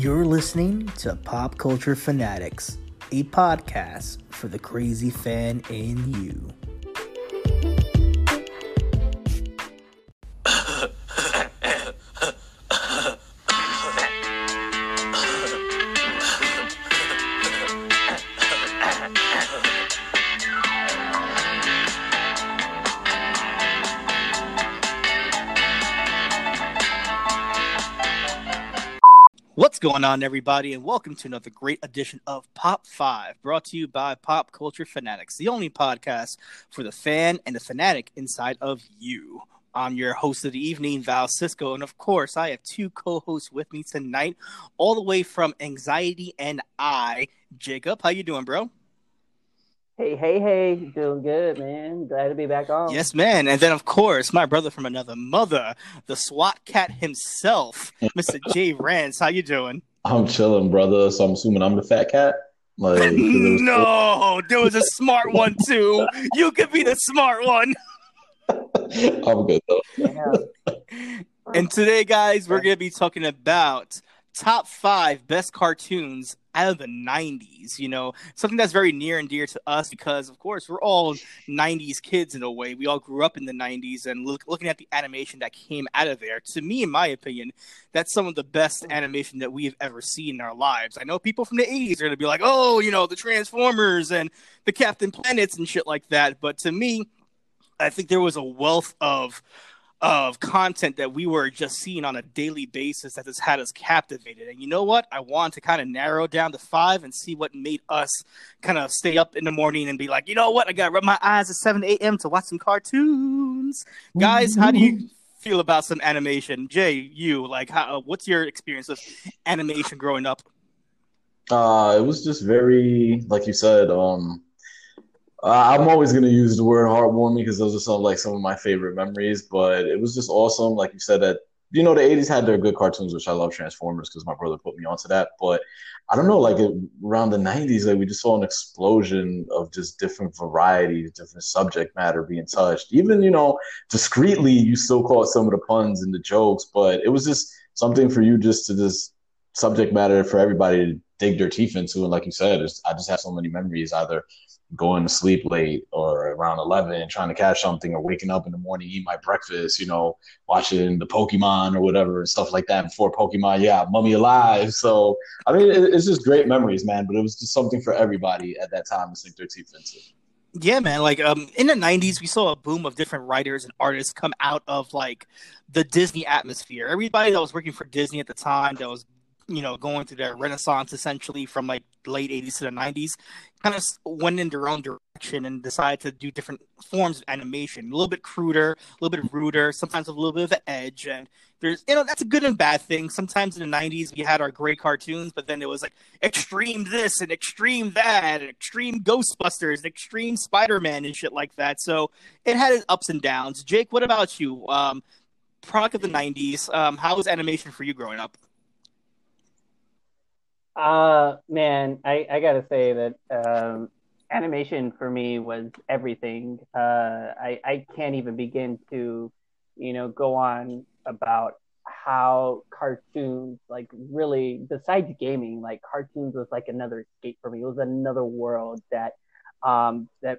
You're listening to Pop Culture Fanatics, a podcast for the crazy fan in you. Going on, everybody, and welcome to another great edition of Pop 5, brought to you by Pop Culture Fanatics, the only podcast for the fan and the fanatic inside of you. I'm your host of the evening, Val Cisco, and of course, I have two co hosts with me tonight, all the way from Anxiety and I. Jacob, how you doing, bro? Hey, hey, hey, doing good, man. Glad to be back on. Yes, man. And then, of course, my brother from another mother, the SWAT cat himself, Mr. Jay Rance. How you doing? I'm chilling, brother. So I'm assuming I'm the fat cat. Like, no, there was a smart one too. You could be the smart one. I'm good though. and today, guys, we're gonna be talking about top five best cartoons out of the 90s you know? Something that's very near and dear to us because of course we're all 90s kids in a way. We all grew up in the 90s and look, looking at the animation that came out of there. To me in my opinion that's some of the best mm. animation that we've ever seen in our lives. I know people from the 80s are going to be like oh you know the transformers and the captain planets and shit like that. But to me i think there was a wealth of of content that we were just seeing on a daily basis that has had us captivated. And you know what? I want to kind of narrow down to five and see what made us kind of stay up in the morning and be like, you know what? I got to rub my eyes at 7 a.m. to watch some cartoons. Guys, how do you feel about some animation? Jay, you, like, how, what's your experience with animation growing up? Uh, it was just very, like you said, um, uh, I'm always going to use the word heartwarming because those are some like some of my favorite memories. But it was just awesome, like you said that you know the 80s had their good cartoons, which I love Transformers because my brother put me onto that. But I don't know, like it, around the 90s, like we just saw an explosion of just different varieties, different subject matter being touched. Even you know discreetly, you still caught some of the puns and the jokes, but it was just something for you just to just subject matter for everybody to dig their teeth into. And like you said, I just have so many memories either going to sleep late or around 11 trying to catch something or waking up in the morning eat my breakfast you know watching the pokemon or whatever and stuff like that before pokemon yeah mummy alive. So i mean it's just great memories man but it was just something for everybody at that time to sink their teeth into. Yeah man like um in the 90s we saw a boom of different writers and artists come out of like the disney atmosphere. Everybody that was working for disney at the time that was you know going through their renaissance essentially from like late 80s to the 90s kind of went in their own direction and decided to do different forms of animation. A little bit cruder a little bit ruder sometimes a little bit of an edge and there's you know that's a good and bad thing. Sometimes in the 90s we had our great cartoons but then it was like extreme this and extreme that and extreme ghostbusters and extreme spider-man and shit like that. So it had its ups and downs. Jake what about you? Um product of the 90s um how was animation for you growing up uh, man, I, I gotta say that um, animation for me was everything. Uh, I, I can't even begin to, you know, go on about how cartoons, like really, besides gaming, like cartoons was like another escape for me. It was another world that, um, that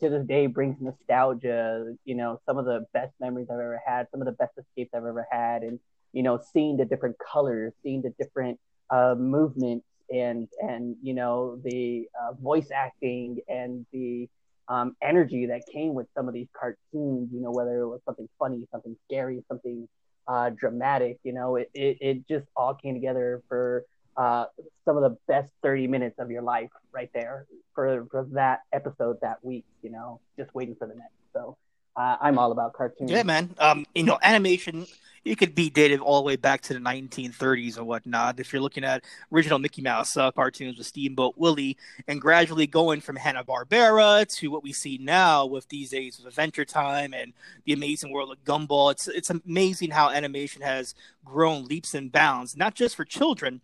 to this day brings nostalgia. You know, some of the best memories I've ever had, some of the best escapes I've ever had, and you know, seeing the different colors, seeing the different uh, movement and and you know the uh, voice acting and the um, energy that came with some of these cartoons. You know whether it was something funny, something scary, something uh, dramatic. You know it, it it just all came together for uh, some of the best 30 minutes of your life right there for for that episode that week. You know just waiting for the next. So uh, I'm all about cartoons. Yeah, man. Um, you know animation you could be dated all the way back to the 1930s or whatnot. If you're looking at original Mickey Mouse uh, cartoons with Steamboat Willie, and gradually going from Hanna Barbera to what we see now with these days with Adventure Time and the Amazing World of Gumball, it's it's amazing how animation has grown leaps and bounds, not just for children,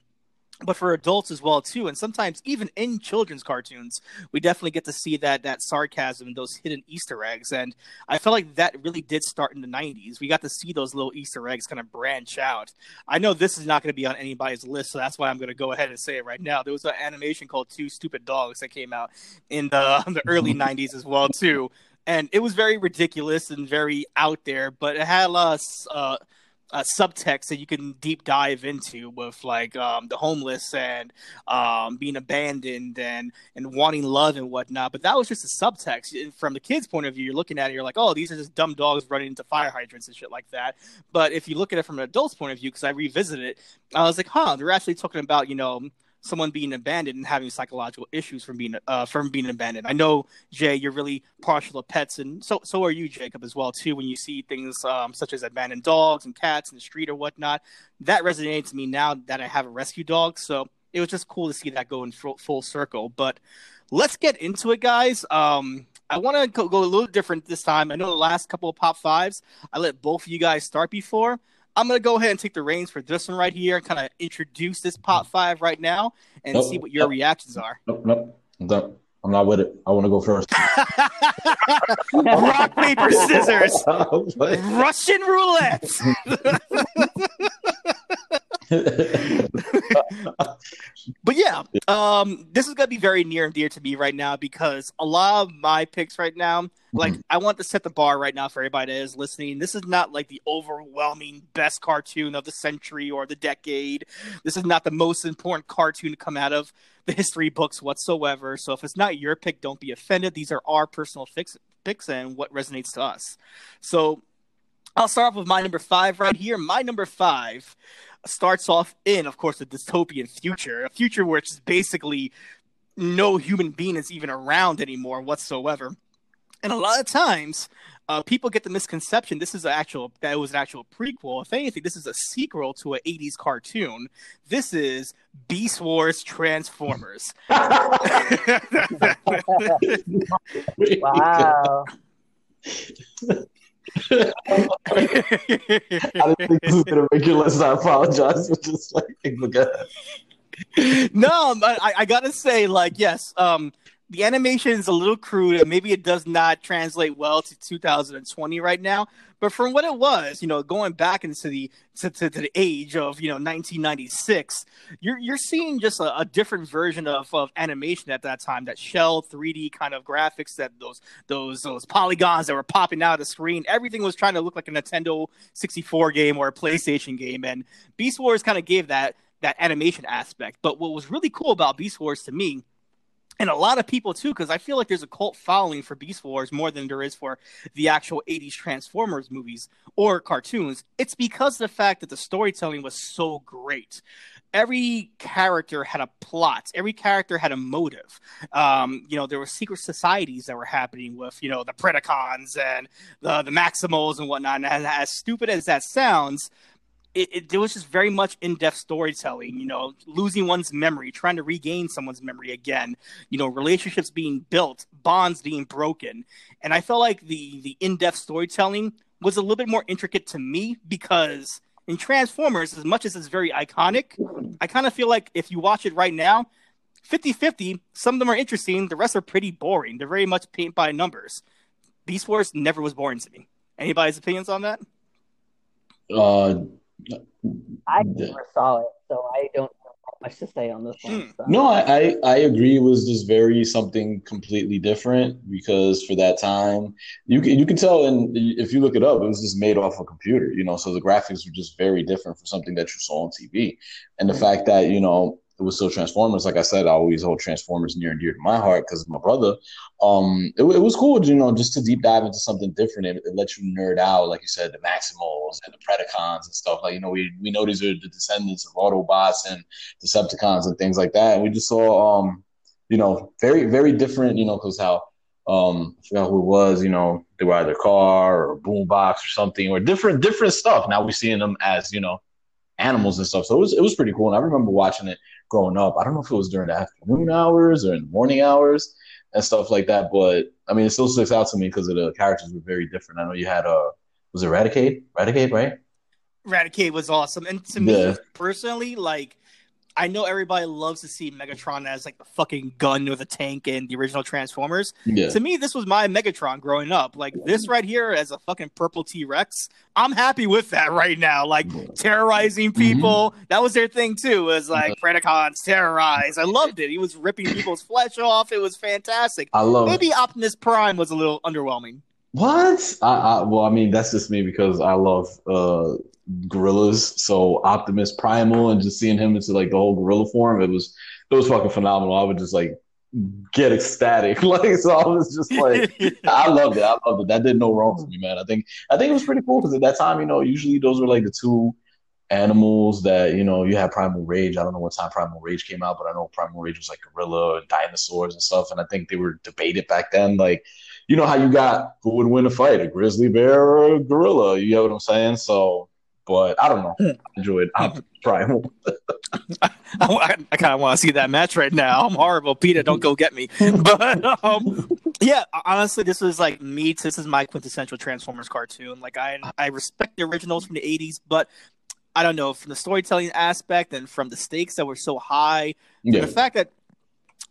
but for adults as well too and sometimes even in children's cartoons we definitely get to see that that sarcasm and those hidden easter eggs and i felt like that really did start in the 90s we got to see those little easter eggs kind of branch out. I know this is not going to be on anybody's list so that's why i'm going to go ahead and say it right now. There was an animation called two stupid dogs that came out in the, the early 90s as well too and it was very ridiculous and very out there but it had a lot of uh, uh, subtext that you can deep dive into with like um, the homeless and um, being abandoned and and wanting love and whatnot. But that was just a subtext from the kids' point of view. You're looking at it, you're like, oh, these are just dumb dogs running into fire hydrants and shit like that. But if you look at it from an adult's point of view, because I revisited it, I was like, huh, they're actually talking about you know someone being abandoned and having psychological issues from being uh, from being abandoned. I know Jay, you're really partial to pets, and so so are you, Jacob, as well too. When you see things um, such as abandoned dogs and cats in the street or whatnot, that resonates to me now that I have a rescue dog. So it was just cool to see that go in full, full circle. But let's get into it, guys. Um, I want to go, go a little different this time. I know the last couple of pop fives, I let both of you guys start before. I'm gonna go ahead and take the reins for this one right here and kind of introduce this pop five right now and nope, see what your nope, reactions are. Nope, nope, nope. I'm not with it. I want to go first. Rock paper scissors. Russian roulette. but yeah, um, this is gonna be very near and dear to me right now because a lot of my picks right now, like mm-hmm. I want to set the bar right now for everybody that is listening. This is not like the overwhelming best cartoon of the century or the decade. This is not the most important cartoon to come out of the history books whatsoever. So if it's not your pick, don't be offended. These are our personal fix- picks and what resonates to us. So I'll start off with my number five right here. My number five starts off in, of course, a dystopian future, a future where it's basically no human being is even around anymore whatsoever. And a lot of times, uh, people get the misconception this is an actual that was an actual prequel. If anything, this is a sequel to an '80s cartoon. This is Beast Wars Transformers. wow. I didn't think this was gonna make your list. I apologize for just like forget. no, I, I gotta say, like, yes, um, the animation is a little crude and maybe it does not translate well to 2020 right now but from what it was you know going back into the to, to, to the age of you know 1996 you're you're seeing just a, a, different version of, of animation at that time that shell 3d kind of graphics that those those those polygons that were popping out of the screen everything was trying to look like a nintendo 64 game or a playstation game and beast wars kind of gave that that animation aspect. But what was really cool about beast wars to me and a lot of people too, because I feel like there's a cult following for Beast Wars more than there is for the actual 80s Transformers movies or cartoons. It's because of the fact that the storytelling was so great. Every character had a plot. Every character had a motive. Um, you know, there were secret societies that were happening with, you know, the Predacons and the the Maximals and whatnot. And as, as stupid as that sounds, it, it, it, was just very much in-depth storytelling you know losing one's memory trying to regain someone's memory again you know relationships being built bonds being broken. And i felt like the the in-depth storytelling was a little bit more intricate to me because in transformers as much as it's very iconic i kind of feel like if you watch it right now 50-50 some of them are interesting the rest are pretty boring. They're very much paint by numbers. Beast wars never was boring to me. Anybody's opinions on that? Uh I never saw it, so I don't have much to say on this one. Hmm. So. No, I, I, I agree. It was just very something completely different because for that time, you can you can tell, and if you look it up, it was just made off a computer. You know, so the graphics were just very different for something that you saw on TV, and the mm-hmm. fact that you know it was still Transformers. Like I said, I always hold Transformers near and dear to my heart because of my brother. Um, it, it, was cool, you know, just to deep dive into something different. It, it lets you nerd out, like you said, the Maximals and the Predacons and stuff. Like you know, we we know these are the descendants of Autobots and Decepticons and things like that. And we just saw, um, you know, very very different. You know, because how um, I forgot who it was. You know, they were either car or boombox or something or different different stuff. Now we're seeing them as you know animals and stuff. So it was it was pretty cool. And I remember watching it growing up. I don't know if it was during the afternoon hours or in the morning hours and stuff like that. But I mean, it still sticks out to me because the characters were very different. I know you had a uh, was it Raticate? Raticate, right? Raticate was awesome, and to me personally, like I know everybody loves to see Megatron as like the fucking gun with a tank in the original Transformers. Yeah. To me, this was my Megatron growing up. Like this right here as a fucking purple T Rex. I'm happy with that right now. Like terrorizing mm-hmm. people. That was their thing too. Was like Predacons terrorize. I loved it. He was ripping people's flesh off. It was fantastic. I love Maybe Optimus Prime was a little underwhelming. What? I, I well, I mean, that's just me because I love uh gorillas. So Optimus Primal and just seeing him into like the whole gorilla form, it was it was fucking phenomenal. I would just like get ecstatic. Like so I was just like I loved it. I loved it. That did no wrong to me, man. I think I think it was pretty cool because at that time, you know, usually those were like the two animals that, you know, you had Primal Rage. I don't know what time Primal Rage came out, but I know Primal Rage was like gorilla and dinosaurs and stuff. And I think they were debated back then, like you know how you got who would win a fight, a grizzly bear or a gorilla. You know what I'm saying? So, but I don't know. I enjoyed Optimus Primal. I, I, I kind of want to see that match right now. I'm horrible, Peter. Don't go get me. But um, yeah, honestly, this is like me. This is my quintessential Transformers cartoon. Like I, I respect the originals from the '80s, but I don't know from the storytelling aspect and from the stakes that were so high. Yeah. The fact that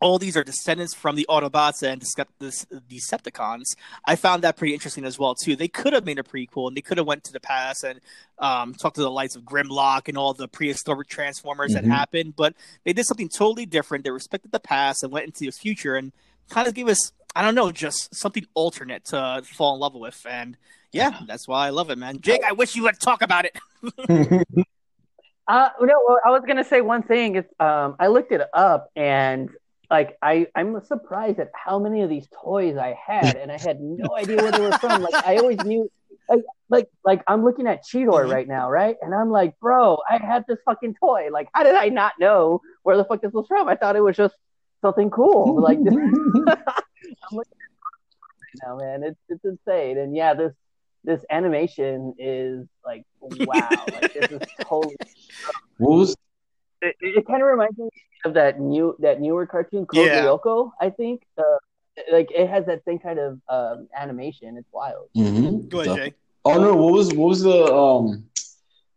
all these are descendants from the Autobots and the Decepticons. I found that pretty interesting as well too. They could have made a prequel and they could have went to the past and um, talked to the lights of Grimlock and all the prehistoric Transformers Mhm. that happened, but they did something totally different. They respected the past and went into the future and kind of gave us, I don't know, just something alternate to fall in love with. And yeah, that's why I love it, man. Jake, I wish you would talk about it. Uh, no, I was gonna say one thing. It's um, I looked it up and like I I'm surprised at how many of these toys I had, and I had no idea where they were from. Like I always knew, like like like I'm looking at Cheetor Mhm. right now, right? And I'm like, bro, I had this fucking toy. Like, how did I not know where the fuck this was from? I thought it was just something cool. Like this, I'm looking at now, man. It's it's insane. And yeah, this this animation is like wow. like this is totally what was it, it kind of reminds me of that new that newer cartoon Code Yeah. Lyoko, I think. Uh, like it has that same kind of um, animation. It's wild. Mm-hmm. Go ahead, Jay. Oh no, what was what was the um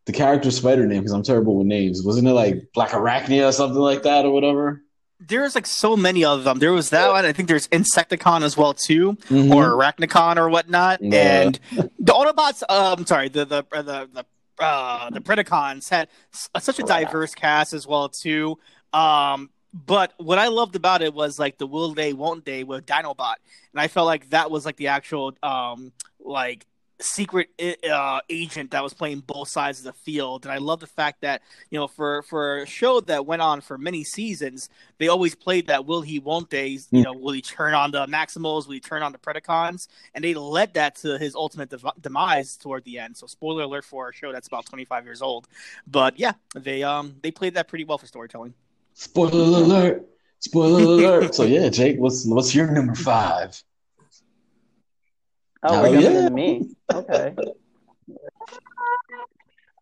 the character spider name? Because I'm terrible with names. Wasn't it like Blackarachnia or something like that or whatever? There's like so many of them. There was that one. I think there's Insecticon as well too. Mhm. or Arachnicon or whatnot. Yeah. And the Autobots, um, sorry, the the the the uh, the Predacons had such a diverse cast as well too. Um, but what I loved about it was like the will they won't they with Dinobot, and I felt like that was like the actual um like secret uh, agent that was playing both sides of the field and i love the fact that you know for for a show that went on for many seasons they always played that will he won't they you know will he turn on the maximals will he turn on the predacons and they led that to his ultimate dev- demise toward the end so spoiler alert for a show that's about 25 years old but yeah they um they played that pretty well for storytelling Spoiler alert! Spoiler alert! so yeah, Jake, what's what's your number five? Oh, Oh, yeah. me. Okay.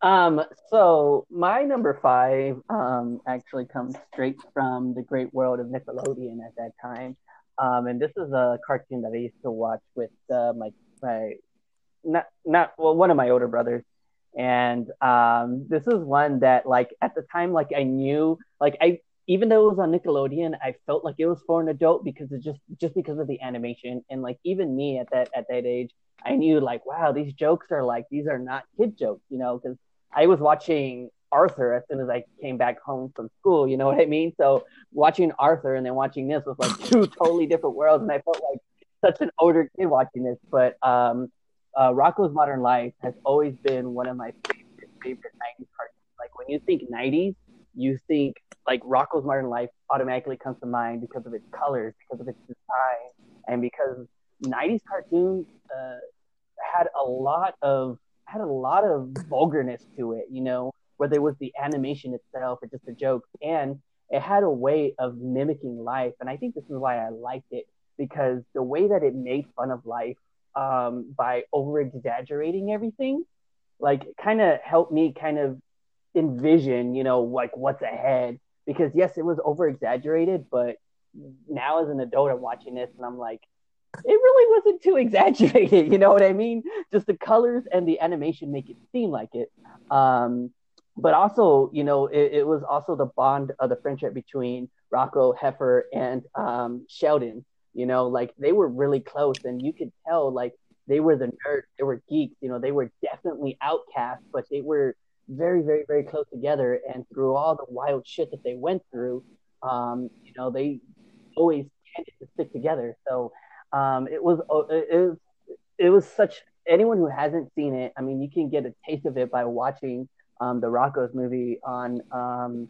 Um, so my number five um actually comes straight from the great world of Nickelodeon at that time. Um, and this is a cartoon that I used to watch with uh, my my not not well one of my older brothers. And um, this is one that like at the time like I knew like I even though it was on Nickelodeon, I felt like it was for an adult because it just just because of the animation and like even me at that at that age, I knew like wow these jokes are like these are not kid jokes, you know, because I was watching Arthur as soon as I came back home from school, you know what I mean? So watching Arthur and then watching this was like two totally different worlds, and I felt like such an older kid watching this. But um, uh, Rocko's Modern Life has always been one of my favorite favorite '90s cartoons. Like when you think '90s, you think like Rocko's Modern Life automatically comes to mind because of its colors, because of its design, and because '90s cartoons uh, had a lot of had a lot of vulgarness to it. You know, whether it was the animation itself or just the jokes, and it had a way of mimicking life. And I think this is why I liked it because the way that it made fun of life um, by over exaggerating everything, like kind of helped me kind of envision, you know, like what's ahead. Because yes, it was over exaggerated, but now as an adult, I'm watching this and I'm like, it really wasn't too exaggerated. You know what I mean? Just the colors and the animation make it seem like it. Um, but also, you know, it, it, was also the bond of the friendship between Rocko, Heifer, and um, Sheldon. You know, like they were really close, and you could tell like they were the nerds, they were geeks. You know, they were definitely outcasts, but they were very, very, very close together. And through all the wild shit that they went through, um, you know, they always tended to stick together. So um, it was uh, it was it was such anyone who hasn't seen it. I mean, you can get a taste of it by watching um, the Rocko's movie on um,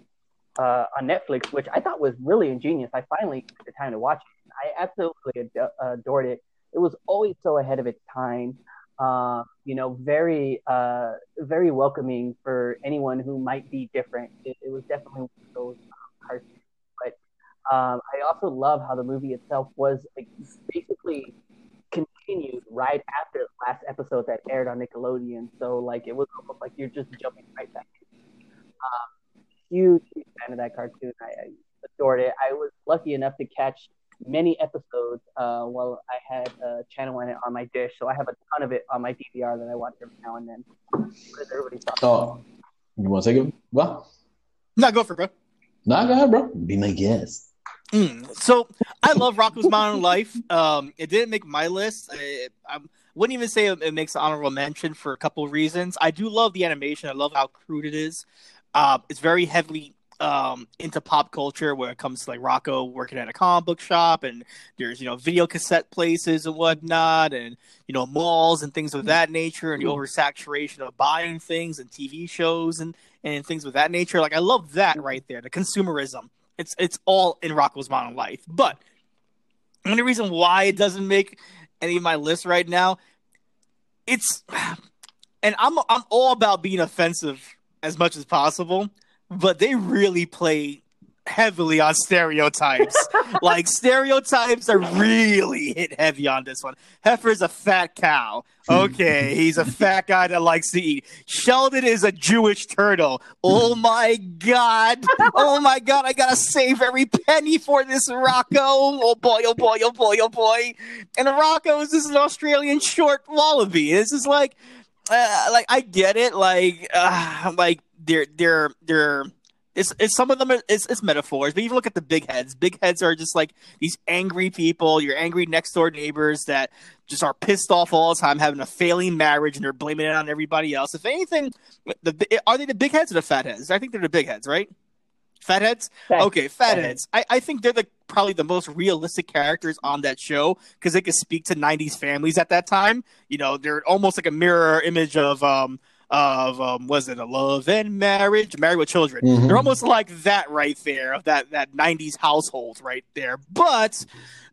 uh, on Netflix, which I thought was really ingenious. I finally took the time to watch it. I absolutely ad- adored it. It was always so ahead of its time. Uh, you know, very uh, very welcoming for anyone who might be different. It, it was definitely one of those um, cartoons. But um, I also love how the movie itself was like, basically continued right after the last episode that aired on Nickelodeon. So like it was almost like you're just jumping right back. Um, huge, huge fan of that cartoon. I, I, adored it. I was lucky enough to catch many episodes uh, while I had a channel in it on my dish. So I have a ton of it on my DVR that I watch every now and then. Everybody oh, you want to take it? Well, no, go for it, bro. Nah, go ahead, bro. Be my guest. Mm. So I love Rocko's Modern Life. Um, it didn't make my list. I, I wouldn't even say it, makes an honorable mention for a couple of reasons. I do love the animation. I love how crude it is. Uh, it's very heavily um, into pop culture where it comes to like Rocko working at a comic book shop and there's you know video cassette places and whatnot and you know malls and things of that nature and the oversaturation of buying things and TV shows and and things of that nature. Like I love that right there, the consumerism it's it's all in Rocko's Modern Life. But the only reason why it doesn't make any of my lists right now, it's and I'm I'm all about being offensive as much as possible, but they really play heavily on stereotypes. like stereotypes are really hit heavy on this one. Heifer's a fat cow. Okay, he's a fat guy that likes to eat. Sheldon is a Jewish turtle. Oh my god. Oh my god, I gotta save every penny for this Rocko. Oh boy, oh boy, oh boy, oh boy. And Rocko is an Australian short wallaby. This is like uh, like I get it, like uh, like they're they're they're it's, it's some of them are, it's, it's metaphors but even look at the big heads. Big heads are just like these angry people your angry next door neighbors that just are pissed off all the time having a failing marriage and they're blaming it on everybody else. If anything the are they the big heads or the fat heads? I think they're the big heads right? Fat heads? Okay fat heads. I, I think they're the probably the most realistic characters on that show because they could speak to 90s families at that time. You know they're almost like a mirror image of um of um, was it a love and marriage, married with children. Mm-hmm. They're almost like that right there of that that '90s household right there. But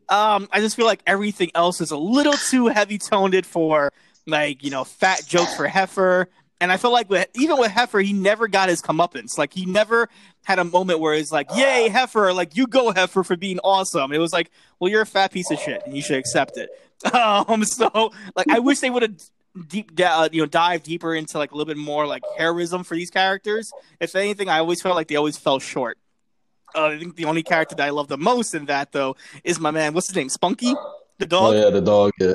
um, I just feel like everything else is a little too heavy toned for like you know fat jokes for Heifer. And I feel like with, even with Heifer, he never got his comeuppance. Like he never had a moment where it's like, "Yay, Heifer! Like you go, Heifer, for being awesome." It was like, "Well, you're a fat piece of shit, and you should accept it." Um, so like, I wish they would have deep uh, you know dive deeper into like a little bit more like heroism for these characters. If anything i always felt like they always fell short. Uh, i think the only character that i love the most in that though is my man what's his name spunky? The dog? Oh yeah the dog yeah.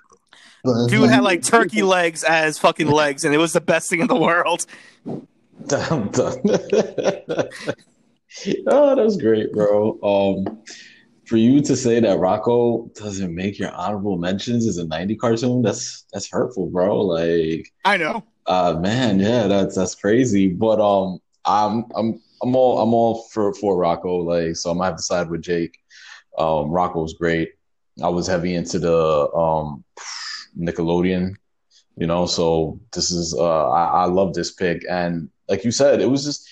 Dude had like turkey legs as fucking legs and it was the best thing in the world. Damn, oh that's great bro. Um for you to say that Rocko doesn't make your honorable mentions as a 90 cartoon, that's that's hurtful, bro. Like I know. Uh man, yeah, that's that's crazy. But um I'm I'm I'm all I'm all for for Rocko, like so I'm gonna have to side with Jake. Um Rocko's great. I was heavy into the um Nickelodeon, you know, so this is uh I, I love this pick and like you said, it was just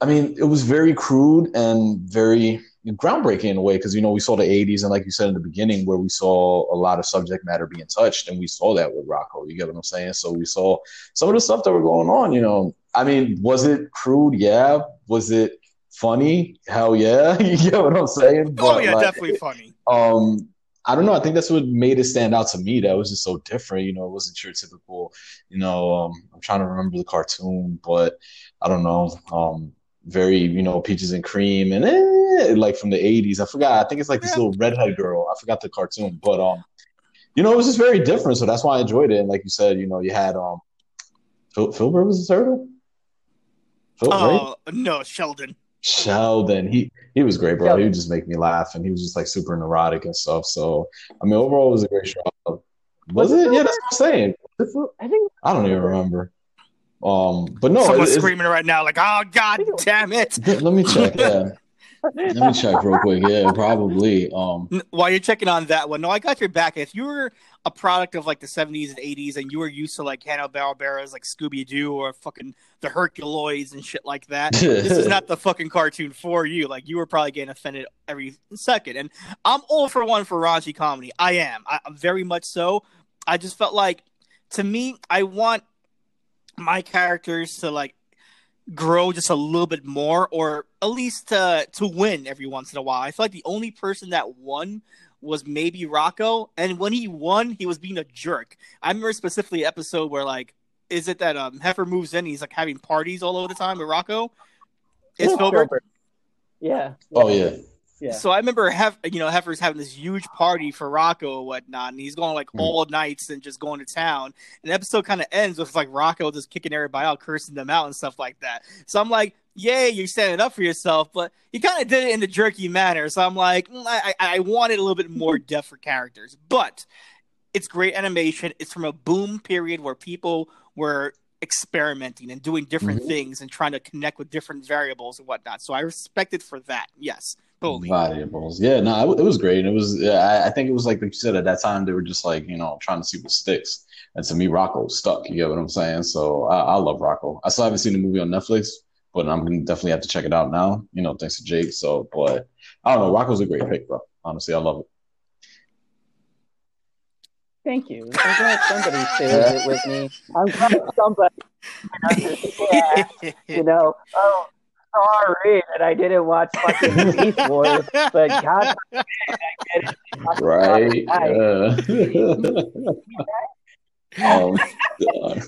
I mean, it was very crude and very groundbreaking in a way because you know we saw the 80s and like you said in the beginning where we saw a lot of subject matter being touched and we saw that with Rocko you get what I'm saying? So we saw some of the stuff that were going on you know? I mean was it crude? Yeah. Was it funny? Hell yeah. You get what I'm saying? Oh, but, oh yeah like, definitely funny. um I don't know. I think that's what made it stand out to me that was just so different you know? It wasn't your typical you know um, I'm trying to remember the cartoon but I don't know. Um very you know peaches and cream and eh, like from the 80s i forgot i think it's like this little redhead girl i forgot the cartoon but um you know it was just very different so that's why i enjoyed it and like you said you know you had um Phil, Filbert was a turtle Phil, right? Oh no, Sheldon. Sheldon, he he was great, bro. Sheldon. He would just make me laugh, and he was just like super neurotic and stuff. So, I mean, overall, it was a great show. Was, Was it it? Yeah, that's what I'm saying. I think I don't even remember. Um, but no, Someone's it- screaming right now, like, "Oh God damn it!" Let me check. Yeah, let me check real quick. Yeah, probably. Um, While you're checking on that one, no, I got your back. If you were a product of like the 70s and 80s, and you were used to like Hanna Barbera's like Scooby Doo or fucking the Herculoids and shit like that, this is not the fucking cartoon for you. Like you were probably getting offended every second. And I'm all for one for raunchy comedy. I am. I, I'm very much so. I just felt like, to me, I want my characters to like grow just a little bit more, or at least to to win every once in a while. I feel like the only person that won was maybe Rocko, and when he won, he was being a jerk. I remember specifically an episode where like, is it that um Heifer moves in? He's like having parties all over the time with Rocko. It's Yeah, Filbert. Filbert. Yeah. oh yeah, Yeah. So I remember Hef, you know, Heifer's having this huge party for Rocko and whatnot, and he's going like Mm. all nights and just going to town. And the episode kind of ends with like Rocko just kicking everybody out, cursing them out and stuff like that. So I'm like, yay, you're standing up for yourself, but he kind of did it in a jerky manner. So I'm like, mm, I, I I wanted a little bit more depth for characters, but it's great animation. It's from a boom period where people were experimenting and doing different Mhm. things and trying to connect with different variables and whatnot. So I respect it for that. Yes, totally. variables. Yeah, no, it, it was great. It was. yeah, I, I think it was like like you said at that time they were just like you know trying to see what sticks. And to me, Rocko was stuck. You get what I'm saying? So I, I love Rocko. I still haven't seen the movie on Netflix, but I'm gonna definitely have to check it out now. You know, thanks to Jake. So, but I don't know. Rocko's a great pick, bro. Honestly, I love it. Thank you. I'm glad somebody shared it with me. I'm glad somebody understands, you know. Oh, sorry that I didn't watch fucking Beast Wars, but God forbid I get it. Right? I Yeah. um, God.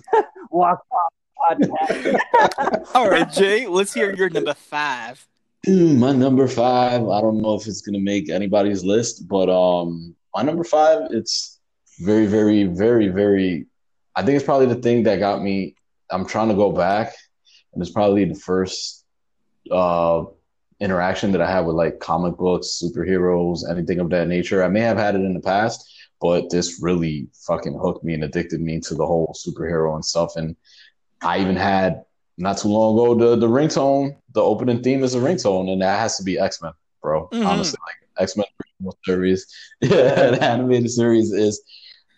walk off podcast. All right, Jay, let's hear your number five. Hmm, my number five. I don't know if it's gonna make anybody's list, but um, my number five. It's very, very, very, very. I think it's probably the thing that got me. I'm trying to go back, and it's probably the first uh interaction that I have with like comic books, superheroes, anything of that nature. I may have had it in the past, but this really fucking hooked me and addicted me to the whole superhero and stuff. And I even had not too long ago the the ringtone, the opening theme is a ringtone, and that has to be X Men, bro. Mhm. Honestly, like X Men series, yeah, the animated series is.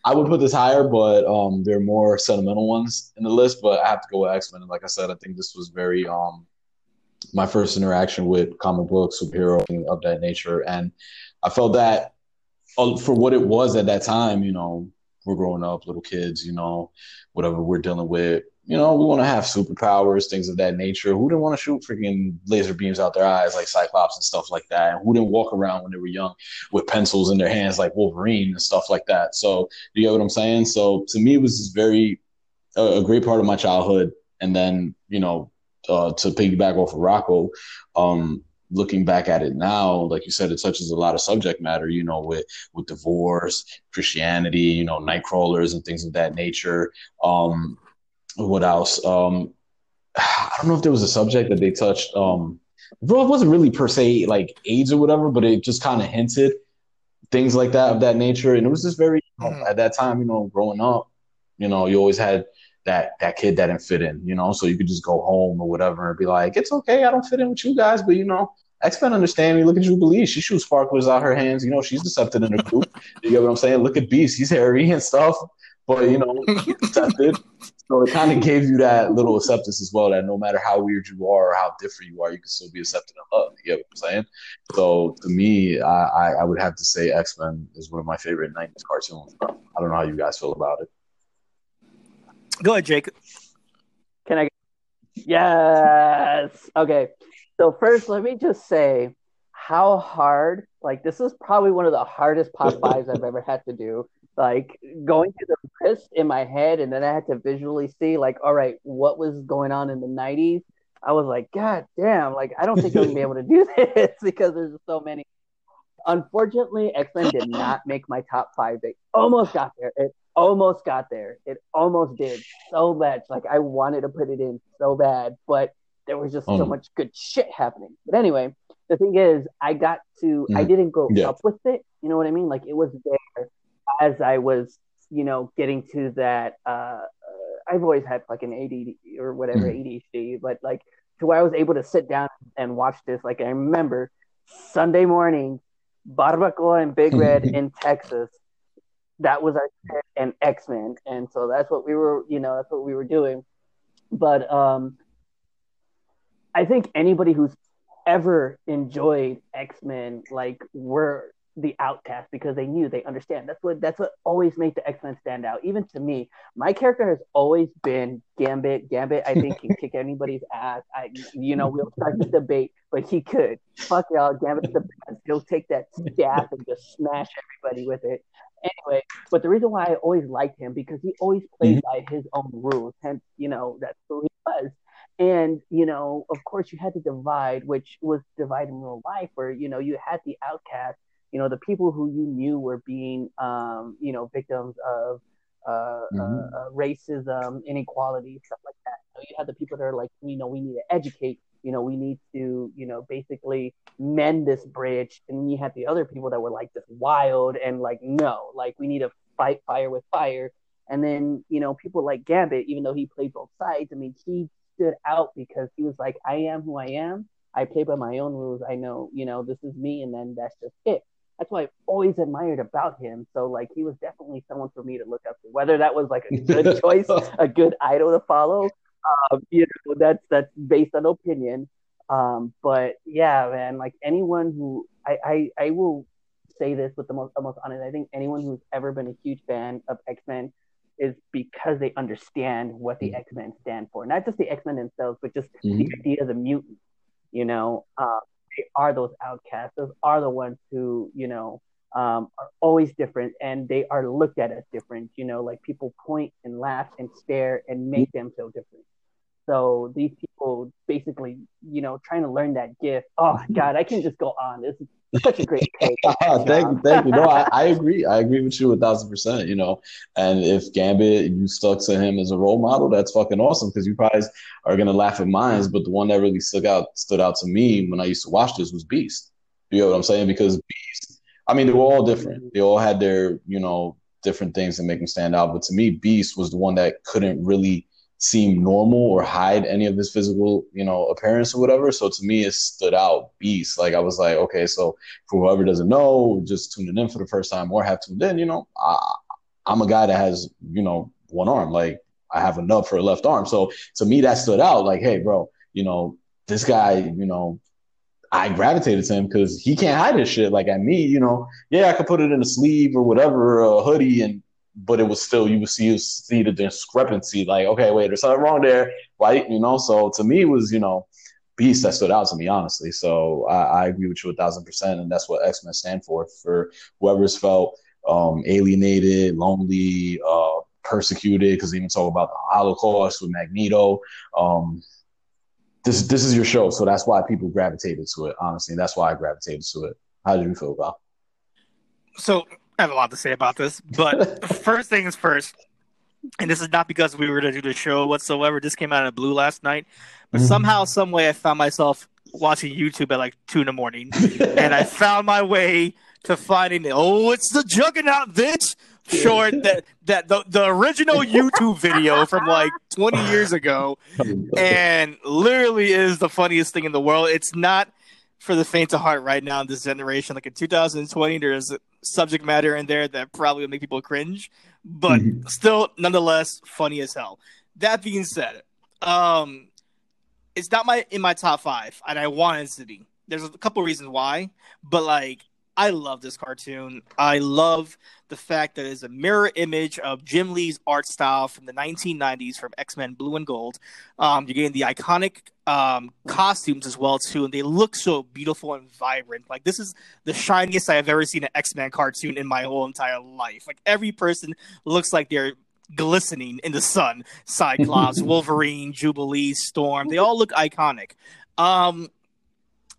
I would put this higher, but um, there are more sentimental ones in the list. But I have to go with X Men. And like I said, I think this was very um, my first interaction with comic books, superhero of that nature, and I felt that uh, for what it was at that time, you know, we're growing up, little kids, you know, whatever we're dealing with, you know, we want to have superpowers, things of that nature. Who didn't want to shoot freaking laser beams out their eyes like Cyclops and stuff like that? And who didn't walk around when they were young with pencils in their hands like Wolverine and stuff like that? So, do you get what I'm saying? So, to me, it was very a, a great part of my childhood. And then, you know, uh, to piggyback off of Rocco, um, looking back at it now, like you said, it touches a lot of subject matter, you know, with with divorce, Christianity, you know, night crawlers and things of that nature. Um, what else? Um, I don't know if there was a subject that they touched. Um, well, it wasn't really per se like AIDS or whatever, but it just kind of hinted things like that of that nature. And it was just very you know, Mhm. at that time, you know, growing up, you know, you always had that that kid that didn't fit in, you know, so you could just go home or whatever and be like, it's okay, I don't fit in with you guys, but you know, X Men understand me. Look at Jubilee, she shoots sparklers out her hands, you know, she's accepted in the group. you get what I'm saying? Look at Beast, he's hairy and stuff, but you know, accepted. So it kind of gave you that little acceptance as well. That no matter how weird you are or how different you are, you can still be accepted and loved. You get what I'm saying? So to me, I, I, I would have to say X Men is one of my favorite '90s cartoons. I don't know how you guys feel about it. Go ahead, Jake. Can I? Yes. Okay. So first, let me just say how hard. Like this is probably one of the hardest pop fives I've ever had to do. Like going through the list in my head, and then I had to visually see, like, all right, what was going on in the '90s. I was like, God damn! Like I don't think I'm gonna be able to do this because there's so many. Unfortunately, X Men did not make my top five. They almost got there. It almost got there. It almost did so much. Like I wanted to put it in so bad, but there was just Oh. so much good shit happening. But anyway, the thing is, I got to, I Mhm. didn't grow Yeah. up with it. You know what I mean? Like it was there as I was, you know, getting to that. Uh, uh, I've always had like an ADD or whatever Mhm. ADHD, but like to where I was able to sit down and watch this. Like I remember Sunday morning, Barbacoa and Big Red in Texas. That was our and X Men, and so that's what we were, you know, that's what we were doing. But um, I think anybody who's ever enjoyed X Men, like, were the outcast because they knew they understand. That's what that's what always made the X Men stand out. Even to me, my character has always been Gambit. Gambit, I think, can kick anybody's ass. I, you know, we'll start the debate, but he could. Fuck y'all, Gambit's the best. He'll take that staff and just smash everybody with it. Anyway, but the reason why I always liked him because he always played by his own rules. Hence, you know, that's who he was. And, you know, of course you had to divide, which was divide in real life, where, you know, you had the outcast, you know, the people who you knew were being, um, you know, victims of uh, uh, uh, racism, inequality, stuff like that. So you had the people that are like, you know, we need to educate, you know, we need to, you know, basically mend this bridge. And you had the other people that were like just wild and like, no, like we need to fight fire with fire. And then, you know, people like Gambit, even though he played both sides, I mean, he stood out because he was like, I am who I am. I play by my own rules. I know, you know, this is me, and then that's just it. That's what I've always admired about him. So, like, he was definitely someone for me to look up to. Whether that was like a good choice, a good idol to follow, um, you know, that's that's based on opinion. Um, but yeah, man, like anyone who I, I I will say this with the most the most honest. I think anyone who's ever been a huge fan of X Men is because they understand what the X Men stand for. Not just the X Men themselves, but just Mhm. the idea of the mutant. You know, uh, they are those outcasts. Those are the ones who you know um, are always different, and they are looked at as different. You know, like people point and laugh and stare and make them feel different. So these people basically, you know, trying to learn that gift. Oh God, I can just go on. This is such a great take. thank you, thank you. No, I, I agree. I agree with you a thousand percent. You know, and if Gambit, you stuck to him as a role model, that's fucking awesome because you probably are gonna laugh at mine. But the one that really stuck out stood out to me when I used to watch this was Beast. You know what I'm saying? Because Beast, I mean, they were all different. They all had their, you know, different things that make them stand out. But to me, Beast was the one that couldn't really seem normal or hide any of his physical, you know, appearance or whatever. So to me, it stood out. Beast. Like I was like, okay, so for whoever doesn't know, just tuning in for the first time or have tuned in, you know, I, I'm a guy that has, you know, one arm. Like I have nub for a left arm. So to me, that stood out. Like, hey, bro, you know, this guy, you know, I gravitated to him because he can't hide his shit. Like at me, you know, yeah, I could put it in a sleeve or whatever, a hoodie, and but it was still you would see you see the discrepancy. Like, okay, wait, there's something wrong there, right? You know, so to me, it was you know, beast that stood out to me honestly. So I, I agree with you a thousand percent, and that's what X Men stand for for whoever's felt um, alienated, lonely, uh, persecuted. Because even talk about the Holocaust with Magneto. Um, this this is your show, so that's why people gravitated to it. Honestly, that's why I gravitated to it. How did you feel about? So I have a lot to say about this, but first things first, and this is not because we were to do the show whatsoever. This came out of blue last night, but Mhm. somehow, some way, I found myself watching YouTube at like two in the morning, and I found my way to finding it. oh, it's the Juggernaut bitch short that that the, the original YouTube video from like 20 years ago and literally is the funniest thing in the world. It's not for the faint of heart right now in this generation. Like in 2020, there's subject matter in there that probably will make people cringe, but Mhm. still, nonetheless, funny as hell. That being said, um, it's not my in my top five, and I want it to be. There's a couple reasons why, but like I love this cartoon. I love the fact that it's a mirror image of Jim Lee's art style from the 1990s from X Men Blue and Gold. Um, you're getting the iconic um, costumes as well too, and they look so beautiful and vibrant. Like this is the shiniest I have ever seen an X Men cartoon in my whole entire life. Like every person looks like they're glistening in the sun. Cyclops, Wolverine, Jubilee, Storm. They all look iconic. Um,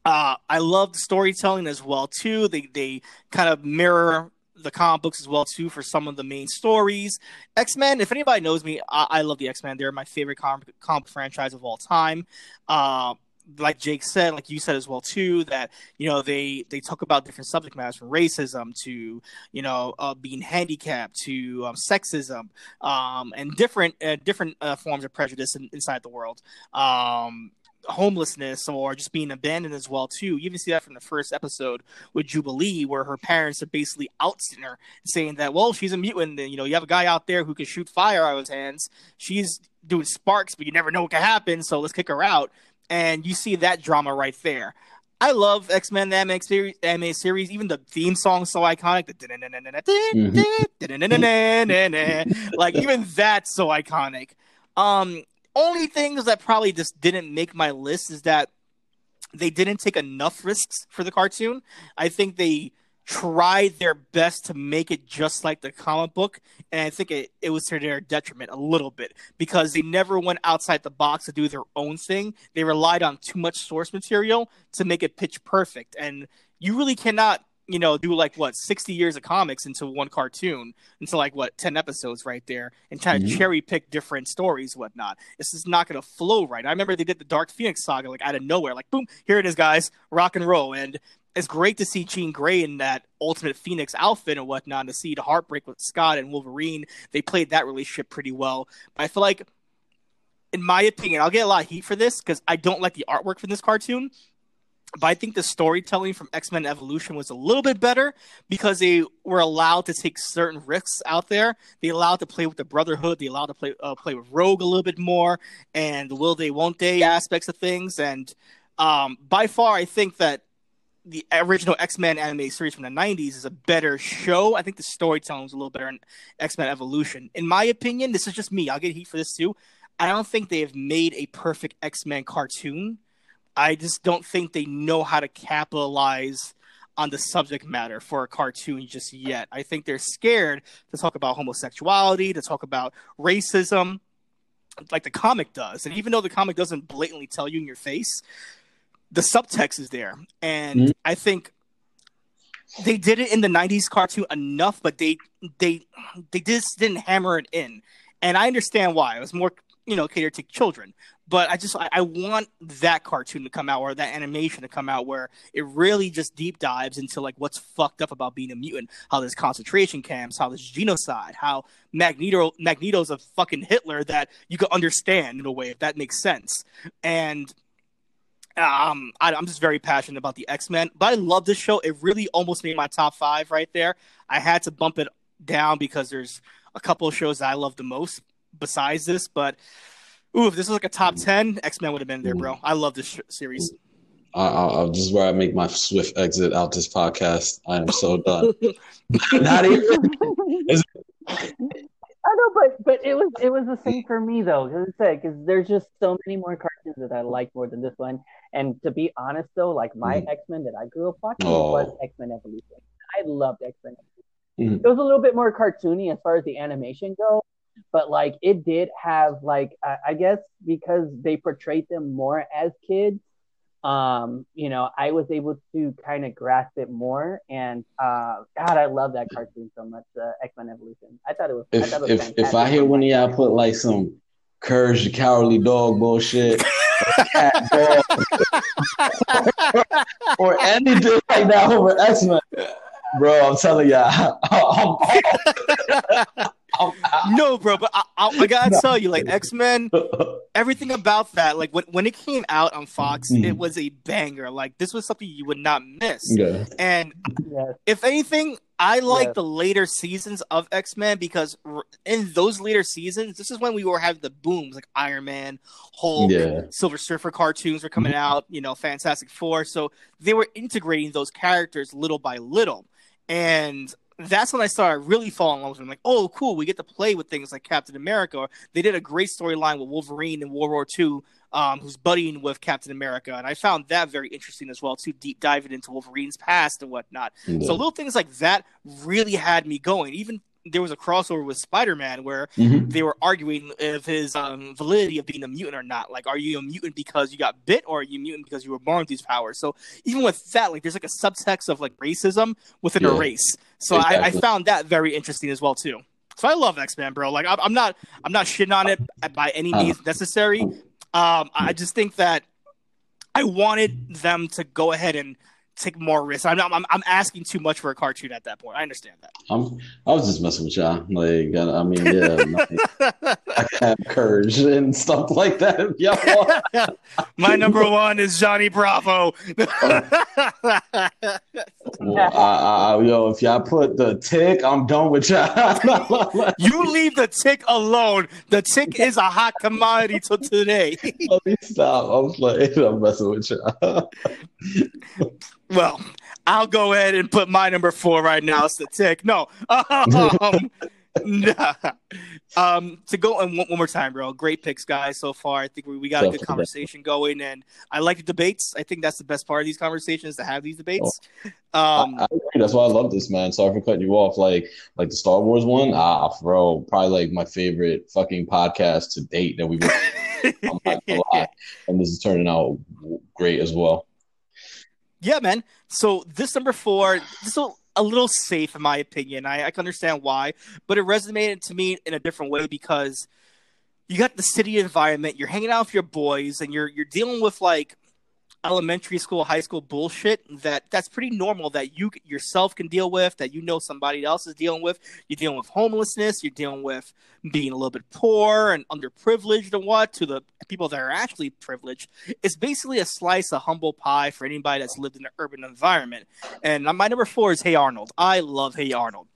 uh, I love the storytelling as well too. They they kind of mirror the comic books as well too for some of the main stories. X Men. If anybody knows me, I, I love the X Men. They're my favorite comic, comic franchise of all time. Uh, like Jake said, like you said as well too, that you know they they talk about different subject matters from racism to you know uh, being handicapped to um, sexism um, and different uh, different uh, forms of prejudice in, inside the world. Um, homelessness or just being abandoned as well too. You even see that from the first episode with Jubilee, where her parents are basically outing her, saying that well she's a mutant. And, you know you have a guy out there who can shoot fire out of his hands. She's doing sparks, but you never know what can happen. So let's kick her out. And you see that drama right there. I love X Men anime series, anime series. Even the theme song so iconic. Like even that's so iconic. Um, only things that probably just didn't make my list is that they didn't take enough risks for the cartoon. I think they tried their best to make it just like the comic book, and I think it, it was to their detriment a little bit because they never went outside the box to do their own thing. They relied on too much source material to make it pitch perfect, and you really cannot you know, do like what sixty years of comics into one cartoon, into like what ten episodes right there, and try mm-hmm. to cherry pick different stories, whatnot. This is not going to flow right. I remember they did the Dark Phoenix saga like out of nowhere, like boom, here it is, guys, rock and roll, and it's great to see Jean Grey in that Ultimate Phoenix outfit and whatnot, to see the heartbreak with Scott and Wolverine. They played that relationship pretty well, but I feel like. In my opinion, I'll get a lot of heat for this because I don't like the artwork from this cartoon but I think the storytelling from X Men Evolution was a little bit better because they were allowed to take certain risks out there. They allowed to play with the Brotherhood. They allowed to play uh, play with Rogue a little bit more and the will they won't they aspects of things. And um, by far, I think that the original X Men anime series from the '90s is a better show. I think the storytelling is a little better in X Men Evolution. In my opinion, this is just me. I'll get heat for this too. I don't think they have made a perfect X Men cartoon I just don't think they know how to capitalize on the subject matter for a cartoon just yet. I think they're scared to talk about homosexuality, to talk about racism, like the comic does. And even though the comic doesn't blatantly tell you in your face, the subtext is there. And mm-hmm. I think they did it in the 90s cartoon enough, but they they they just didn't hammer it in. And I understand why. It was more you know catered to children but I just I, I, want that cartoon to come out or that animation to come out where it really just deep dives into like what's fucked up about being a mutant, how there's concentration camps, how there's genocide, how Magneto Magneto's a fucking Hitler that you could understand in a way if that makes sense. And um, I, am just very passionate about the X Men, but I love this show. It really almost made my top five right there. I had to bump it down because there's a couple of shows that I love the most besides this, but Ooh, if this was like a top ten, X Men would have been there, bro. I love this sh- series. I, I, this is where I make my swift exit out this podcast. I am so done. Not even. I know, but but it was it was the same for me though. Because I said, because there's just so many more cartoons that I like more than this one. And to be honest though, like my mm. X Men that I grew up watching oh. was X Men Evolution. I loved X Men. Mm. It was a little bit more cartoony as far as the animation goes, but like it did have like I, I guess because they portrayed them more as kids um you know i was able to kind of grasp it more. And uh god i love that cartoon so much uh, x-men evolution. I thought it was if it was if, if i hear one of y'all put like some courage the cowardly dog bullshit or anything like that over x-men bro i'm telling y'all I'm, no, bro, but I, I, I gotta no. tell you, like X Men, everything about that, like when when it came out on Fox, mm. it was a banger. Like this was something you would not miss. Yeah. And yeah. if anything, I like yeah. the later seasons of X Men because in those later seasons, this is when we were having the booms like Iron Man, Hulk, yeah. Silver Surfer cartoons were coming out. You know, Fantastic Four. So they were integrating those characters little by little, and that's when I started really falling in love with him. Like, oh, cool, we get to play with things like Captain America. They did a great storyline with Wolverine in World War II, um, who's buddying with Captain America, and I found that very interesting as well. Too deep diving into Wolverine's past and whatnot. Yeah. So little things like that really had me going. Even there was a crossover with Spider-Man where mm-hmm. they were arguing if his um, validity of being a mutant or not. Like, are you a mutant because you got bit, or are you a mutant because you were born with these powers? So even with that, like, there's like a subtext of like racism within yeah. a race. So I, I found that very interesting as well too. So I love X Men, bro. Like I'm, I'm not I'm not shitting on it by any Uh. means necessary. Um, I just think that I wanted them to go ahead and take more risks. I'm not, I'm, I'm asking too much for a cartoon at that point. I understand that. I'm, I was just messing with y'all. Like, I I mean, yeah, I have courage and stuff like that. If. My number one is Johnny Bravo. Well, I, I, yo, if y'all put the tick, I'm done with y'all. you leave the tick alone. The tick is a hot commodity till today. Let me stop. I'm like, I'm messing with y'all. Well, I'll go ahead and put my number four right now. It's the tick. No. Um, nah. um to go and one, one more time, bro. Great picks, guys, so far. I think we, we got a good conversation going, and I like the debates. I think that's the best part of these conversations to have these debates. Oh. Um, I, I agree. That's why I love this, man. Sorry for cutting you off. Like, like the Star Wars one, ah, bro, probably like my favorite fucking podcast to date that we've. I'm not gonna lie. And this is turning out great as well. Yeah, man. So this number four, this is a little safe in my opinion. I, I can understand why, but it resonated to me in a different way because you got the city environment. You're hanging out with your boys, and you're you're dealing with like elementary school, high school bullshit that that's pretty normal that you yourself can deal with, that you know somebody else is dealing with. You're dealing with homelessness, you're dealing with being a little bit poor and underprivileged and what to the people that are actually privileged. It's basically a slice of humble pie for anybody that's lived in an urban environment. And my number four is Hey Arnold. I love Hey Arnold.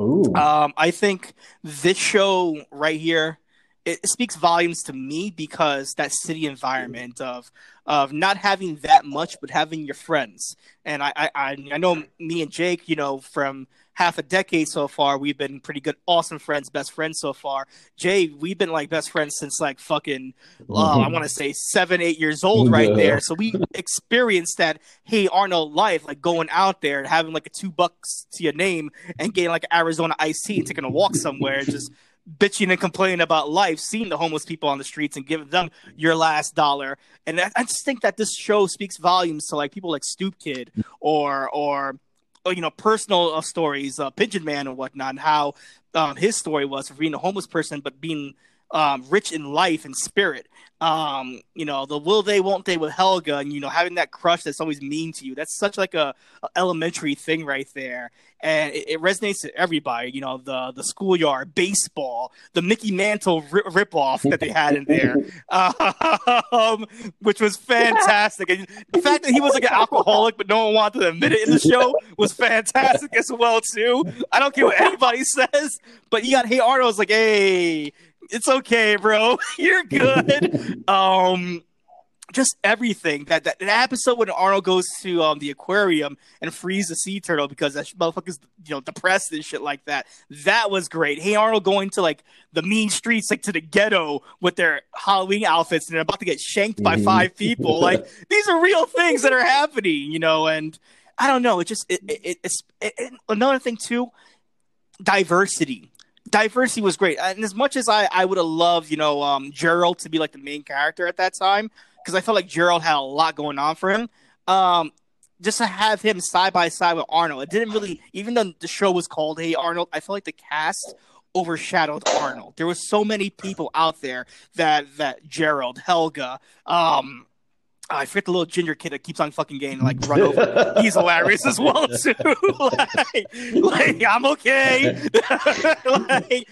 Ooh. Um, I think this show right here it, speaks volumes to me because that city environment of of not having that much but having your friends. And I I, I know me and Jake, you know, from half a decade so far, we've been pretty good, awesome friends, best friends so far. Jay, we've been like best friends since like fucking uh, I want to say seven, eight years old, right there. So we experienced that Hey Arnold life, like going out there and having like a two bucks to your name and getting like Arizona iced tea and taking a walk somewhere, just bitching and complaining about life, seeing the homeless people on the streets and giving them your last dollar. And I, just think that this show speaks volumes to like people like Stoop Kid or or, or you know personal uh, stories, uh, Pigeon Man and whatnot, and how um, his story was for being a homeless person but being um, rich in life and spirit. Um, you know, the will they, won't they with Helga, and you know, having that crush that's always mean to you. That's such like a, a elementary thing right there, and it, it resonates to everybody. You know, the the schoolyard, baseball, the Mickey Mantle ri- ripoff that they had in there, um, which was fantastic. And the fact that he was like an alcoholic, but no one wanted to admit it in the show was fantastic as well too. I don't care what anybody says, but you got Hey Arnold's like, hey, it's okay, bro. You're good. um, just everything that, that that episode when Arnold goes to um the aquarium and frees the sea turtle because that motherfucker's you know depressed and shit like that. That was great. Hey Arnold going to like the mean streets, like to the ghetto with their Halloween outfits and they're about to get shanked by Mhm. five people. Like these are real things that are happening, you know. And I don't know. It just it, it, it's it, it- another thing too. Diversity diversity was great. And as much as I, I would have loved, you know, um, Gerald to be like the main character at that time, because I felt like Gerald had a lot going on for him. Um, just to have him side by side with Arnold, it didn't really, even though the show was called Hey Arnold, I felt like the cast overshadowed Arnold. There was so many people out there that that Gerald, Helga, um, I forget the little ginger kid that keeps on fucking getting like run over. He's hilarious as well too. like, like, I'm okay. like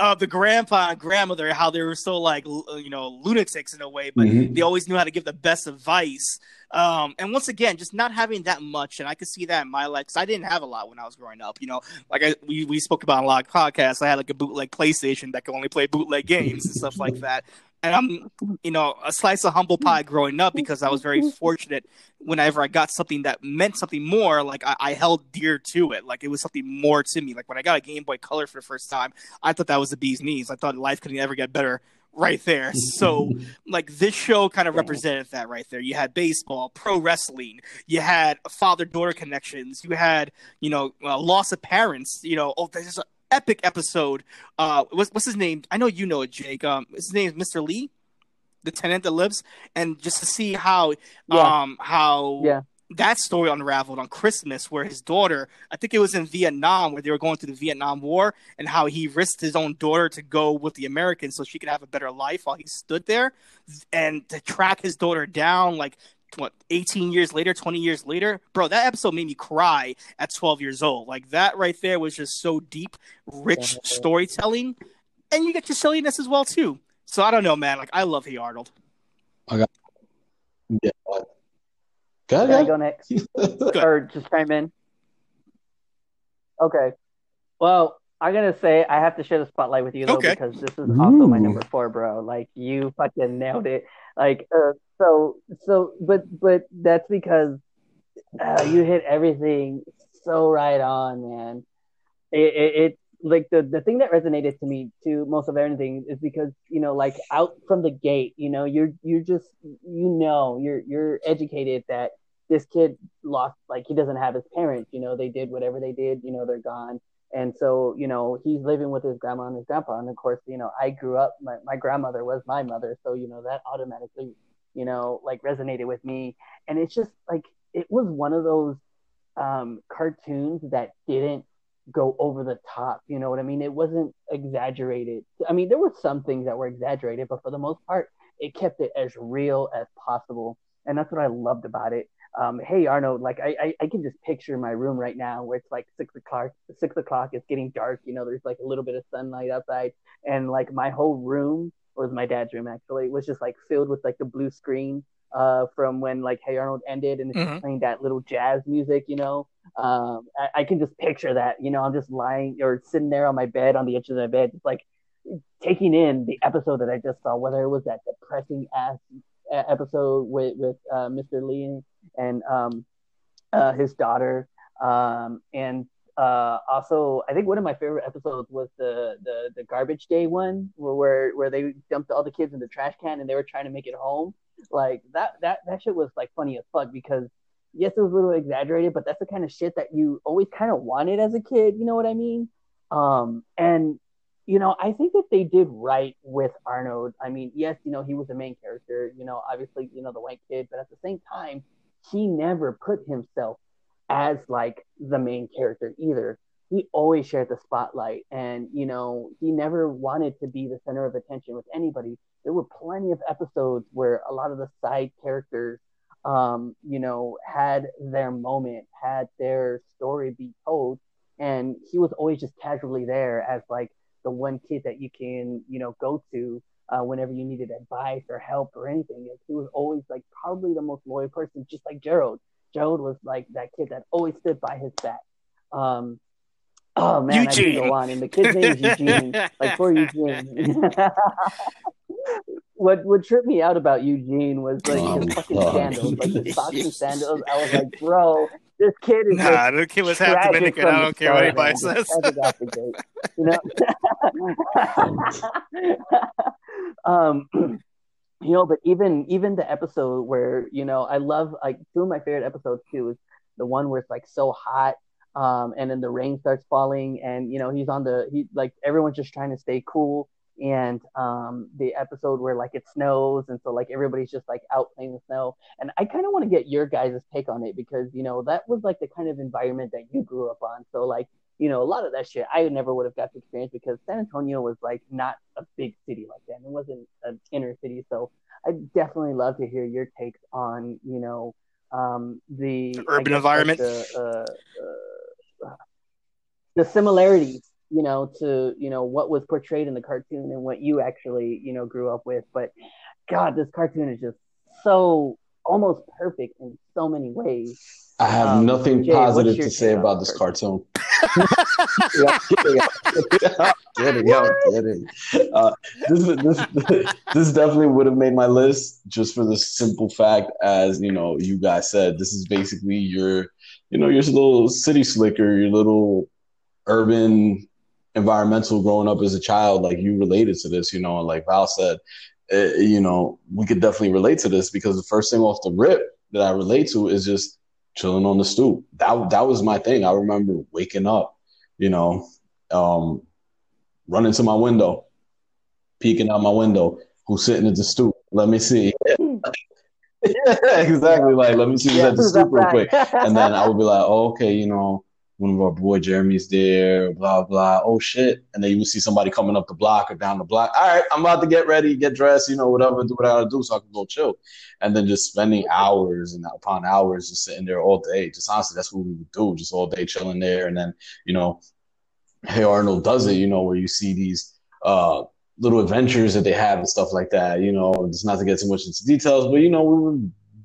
uh, the grandpa and grandmother, how they were so like you know lunatics in a way, but Mhm. they always knew how to give the best advice. Um, and once again, just not having that much, and I could see that in my life because I didn't have a lot when I was growing up. You know, like I, we we spoke about a lot of podcasts. I had like a bootleg PlayStation that could only play bootleg games and stuff like that. And I'm, you know, a slice of humble pie growing up because I was very fortunate. Whenever I got something that meant something more, like I, I held dear to it. Like it was something more to me. Like when I got a Game Boy Color for the first time, I thought that was the bee's knees. I thought life could never get better right there. So like this show kind of represented that right there. You had baseball, pro wrestling, you had father daughter connections, you had you know uh, loss of parents. You know, oh, there's an epic episode. Uh, what's, what's his name? I know you know it, Jake. Um, his name is Mr. Lee, the tenant that lives, and just to see how Yeah. um how Yeah. that story unraveled on Christmas, where his daughter, I think it was in Vietnam, where they were going through the Vietnam War, and how he risked his own daughter to go with the Americans so she could have a better life while he stood there, and to track his daughter down, like what 18 years later 20 years later bro that episode made me cry at 12 years old like that right there was just so deep rich storytelling and you get your silliness as well too so i don't know man like i love hey arnold Yeah. Go Can I ahead. go next? or just chime in? Okay. Well, I'm gonna say I have to share the spotlight with you though Okay. because this is also my number four, bro. Like you fucking nailed it. Like uh, so so but but that's because uh, you hit everything so right on, man. It, it, it like the the thing that resonated to me to most of everything is because you know like out from the gate, you know you're you're just you know you're you're educated that this kid lost like he doesn't have his parents. You know they did whatever they did. You know they're gone. And so, you know, he's living with his grandma and his grandpa. And of course, you know, I grew up, my, my grandmother was my mother. So, you know, that automatically, you know, like resonated with me. And it's just like, it was one of those um, cartoons that didn't go over the top. You know what I mean? It wasn't exaggerated. I mean, there were some things that were exaggerated, but for the most part, it kept it as real as possible. And that's what I loved about it. Um, hey Arnold, like I, I, I can just picture my room right now where it's like six o'clock, six o'clock, it's getting dark, you know, there's like a little bit of sunlight outside, and like my whole room was my dad's room actually, It was just like filled with like the blue screen uh from when like Hey Arnold ended and Mhm. playing that little jazz music, you know. Um I, I can just picture that, you know, I'm just lying or sitting there on my bed on the edge of the bed, just like taking in the episode that I just saw, whether it was that depressing ass episode with with uh, Mr. Lee and um, uh, his daughter, um, and uh, also I think one of my favorite episodes was the the the garbage day one where where, they dumped all the kids in the trash can and they were trying to make it home. Like that that that shit was like funny as fuck because yes, it was a little exaggerated, but that's the kind of shit that you always kind of wanted as a kid. You know what I mean? Um, and you know, I think that they did right with Arnold. I mean, yes, you know, he was the main character, you know, obviously, you know, the white kid, but at the same time, he never put himself as like the main character either. He always shared the spotlight and, you know, he never wanted to be the center of attention with anybody. There were plenty of episodes where a lot of the side characters, um, you know, had their moment, had their story be told, and he was always just casually there as like the one kid that you can, you know, go to uh, whenever you needed advice or help or anything. He was always like probably the most loyal person, just like Gerald. Gerald was like that kid that always stood by his back. Um, oh man, I Eugene. can go on, and the kid's name is Eugene. like for Eugene. what what tripped me out about Eugene was like Oh, his fucking God. sandals, like the socks and sandals. I was like, bro, this kid is Nah, the kid was half Dominican. I don't care what anybody says. Just tragic out the gate, you know. um, you know, but even even the episode where you know I love like two of my favorite episodes too is the one where it's like so hot, um, and then the rain starts falling, and you know he's on the he like everyone's just trying to stay cool, and um, the episode where like it snows, and so like everybody's just like out playing the snow, and I kind of want to get your guys' take on it because you know that was like the kind of environment that you grew up on, so like you know, a lot of that shit I never would have got to experience because San Antonio was like not a big city like that. It wasn't an inner city. So I definitely love to hear your takes on, you know, um, the The urban guess, like, environment. the, uh, uh, the similarities, you know, to, you know, what was portrayed in the cartoon and what you actually, you know, grew up with. But God, this cartoon is just so almost perfect in so many ways. I have Um, nothing Jay, positive to say about this cartoon? cartoon. Yeah, I'm kidding. I'm kidding. I'm kidding. Uh, this, this, this definitely would have made my list just for the simple fact, as you know, you guys said, this is basically your, you know, your little city slicker, your little urban environmental growing up as a child. Like you related to this, you know, and like Val said, eh, you know, we could definitely relate to this because the first thing off the rip that I relate to is just chilling on the stoop. That that was my thing. I remember waking up, you know, um, running to my window, peeking out my window. Who's sitting at the stoop? Let me see. yeah, exactly. Like, let me see who's Yeah, at the stoop real quick. And then I would be like, oh, okay, you know, one of our boy Jeremy's there, blah, blah. Oh, shit. And then you would see somebody coming up the block or down the block. All right, I'm about to get ready, get dressed, you know, whatever, do what I gotta do so I can go chill. And then just spending hours and upon hours just sitting there all day. Just honestly, that's what we would do, just all day chilling there. And then, you know, Hey Arnold does it, you know, where you see these uh little adventures that they have and stuff like that, you know, just not to get too much into details, but you know, we were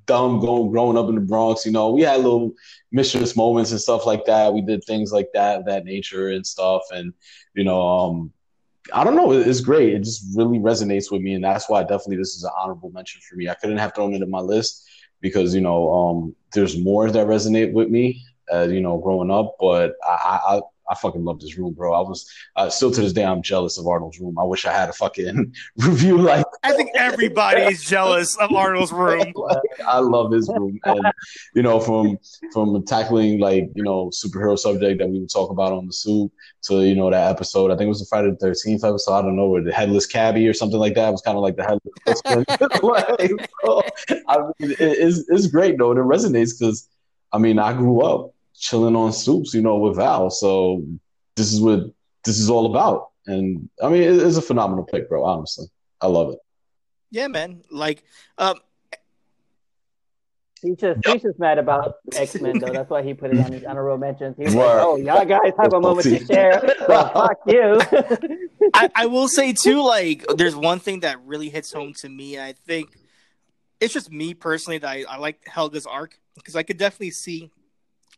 dumb going growing up in the Bronx, you know, we had little mischievous moments and stuff like that. We did things like that, that nature and stuff. And, you know, um I don't know, it's great. It just really resonates with me, and that's why definitely this is an honorable mention for me. I couldn't have thrown it in my list because you know um, there's more that resonate with me, uh, you know, growing up. But I, I, I fucking love this room, bro. I was uh, still to this day, I'm jealous of Arnold's room. I wish I had a fucking review like. I think everybody is jealous of Arnold's room. I love his room, and you know, from from tackling like you know superhero subject that we would talk about on the soup to you know that episode. I think it was the Friday the Thirteenth episode. I don't know, where the headless cabbie or something like that it was kind of like the headless. Like, I mean, it, it's it's great though. and It resonates because I mean I grew up chilling on soups, you know, with Val. So this is what this is all about. And I mean, it, it's a phenomenal pick, bro. Honestly, I love it. Yeah, man. Like, um, He's just he's just mad about X Men though. That's why he put it on his honorable mentions. He's like, "Oh, y'all guys have a moment to share." Well, fuck you. I, I will say too, like, there's one thing that really hits home to me. I think it's just me personally that I, I like Helga's arc because I could definitely see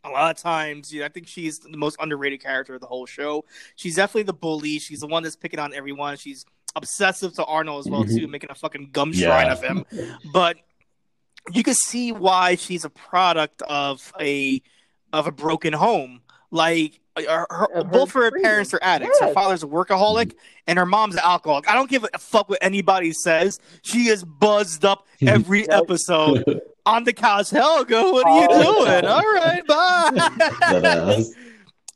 a lot of times. You know, I think she's the most underrated character of the whole show. She's definitely the bully. She's the one that's picking on everyone. She's obsessive to Arnold as well Mhm. too, making a fucking gum shrine Yeah. of him. But you can see why she's a product of a of a broken home. Like her, her, her both of her freedom. parents are addicts. Her father's a workaholic, and her mom's an alcoholic. I don't give a fuck what anybody says. She is buzzed up every episode on the couch. Helga, what are you Oh. doing? All right, bye.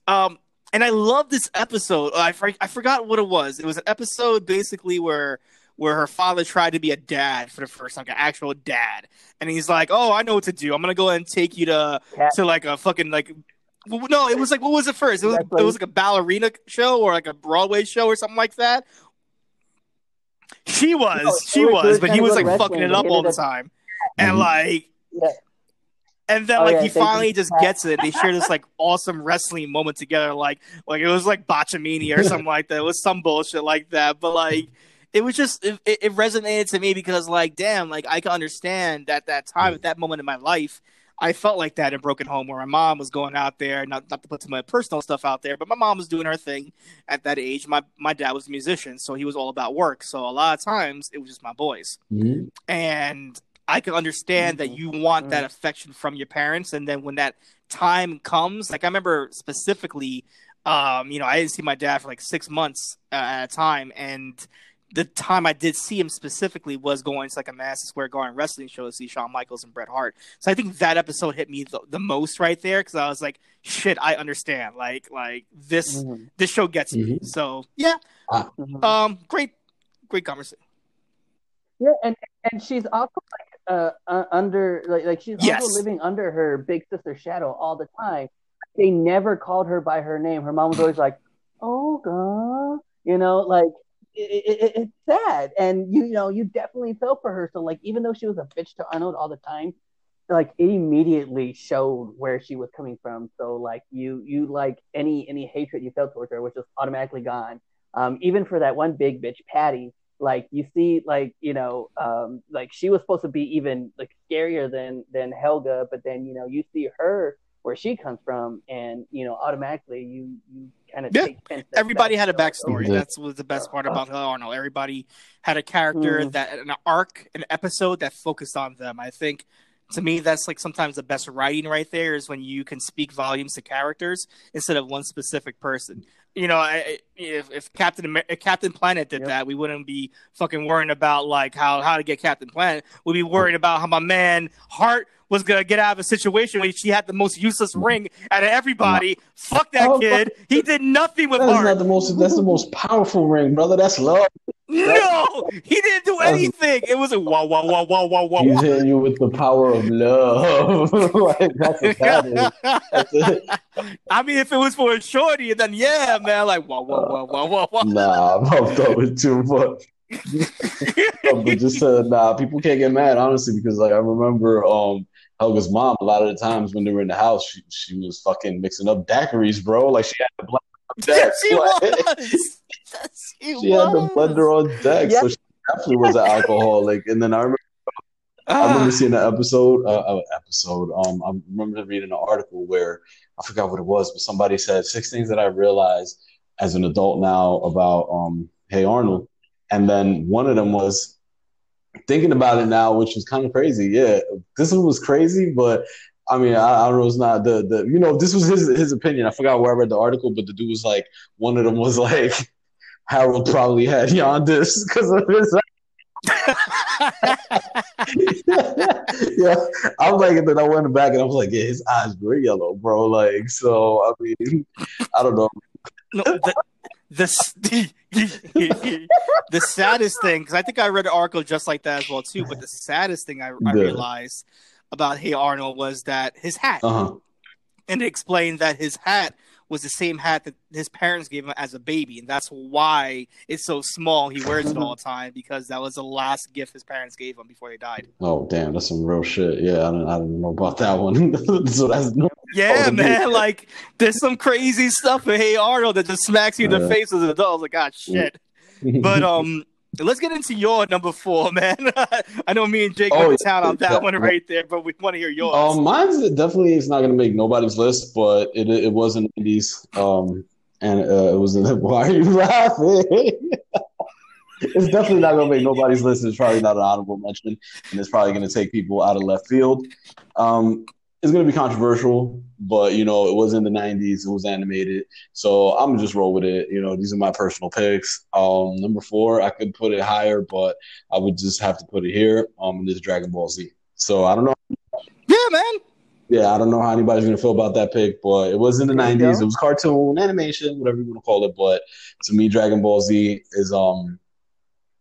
Um, and I love this episode. I I forgot what it was. It was an episode basically where where her father tried to be a dad for the first time, like an actual dad, and he's like, "Oh, I know what to do. I'm gonna go ahead and take you to Cat- to like a fucking like." No, it was like what was it first? It was it was like a ballerina show or like a Broadway show or something like that. She was, No, she was- was, but he was like fucking it up all the time, and Mhm. like Yeah. and then Oh, like yeah, he finally just- just gets it. They share this like awesome wrestling moment together, like like it was like Botchamania or something like that. It was some bullshit like that, but like it was just it, it it resonated to me because like damn, like I can understand that that time at that moment in my life. I felt like that in Broken Home, where my mom was going out there, not not to put some of my personal stuff out there, but my mom was doing her thing at that age. My my dad was a musician, so he was all about work. So a lot of times it was just my boys Mhm. and I can understand that Mhm. you want that Mhm. affection from your parents, and then when that time comes, like I remember specifically, um, you know, I didn't see my dad for like six months uh, at a time, and the time I did see him specifically was going to like a Madison Square Garden wrestling show to see Shawn Michaels and Bret Hart. So I think that episode hit me the, the most right there because I was like, shit, I understand. Like, like this Mhm. this show gets me. Mhm. So yeah, Mhm. um, great, great conversation. Yeah, and and she's also like uh, under like like she's Yes. also living under her big sister's shadow all the time. They never called her by her name. Her mom was always like, "Olga," you know, like it, it, it- it's sad, and you, you know you definitely felt for her. So like even though she was a bitch to Arnold all the time, like it immediately showed where she was coming from. So like you you like any any hatred you felt towards her, was just automatically gone. Um, even for that one big bitch, Patty, like you see like you know um like she was supposed to be even like scarier than than helga but then you know you see her where she comes from and you know automatically you you kind of Yeah. take everybody had a backstory. Mhm. That's was the best part about Arnold. Everybody had a character Mhm. that an arc, an episode that focused on them. I think to me that's like sometimes the best writing right there is when you can speak volumes to characters instead of one specific person. You know, I, if, if Captain Amer- if Captain Planet did Yep. that, we wouldn't be fucking worrying about like how how to get Captain Planet. We'd be worried about how my man Heart was gonna get out of a situation where she had the most useless ring out of everybody. Fuck that Oh, kid. He did nothing with That Heart. not the most. That's the most powerful ring, brother. That's love. No, he didn't do anything. It was a wow, wow, wow, wow, wow, wow. He's hitting you with the power of love. like, that's what that is. That's it. I mean, if it was for a shorty, then yeah, man, like wow, wow, wow, wow, wow, wow. Nah, I'm throwing too much. But just uh, nah, people can't get mad honestly because like I remember um Helga's mom a lot of the times when they were in the house, she she was fucking mixing up daiquiris, bro. Like she had the black. Yes, he Like, was. Yes, he she had the blender on deck, so she definitely was an alcoholic. And then I remember I remember seeing an episode, uh, uh, episode. Um, I remember reading an article where I forgot what it was, but somebody said six things that I realized as an adult now about um, Hey Arnold, and then one of them was thinking about it now, which was kind of crazy. Yeah, this one was crazy, but I mean, I, I don't know. It's not the the you know this was his his opinion. I forgot where I read the article, but the dude was like, one of them was like, Harold probably had jaundice because of his yeah, I'm like, and then I went back and I was like, yeah, his eyes were yellow, bro. Like, so I mean, I don't know. no, the, the, the saddest thing, because I think I read an article just like that as well too. But the saddest thing I, I realized about Hey Arnold was that his hat, Uh huh. and they explained that his hat was the same hat that his parents gave him as a baby, and that's why it's so small. He wears it all the time because that was the last gift his parents gave him before they died. Oh, damn, that's some real shit. Yeah, I don't, I don't know about that one. so that's no. Yeah, Oh, man. Like, there's some crazy stuff in Hey Arnold that just smacks you in the Yeah. face as an adult. I was like, God, shit. But um, let's get into your number four, man. I know me and Jake Oh, went to town on that yeah. one right there, but we want to hear yours. Um, mine's definitely is not gonna make nobody's list, but it it was in the eighties. Um, and uh, it was in the. Why are you laughing? it's definitely not gonna make nobody's list. It's probably not an honorable mention, and it's probably gonna take people out of left field. Um, it's gonna be controversial, but you know, it was in the '90s. It was animated, so I'm gonna just roll with it. You know, these are my personal picks. Um, number four, I could put it higher, but I would just have to put it here. Um, and this Dragon Ball Z. So I don't know. yeah, man. Yeah, I don't know how anybody's gonna feel about that pick, but it was in the There nineties. It was cartoon, animation, whatever you want to call it. But to me, Dragon Ball Z is um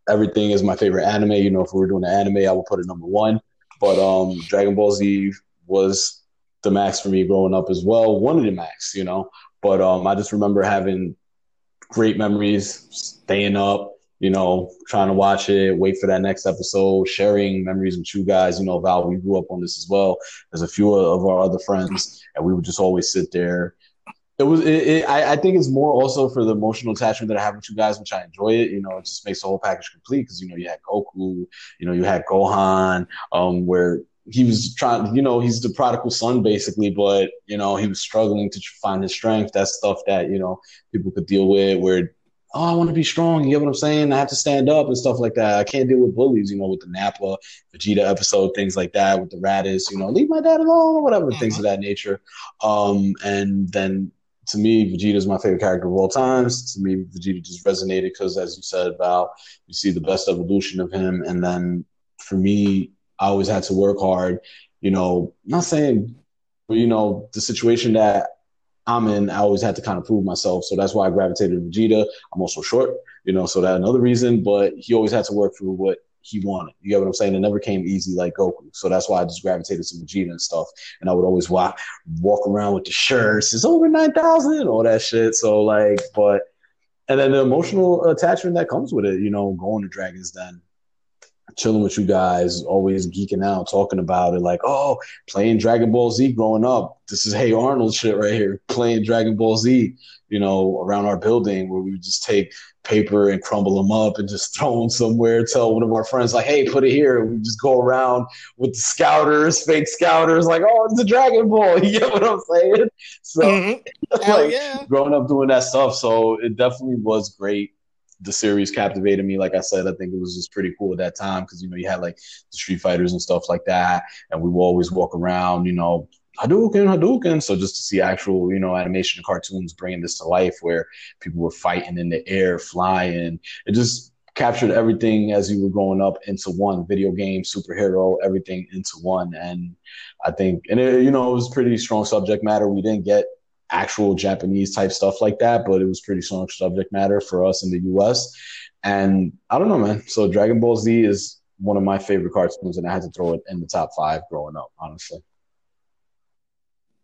everything is my favorite anime. You know, if we were doing an anime, I would put it number one. But um Dragon Ball Z was the max for me growing up as well. One of the max, you know. But um I just remember having great memories, staying up, you know, trying to watch it, wait for that next episode, sharing memories with you guys. You know, Val, we grew up on this as well. There's a few of our other friends, and we would just always sit there. It was, it, it, I, I think it's more also for the emotional attachment that I have with you guys, which I enjoy it. You know, it just makes the whole package complete because you know you had Goku, you know you had Gohan, um, where he was trying, you know, he's the prodigal son basically, but you know he was struggling to find his strength. That's stuff that you know people could deal with. Where oh, I want to be strong. You get what I'm saying? I have to stand up and stuff like that. I can't deal with bullies, you know, with the Nappa, Vegeta episode, things like that, with the Raditz, you know, leave my dad alone or whatever, things of that nature. Um, and then to me, Vegeta is my favorite character of all times. To me, Vegeta just resonated because, as you said, Val, you see the best evolution of him. And then for me, I always had to work hard. You know, not saying, but you know, the situation that I'm in, I always had to kind of prove myself. So that's why I gravitated to Vegeta. I'm also short, you know, so that's another reason. But he always had to work through what he wanted. You get what I'm saying? It never came easy like Goku. So that's why I just gravitated to Vegeta and stuff. And I would always walk walk around with the shirts. It's over nine thousand, all that shit. So like, but and then the emotional attachment that comes with it, you know, going to Dragon's Den, chilling with you guys, always geeking out, talking about it, like, oh, playing Dragon Ball Z growing up. This is Hey Arnold shit right here, playing Dragon Ball Z, you know, around our building where we would just take paper and crumble them up and just throw them somewhere. Tell one of our friends, like, hey, put it here. We just go around with the scouters, fake scouters, like, oh, it's a Dragon Ball. You get what I'm saying? So, Mhm. Like, yeah. growing up doing that stuff. So it definitely was great. The series captivated me. Like I said, I think it was just pretty cool at that time because you know you had like the Street Fighters and stuff like that, and we would always walk around, you know, Hadouken, Hadouken. So just to see actual, you know, animation cartoons bringing this to life, where people were fighting in the air, flying, it just captured everything as you were growing up into one video game, superhero, everything into one. And I think, and it, you know, it was pretty strong subject matter. We didn't get actual Japanese type stuff like that, but it was pretty strong subject matter for us in the US. And I don't know, man. So Dragon Ball Z is one of my favorite cartoons, and I had to throw it in the top five growing up, honestly.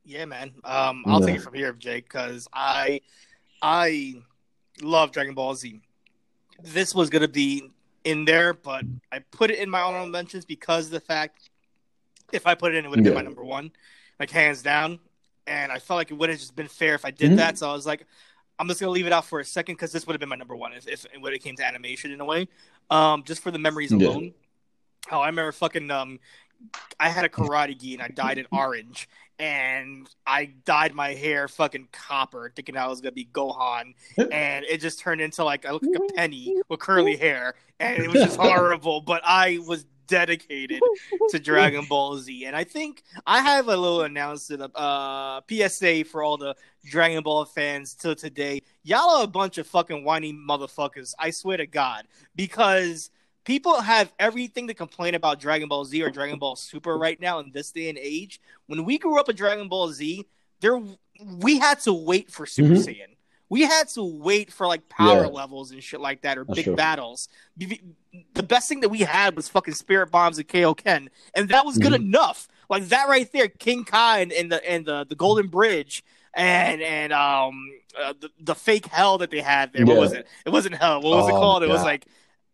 Yeah, man. Um, I'll Yeah. take it from here, Jake, because I, I love Dragon Ball Z. This was gonna be in there, but I put it in my honorable mentions because of the fact if I put it in, it would have been my number one, like hands down. And I felt like it would have just been fair if I did Mhm. that. So I was like, I'm just gonna leave it out for a second because this would have been my number one if, if when it came to animation in a way, um, just for the memories Yeah. alone. Oh, I remember fucking um, I had a karate gi and I dyed it orange, and I dyed my hair fucking copper, thinking I was gonna be Gohan, and it just turned into like I looked like a penny with curly hair, and it was just horrible. But I was dedicated to Dragon Ball Z, and I think I have a little announcement, uh, PSA for all the Dragon Ball fans till today. Y'all are a bunch of fucking whiny motherfuckers. I swear to God, because people have everything to complain about Dragon Ball Z or Dragon Ball Super right now in this day and age. When we grew up with Dragon Ball Z, there we had to wait for Super Mhm. Saiyan. We had to wait for like power Yeah. levels and shit like that or That's big true. battles. The best thing that we had was fucking Spirit Bombs and Kaioken, and that was good Mhm. enough. Like that right there, King Kai and, and the and the, the Golden Bridge and and um uh, the the fake hell that they had there. What was it? It wasn't hell. What was it Oh, called? It was like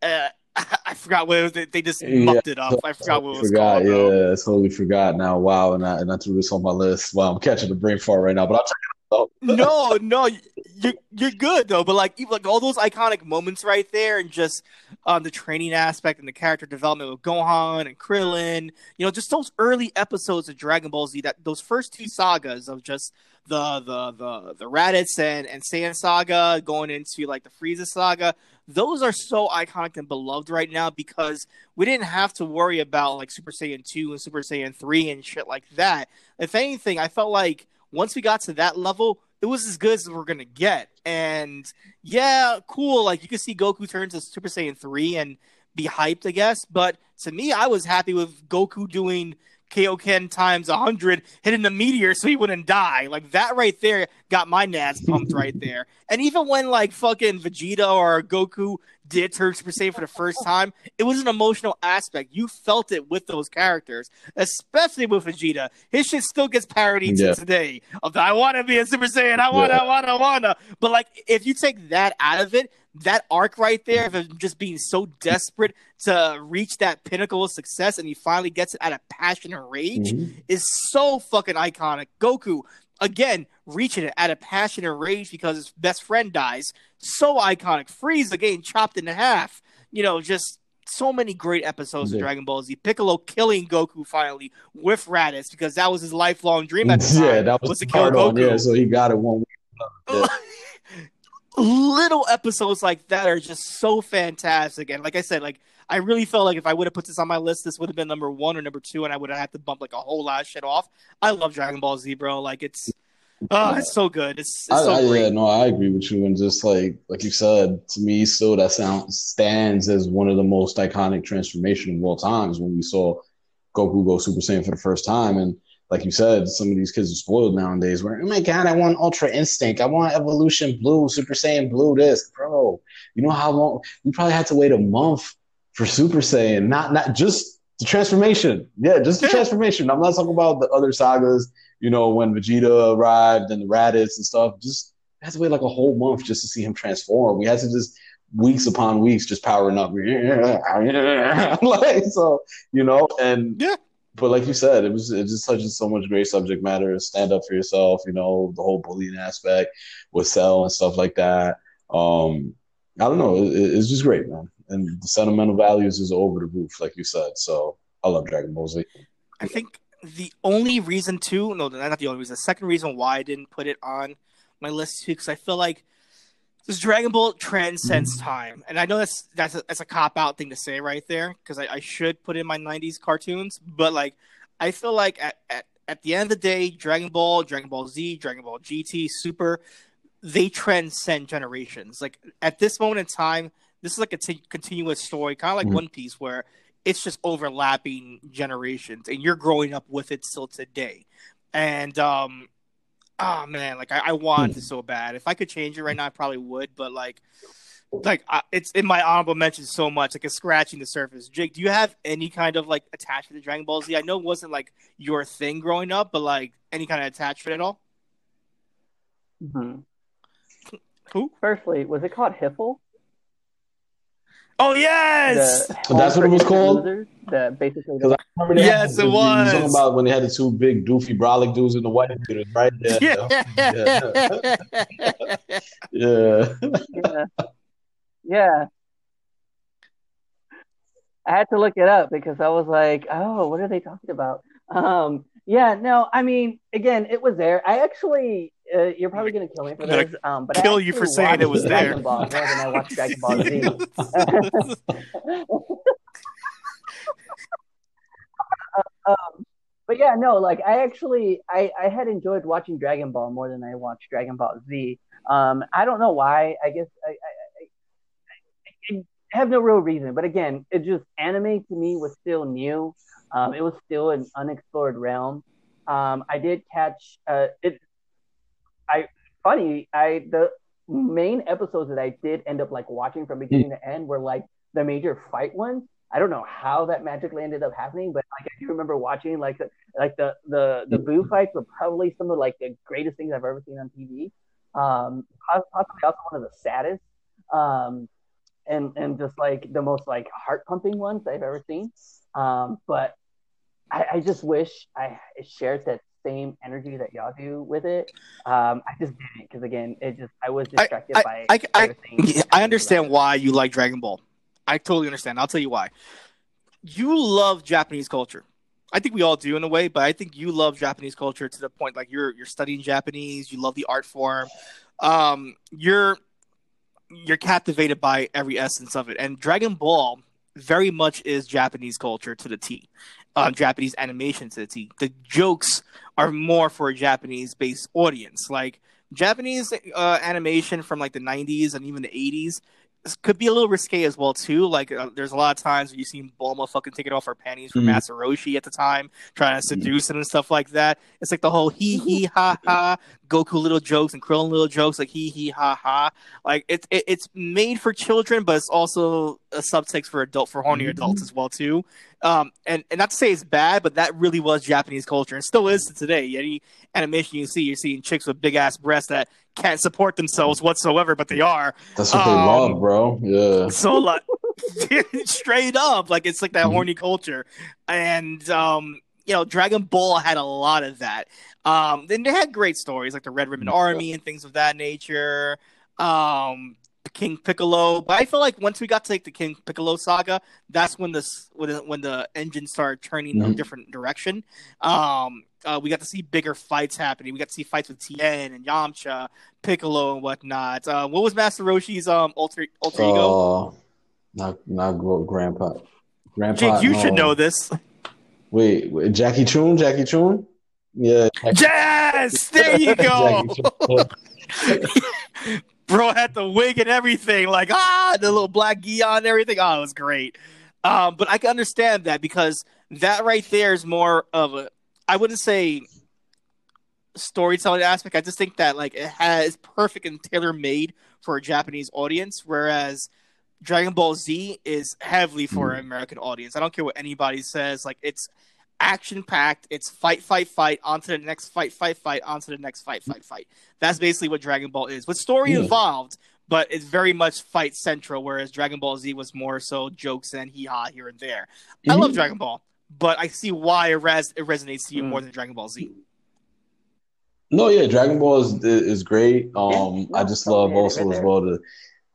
uh, I forgot what it was. They- just Yeah, mucked it up. I forgot what it was forgot, called. though. yeah, I totally forgot now. Wow, and I and I threw this on my list. Wow, I'm catching the brain fart right now, but I'll check it out. No, no, you're you're good though. But like, even, like all those iconic moments right there, and just um, the training aspect and the character development with Gohan and Krillin. You know, just those early episodes of Dragon Ball Z. That those first two sagas of just the the the the Raditz and and Saiyan saga going into like the Frieza saga. Those are so iconic and beloved right now because we didn't have to worry about like Super Saiyan two and Super Saiyan three and shit like that. If anything, I felt like once we got to that level, it was as good as we're gonna get. And yeah, cool. Like you could see Goku turn to Super Saiyan three and be hyped, I guess. But to me, I was happy with Goku doing Kaioken times hundred, hitting the meteor so he wouldn't die. Like that right there got my nads pumped right there. And even when like fucking Vegeta or Goku did turn Super Saiyan for the first time, it was an emotional aspect. You felt it with those characters, especially with Vegeta. His shit still gets parodied Yeah. to today. Of the, I want to be a Super Saiyan. I want to, Yeah. I want to, I want to. But like, if you take that out of it, that arc right there of him just being so desperate to reach that pinnacle of success, and he finally gets it out of passion and rage, Mhm. is so fucking iconic. Goku again reaching it out of passion and rage because his best friend dies. So iconic. Frieza getting chopped in half. You know, just so many great episodes of Dragon Ball Z. Piccolo killing Goku finally with Raditz because that was his lifelong dream at the time. Yeah, that was, to the kill hard on. Goku. Yeah, so he got it one week. Yeah. little episodes like that are just so fantastic and like i said like i really felt like if i would have put this on my list this would have been number one or number two and i would have had to bump like a whole lot of shit off i love dragon ball z bro like it's oh it's so good it's, it's I, so I, great yeah, no, I agree with you. And just like like you said, to me, still that sound stands as one of the most iconic transformation of all times when we saw Goku go Super Saiyan for the first time. And like you said, some of these kids are spoiled nowadays. Where oh my god, I want Ultra Instinct, I want Evolution Blue, Super Saiyan Blue. This, bro, you know how long we probably had to wait a month for Super Saiyan, not not just the transformation. Yeah, just the transformation. I'm not talking about the other sagas you know, when Vegeta arrived and the Raditz and stuff, just had to wait like a whole month just to see him transform. We had to just weeks upon weeks just powering up. like so, you know, and Yeah. But like you said, it was it just touches so much great subject matter. Stand up for yourself, you know, the whole bullying aspect with Cell and stuff like that. Um, I don't know, it, it's just great, man. And the sentimental values is over the roof, like you said. So I love Dragon Ball Z. i think the only reason too no not the only reason the second reason why i didn't put it on my list too because i feel like this Dragon Ball transcends time, and I know that's that's a, that's a cop out thing to say right there because I, I should put in my '90s cartoons, but like I feel like at, at at the end of the day, Dragon Ball, Dragon Ball Z, Dragon Ball GT, Super, they transcend generations. Like at this moment in time, this is like a t- continuous story, kind of like Mhm. One Piece, where it's just overlapping generations, and you're growing up with it still today. And um, oh man, like I, I want it so bad. If I could change it right now, I probably would. But like, like uh, it's in my honorable mentions so much, like it's scratching the surface. Jake, do you have any kind of like attachment to Dragon Ball Z? I know it wasn't like your thing growing up, but like any kind of attachment at all? Mm-hmm. Who? Firstly, was it called HFIL? Oh yes, The That's what it was Home for called? Losers? The basically Because the, I remember they Yes, had, it you were talking was. about when they had the two big doofy brolic dudes in the white beaters, right? Yeah, yeah. yeah. yeah. yeah. I had to look it up because I was like, oh, what are they talking about? Um, yeah, no, I mean, again, it was there. I actually, uh, you're probably gonna kill me for this, um, but kill you for saying it was there. Ball more than I watched Dragon Ball Z. um, but yeah, no, like I actually, I, I had enjoyed watching Dragon Ball more than I watched Dragon Ball Z. Um, I don't know why. I guess I, I, I, I have no real reason. But again, it just anime to me was still new. Um, it was still an unexplored realm. Um, I did catch uh, it. I funny. I the main episodes that I did end up like watching from beginning to end were like the major fight ones. I don't know how that magically ended up happening, but like I do remember watching like the like the the the Buu fights were probably some of like the greatest things I've ever seen on TV. Um, possibly also one of the saddest, um, and and just like the most like heart pumping ones I've ever seen. Um, but I, I just wish I shared that same energy that y'all do with it. Um, I just didn't because again, it just I was distracted I, by I, I, other things. I understand why you like Dragon Ball. I totally understand. I'll tell you why. You love Japanese culture. I think we all do in a way, but I think you love Japanese culture to the point like you're you're studying Japanese, you love the art form. Um, you're you're captivated by every essence of it. And Dragon Ball very much is Japanese culture to the T. Um, Japanese animation to the T. The jokes are more for a Japanese based audience. Like Japanese uh, animation from like the 90s and even the 80s could be a little risque as well too. Like uh, there's a lot of times where you see Bulma fucking taking off her panties for Mhm. Master Roshi at the time, trying to seduce him and stuff like that. It's like the whole hee hee ha ha Goku little jokes and Krillin little jokes, like hee hee ha ha. Like it's it, it's made for children, but it's also a subtext for adult for horny Mhm. adults as well too. Um, and and not to say it's bad, but that really was Japanese culture and still is to today. Any animation you see, you're seeing chicks with big ass breasts that can't support themselves whatsoever, but they are. That's what they Um, love, bro. Yeah. So like straight up, like it's like that Mhm. horny culture, and um, you know, Dragon Ball had a lot of that. Um, then they had great stories like the Red Ribbon Army and things of that nature. Um, King Piccolo, but I feel like once we got to like the King Piccolo saga, that's when this when the, when the engine started turning a Mhm. different direction. Um, uh, we got to see bigger fights happening. We got to see fights with Tien and Yamcha, Piccolo, and whatnot. Uh, what was Master Roshi's um alter alter ego? Uh, not not grandpa. Grandpa. Jake, you no. should know this. Wait, wait, Jackie Chun. Jackie Chun. Yeah. Yes, there you go. Bro had the wig and everything, like ah, the little black gi on and everything. Oh, it was great. Um, but I can understand that because that right there is more of a, I wouldn't say storytelling aspect. I just think that like it has perfect and tailor made for a Japanese audience, whereas Dragon Ball Z is heavily for an American audience. I don't care what anybody says. Like it's action packed. It's fight, fight, fight, on to the next fight, fight, fight, on to the next fight, fight, fight. That's basically what Dragon Ball is. With story Yeah. involved, but it's very much fight central, whereas Dragon Ball Z was more so jokes and hee haw here and there. I love Mhm. Dragon Ball, but I see why it, res- it resonates to you Mm. more than Dragon Ball Z. No, yeah, Dragon Ball is is great. Um, Yeah, I just love also right as well the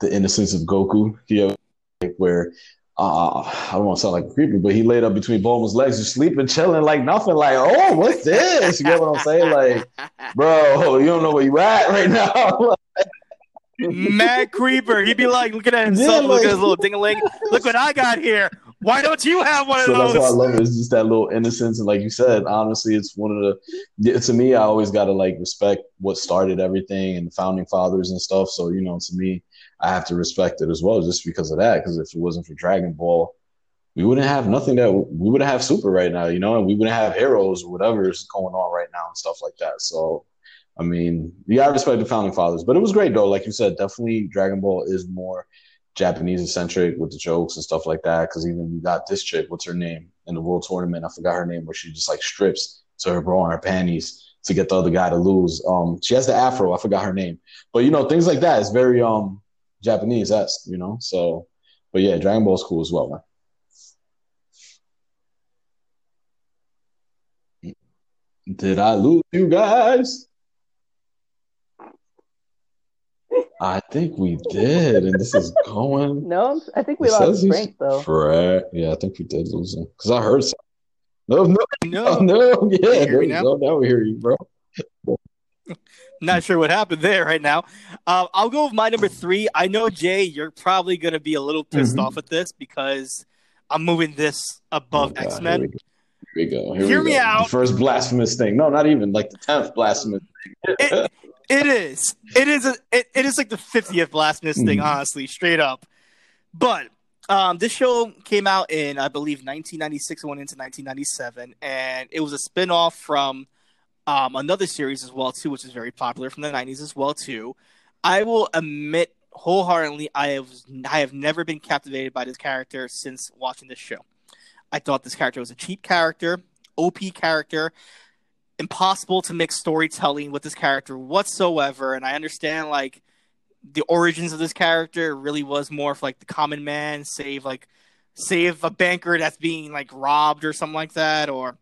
the innocence of Goku. You know, like where uh, I don't want to sound like a creeper, but he laid up between Bulma's legs, just sleeping, chilling like nothing. Like, oh, what's this? You get what I'm saying? Like, bro, you don't know where you at right now. Mad creeper. He'd be like looking at himself, Yeah, looking at his little ding-a-ling. Look what I got here. Why don't you have one of so that's those? why I love it. It's just that little innocence, and like you said, honestly, it's one of the. To me, I always got to like respect what started everything and the founding fathers and stuff. So you know, to me, I have to respect it as well, just because of that. Because if it wasn't for Dragon Ball, we wouldn't have nothing that we wouldn't have Super right now, you know, and we wouldn't have Heroes or whatever is going on right now and stuff like that. So I mean, you gotta respect the founding fathers. But it was great though. Like you said, definitely Dragon Ball is more Japanese centric with the jokes and stuff like that. Because even you got this chick, what's her name in the World Tournament? I forgot her name, where she just like strips to her bra and her panties to get the other guy to lose. Um, she has the afro. I forgot her name, but you know things like that is very um Japanese esque. You know, so but yeah, Dragon Ball is cool as well, man. Did I lose you guys? I think we did, and this is going. No, I think we It lost says Frank though. Fra- Yeah, I think we did lose him because I heard. Some- no, no, No, no, yeah, you hear there you now? go. Now we hear you, bro. Not sure what happened there right now. Um, I'll go with my number three. I know Jay, you're probably gonna be a little pissed Mhm. off at this because I'm moving this above Oh, X Men. Here we go. Here Hear we me go. out. The first blasphemous thing. No, not even like the tenth blasphemous. It, it is. It is. A, it, it is like the fiftieth blasphemous thing, Mhm. honestly, straight up. But um, this show came out in, I believe, 1996 and went into 1997, and it was a spin-off from um, another series as well too, which is very popular from the 90s as well too. I will admit wholeheartedly, I have I have never been captivated by this character since watching this show. I thought this character was a cheap character, OP character, impossible to mix storytelling with this character whatsoever. And I understand like the origins of this character really was more of like the common man, save like save a banker that's being like robbed or something like that, or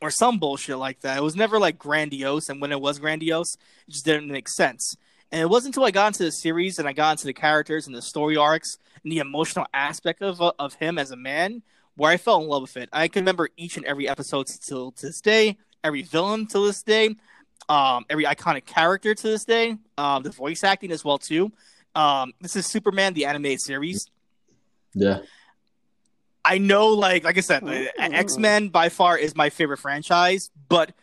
or some bullshit like that. It was never like grandiose, and when it was grandiose, it just didn't make sense. And it wasn't until I got into the series and I got into the characters and the story arcs and the emotional aspect of of him as a man where I fell in love with it. I can remember each and every episode till to this day, every villain to this day, um, every iconic character to this day, um, the voice acting as well too. Um, this is Superman the animated series. Yeah. I know, like like I said, Ooh. X Men by far is my favorite franchise, but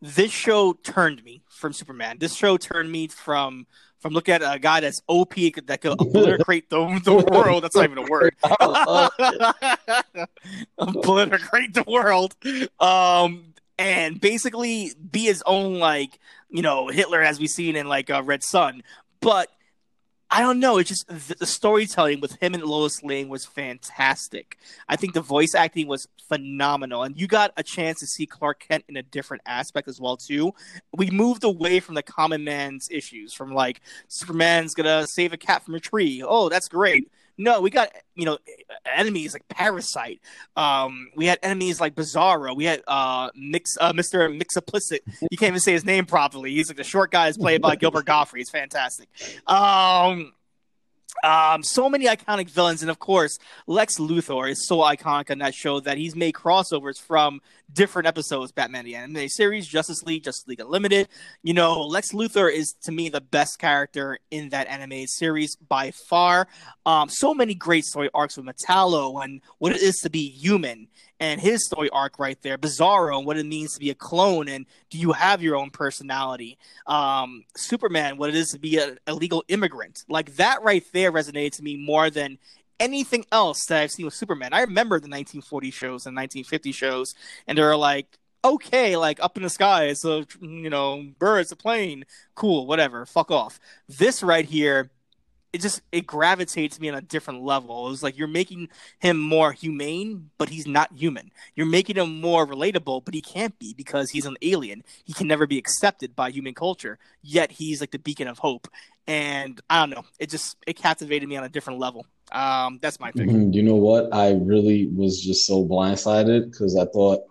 this show turned me from Superman. This show turned me from from looking at a guy that's OP that could obliterate the, the world. That's not even a word. obliterate the world. Um, and basically be his own like you know Hitler as we've seen in like uh, Red Sun, but I don't know. It's just the, the storytelling with him and Lois Lane was fantastic. I think the voice acting was phenomenal, and you got a chance to see Clark Kent in a different aspect as well too. We moved away from the common man's issues, from like Superman's gonna save a cat from a tree. Oh, that's great. No, we got you know enemies like Parasite. Um, we had enemies like Bizarro. We had uh, Mix, uh Mister Mixaplicit. You can't even say his name properly. He's like the short guy is played by Gilbert Gottfried. He's fantastic. Um, um, so many iconic villains, and of course, Lex Luthor is so iconic on that show that he's made crossovers from different episodes, Batman the Anime Series, Justice League, Justice League Unlimited. You know, Lex Luthor is to me the best character in that anime series by far. Um, so many great story arcs with Metallo and what it is to be human, and his story arc right there, Bizarro, and what it means to be a clone, and do you have your own personality? Um, Superman, what it is to be an illegal immigrant, like that right there resonated to me more than anything else that I've seen with Superman. I remember the 1940 shows and 1950 shows, and they're like, okay, like up in the sky, it's a you know bird, it's a plane, cool, whatever, fuck off. This right here, it just it gravitates me on a different level. It was like you're making him more humane, but he's not human. You're making him more relatable, but he can't be because he's an alien. He can never be accepted by human culture. Yet he's like the beacon of hope. And I don't know, it just it captivated me on a different level. Um, that's my pick. Mhm. You know what? I really was just so blindsided because I thought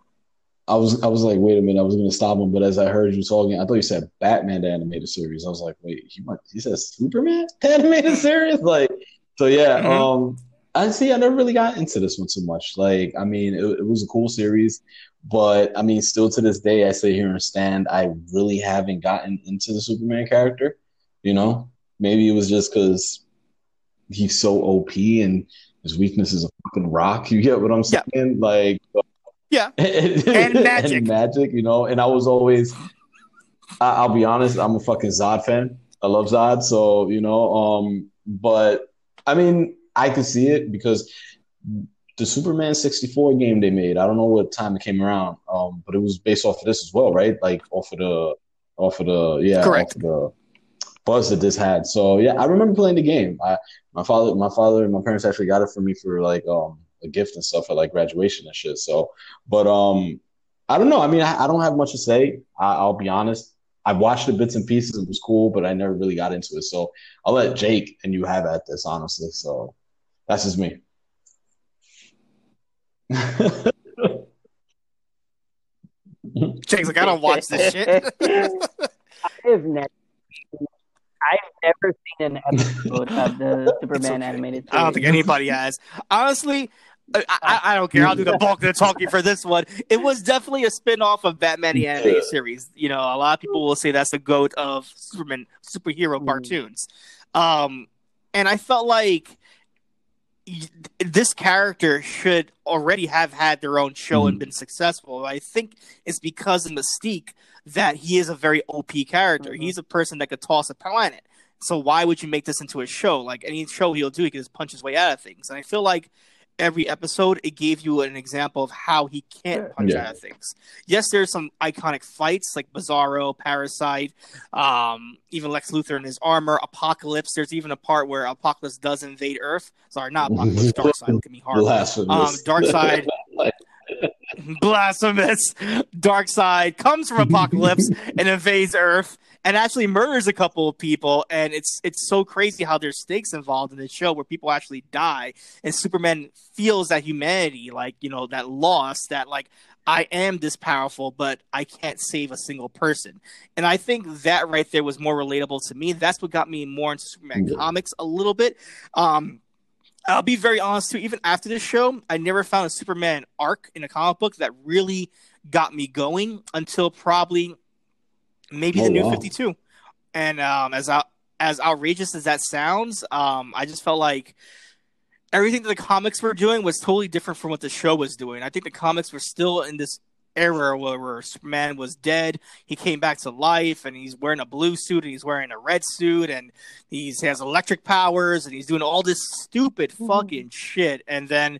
I was I was like, wait a minute, I was gonna stop him, but as I heard you talking, I thought you said Batman the animated series. I was like, wait, he might he said Superman the animated series? Like, so yeah, Mhm. um, I see. I never really got into this one so much. Like, I mean, it, it was a cool series, but I mean, still to this day, I sit here and stand. I really haven't gotten into the Superman character. You know, maybe it was just because he's so OP and his weakness is a fucking rock. You get what I'm Yeah. saying? Like, Yeah. and, magic. magic. You know, and I was always. I, I'll be honest. I'm a fucking Zod fan. I love Zod, so you know. Um, but I mean, I could see it because the Superman 64 game they made. I don't know what time it came around, um, but it was based off of this as well, right? Like off of the off of the yeah, Correct. of the buzz that this had. So yeah, I remember playing the game. I my father, my father, and my parents actually got it for me for like um a gift and stuff at like graduation and shit. So, but um, I don't know. I mean, I, I don't have much to say. I, I'll be honest. I watched the bits and pieces. It was cool, but I never really got into it. So I'll let Jake and you have at this, honestly. So that's just me. Jake's like, I don't watch this shit. I've never, I've never seen an episode of the Superman okay. animated series. I don't think anybody has. Honestly, I, I, I don't care. I'll do the bulk of the talking for this one. It was definitely a spin-off of Batman the animated series. You know, a lot of people will say that's the goat of Superman superhero Mm. cartoons. Um, and I felt like this character should already have had their own show and Mhm. been successful. I think it's because of Mystique that he is a very OP character. Mhm. He's a person that could toss a planet. So why would you make this into a show? Like any show he'll do, he can just punch his way out of things. And I feel like every episode it gave you an example of how he can't punch Yeah. out of things. Yes, there's some iconic fights like Bizarro, Parasite, um, even Lex Luthor in his armor, Apocalypse. There's even a part where Apocalypse does invade Earth. Sorry, not Apocalypse, Darkseid. Look at me hard. Blasphemous. Um, Darkseid, blasphemous. Darkseid comes from Apokolips and invades Earth and actually murders a couple of people. And it's it's so crazy how there's stakes involved in this show where people actually die, and Superman feels that humanity, like you know, that loss, that like I am this powerful, but I can't save a single person. And I think that right there was more relatable to me. That's what got me more into Superman Yeah. comics a little bit. Um, I'll be very honest too. Even after this show, I never found a Superman arc in a comic book that really got me going until probably maybe Oh, the new wow. Fifty Two. And um, as out, as outrageous as that sounds, um, I just felt like everything that the comics were doing was totally different from what the show was doing. I think the comics were still in this era where, where Superman was dead. He came back to life, and he's wearing a blue suit, and he's wearing a red suit, and he's he has electric powers, and he's doing all this stupid Mhm. fucking shit. And then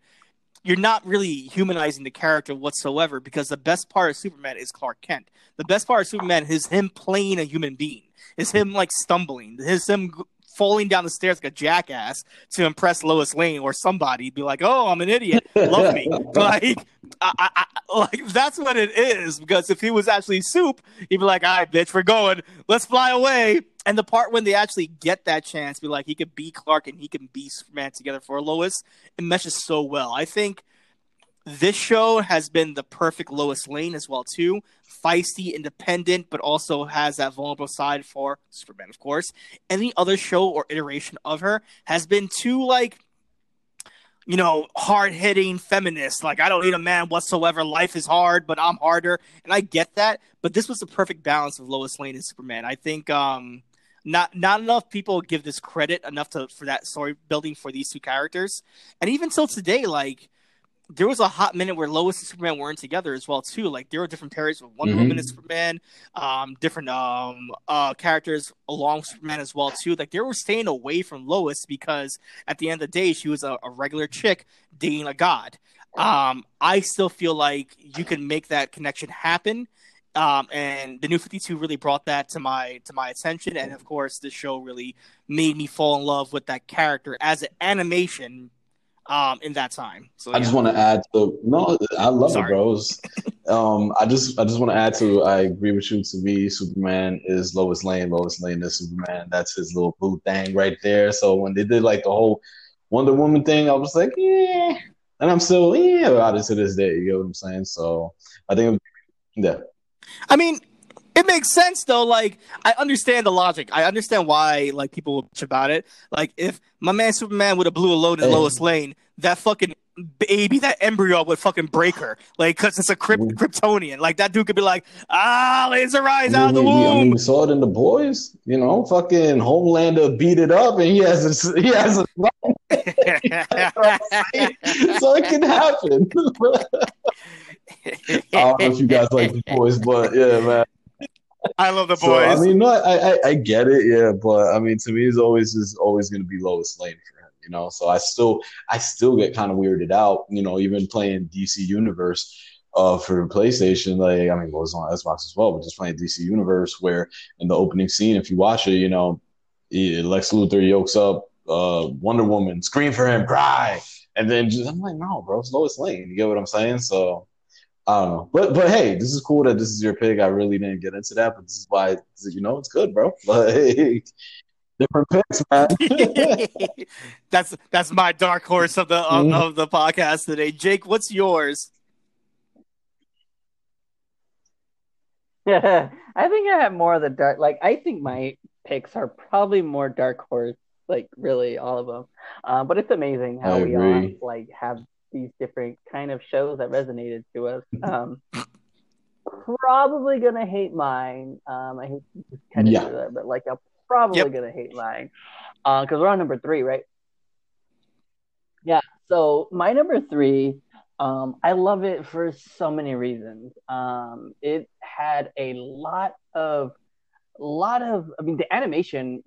you're not really humanizing the character whatsoever because the best part of Superman is Clark Kent. The best part of Superman is him playing a human being. Is him like stumbling. Is him falling down the stairs like a jackass to impress Lois Lane or somebody. Be like, oh, I'm an idiot. Love me. like, I, I, like that's what it is. Because if he was actually soup, he'd be like, all right, bitch, we're going. Let's fly away. And the part when they actually get that chance, be like, he could be Clark and he can be Superman together for Lois, it meshes so well. I think this show has been the perfect Lois Lane as well too. Feisty, independent, but also has that vulnerable side for Superman, of course. Any other show or iteration of her has been too like you know, hard hitting feminist. Like, I don't need a man whatsoever. Life is hard, but I'm harder. And I get that. But this was the perfect balance of Lois Lane and Superman. I think um, not not enough people give this credit enough to for that story building for these two characters. And even till today, like there was a hot minute where Lois and Superman weren't together as well too. Like there were different periods with Wonder Mhm. Woman and Superman, um, different um uh characters along with Superman as well too. Like they were staying away from Lois because at the end of the day she was a, a regular chick dating a god. Um, I still feel like you can make that connection happen. Um, and the new 52 really brought that to my to my attention and of course the show really made me fall in love with that character as an animation um in that time so I just want to add to no, I love Sorry. it, bros. um, I just I just want to add to I agree with you. To me, Superman is Lois Lane. Lois Lane is Superman. That's his little boo thing right there. So when they did like the whole Wonder Woman thing, I was like, yeah, and I'm still yeah about it to this day. You know what I'm saying? So I think yeah, I mean, it makes sense though. Like, I understand the logic. I understand why like people will bitch about it. Like, if my man Superman would have blew a load in Hey. Lois Lane, that fucking baby, that embryo would fucking break her. Like, cause it's a Kryp- Mm. Kryptonian. Like that dude could be like, ah, laser eyes out of the mean, we, I mean, womb. we saw it in the boys. You know, fucking Homelander beat it up, and he has a, he has a so it can happen. I don't know if you guys like the boys, but yeah, man. I love the So, boys. I mean, no, I, I I get it, yeah, but I mean, to me, it's always is always going to be Lois Lane for him, you know. So I still I still get kind of weirded out, you know, even playing DC Universe uh, for PlayStation, like I mean, it was on Xbox as well, but just playing DC Universe, where in the opening scene, if you watch it, you know, Lex Luthor yokes up uh, Wonder Woman, scream for him, cry, and then just I'm like, no, bro, it's Lois Lane. You get what I'm saying? So I don't know, but but hey, this is cool that this is your pick. I really didn't get into that, but this is why you know it's good, bro. Like different picks, man. that's that's my dark horse of the of, mm-hmm. of the podcast today. Jake, what's yours? Yeah, I think I have more of the dark. Like, I think my picks are probably more dark horse. Like, really, all of them. Um, but it's amazing how we all like have these different kind of shows that resonated to us. Um, probably gonna hate mine. Um, I hate to kind of yeah. do that, but like I'm probably yep. gonna hate mine because uh, we're on number three, right? Yeah. So my number three um, I love it for so many reasons. Um, it had a lot of, lot of. I mean, the animation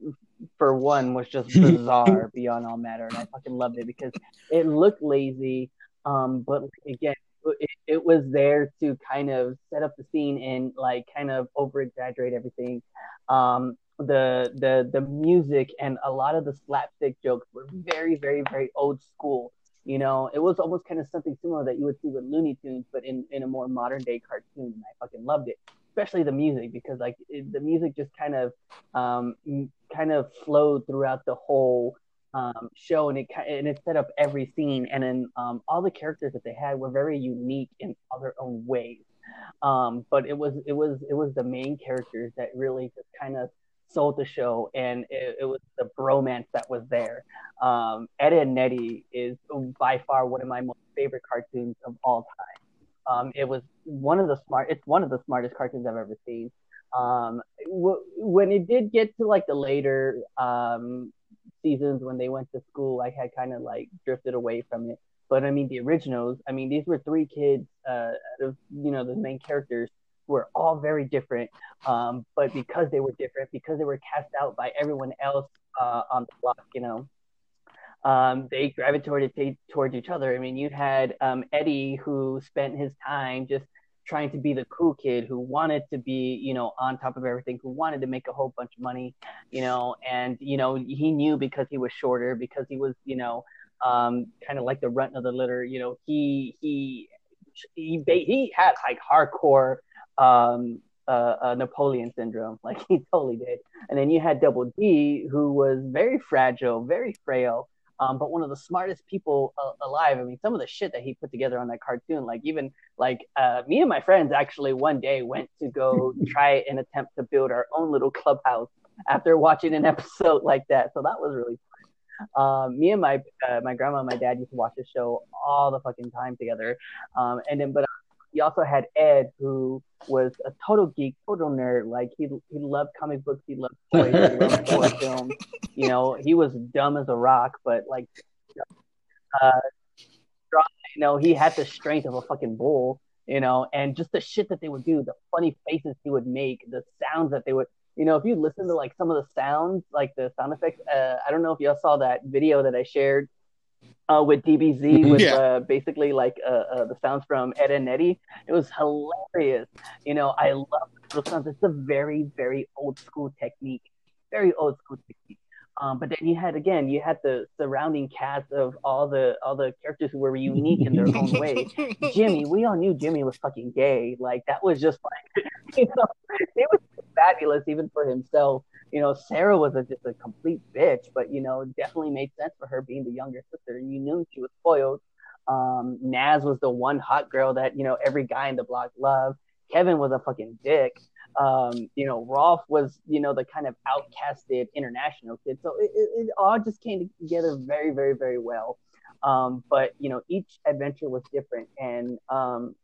for one was just bizarre beyond all matter, and I fucking loved it because it looked lazy, um, but again, it, it was there to kind of set up the scene and like kind of over exaggerate everything. Um, the the the music and a lot of the slapstick jokes were very very very old school you know, it was almost kind of something similar that you would see with Looney Tunes, but in, in a more modern day cartoon. And I fucking loved it, especially the music because like it, the music just kind of um, kind of flowed throughout the whole um, show, and it and it set up every scene. And then um, all the characters that they had were very unique in all their own ways. Um, but it was it was it was the main characters that really just kind of sold the show, and it, it was the bromance that was there. Um, Edd n Eddy is by far one of my most favorite cartoons of all time. Um, it was one of the smart. It's one of the smartest cartoons I've ever seen. Um, w- when it did get to like the later um, seasons when they went to school, I had kind of like drifted away from it. But I mean, the originals. I mean, these were three kids uh, of you know the main characters were all very different. Um, but because they were different, because they were cast out by everyone else uh, on the block, you know, um, they gravitated towards each other. I mean, you had um, Eddie who spent his time just trying to be the cool kid who wanted to be, you know, on top of everything, who wanted to make a whole bunch of money, you know, and you know he knew because he was shorter, because he was, you know, um, kind of like the runt of the litter, you know, he he he he had like hardcore um, uh, uh, Napoleon syndrome, like he totally did. And then you had Double D, who was very fragile, very frail, um, but one of the smartest people uh, alive. I mean, some of the shit that he put together on that cartoon, like even like uh, me and my friends actually one day went to go try and attempt to build our own little clubhouse after watching an episode like that. So that was really fun. Um, me and my uh, my grandma and my dad used to watch the show all the fucking time together. Um, and then, but you also had Ed, who was a total geek, total nerd. Like he he loved comic books, he loved toys, he loved films. You know, he was dumb as a rock, but like, uh, you know, he had the strength of a fucking bull. You know, and just the shit that they would do, the funny faces he would make, the sounds that they would. You know, if you listen to like some of the sounds, like the sound effects, uh, I don't know if y'all saw that video that I shared uh, with DBZ with yeah. uh, basically like uh, uh, the sounds from Edd n Eddy. It was hilarious. You know, I love those sounds. It's a very, very old school technique. Very old school technique. Um, but then you had again, you had the surrounding cast of all the all the characters who were unique in their own way. Jimmy, we all knew Jimmy was fucking gay. Like that was just like, you know, it was fabulous even for himself you know, Sarah was a, just a complete bitch, but you know, it definitely made sense for her being the younger sister, you knew she was spoiled. Um, Nazz was the one hot girl that you know every guy in the block loved. Kevin was a fucking dick. Um, you know, Rolf was you know the kind of outcasted international kid. So it, it, it all just came together very, very, very well. Um, but you know, each adventure was different, and um,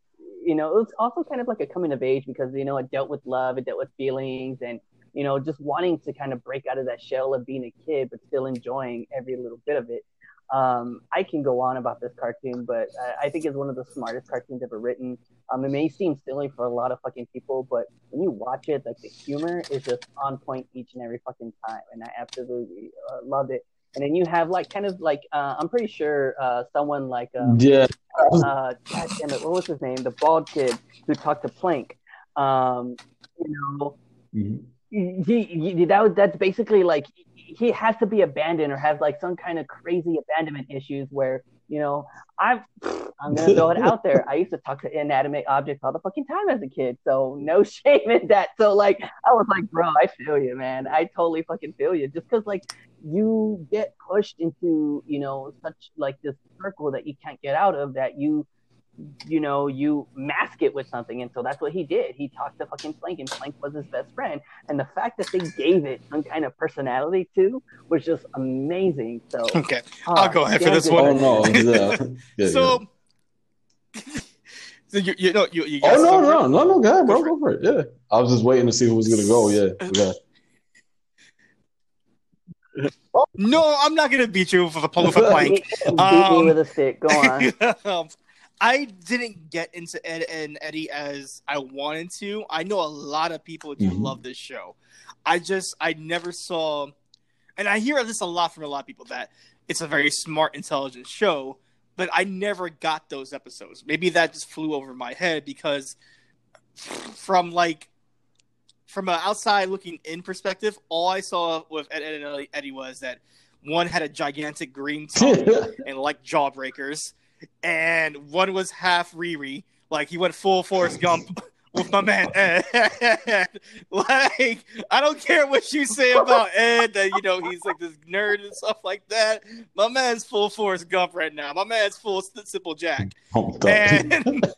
you know, it was also kind of like a coming of age because you know it dealt with love, it dealt with feelings, and you know, just wanting to kind of break out of that shell of being a kid, but still enjoying every little bit of it. Um, I can go on about this cartoon, but I, I, think it's one of the smartest cartoons ever written. Um, it may seem silly for a lot of fucking people, but when you watch it, like the humor is just on point each and every fucking time, and I absolutely uh, loved it. And then you have like kind of like uh, I'm pretty sure uh, someone like um, yeah, uh, God damn it, what was his name? The bald kid who talked to Plank. Um, you know, Mhm. He, he that that's basically like he has to be abandoned or have like some kind of crazy abandonment issues where you know I'm I'm gonna throw it out there. I used to talk to inanimate objects all the fucking time as a kid, so no shame in that. So like I was like, bro, I feel you, man. I totally fucking feel you. Just because like you get pushed into you know such like this circle that you can't get out of that you you know, you mask it with something. And so that's what he did. He talked to fucking Plank, and Plank was his best friend. And the fact that they gave it some kind of personality too was just amazing. So Okay, uh, I'll go ahead for this good. one. Oh no! Yeah. Yeah, so, so you, you know, you, you yeah. Oh no, go no, no, no, go ahead, bro. Go Go for it. Yeah. I was just waiting to see who was gonna go. Yeah. yeah. No, I'm not gonna beat you with a, with a plank. Beat Um, me with a stick. Go on. I didn't get into Ed and Eddie as I wanted to. I know a lot of people do Mhm. love this show. I just I never saw, and I hear this a lot from a lot of people that it's a very smart, intelligent show. But I never got those episodes. Maybe that just flew over my head because from like from an outside looking in perspective, all I saw with Ed, Ed and Eddie- Eddie was that one had a gigantic green tongue and like jawbreakers, and one was half Riri, like he went full Forrest Gump with my man Ed. like I don't care what you say about Ed, that you know he's like this nerd and stuff like that. My man's full Forrest Gump right now. My man's full Simple Jack. I'm. And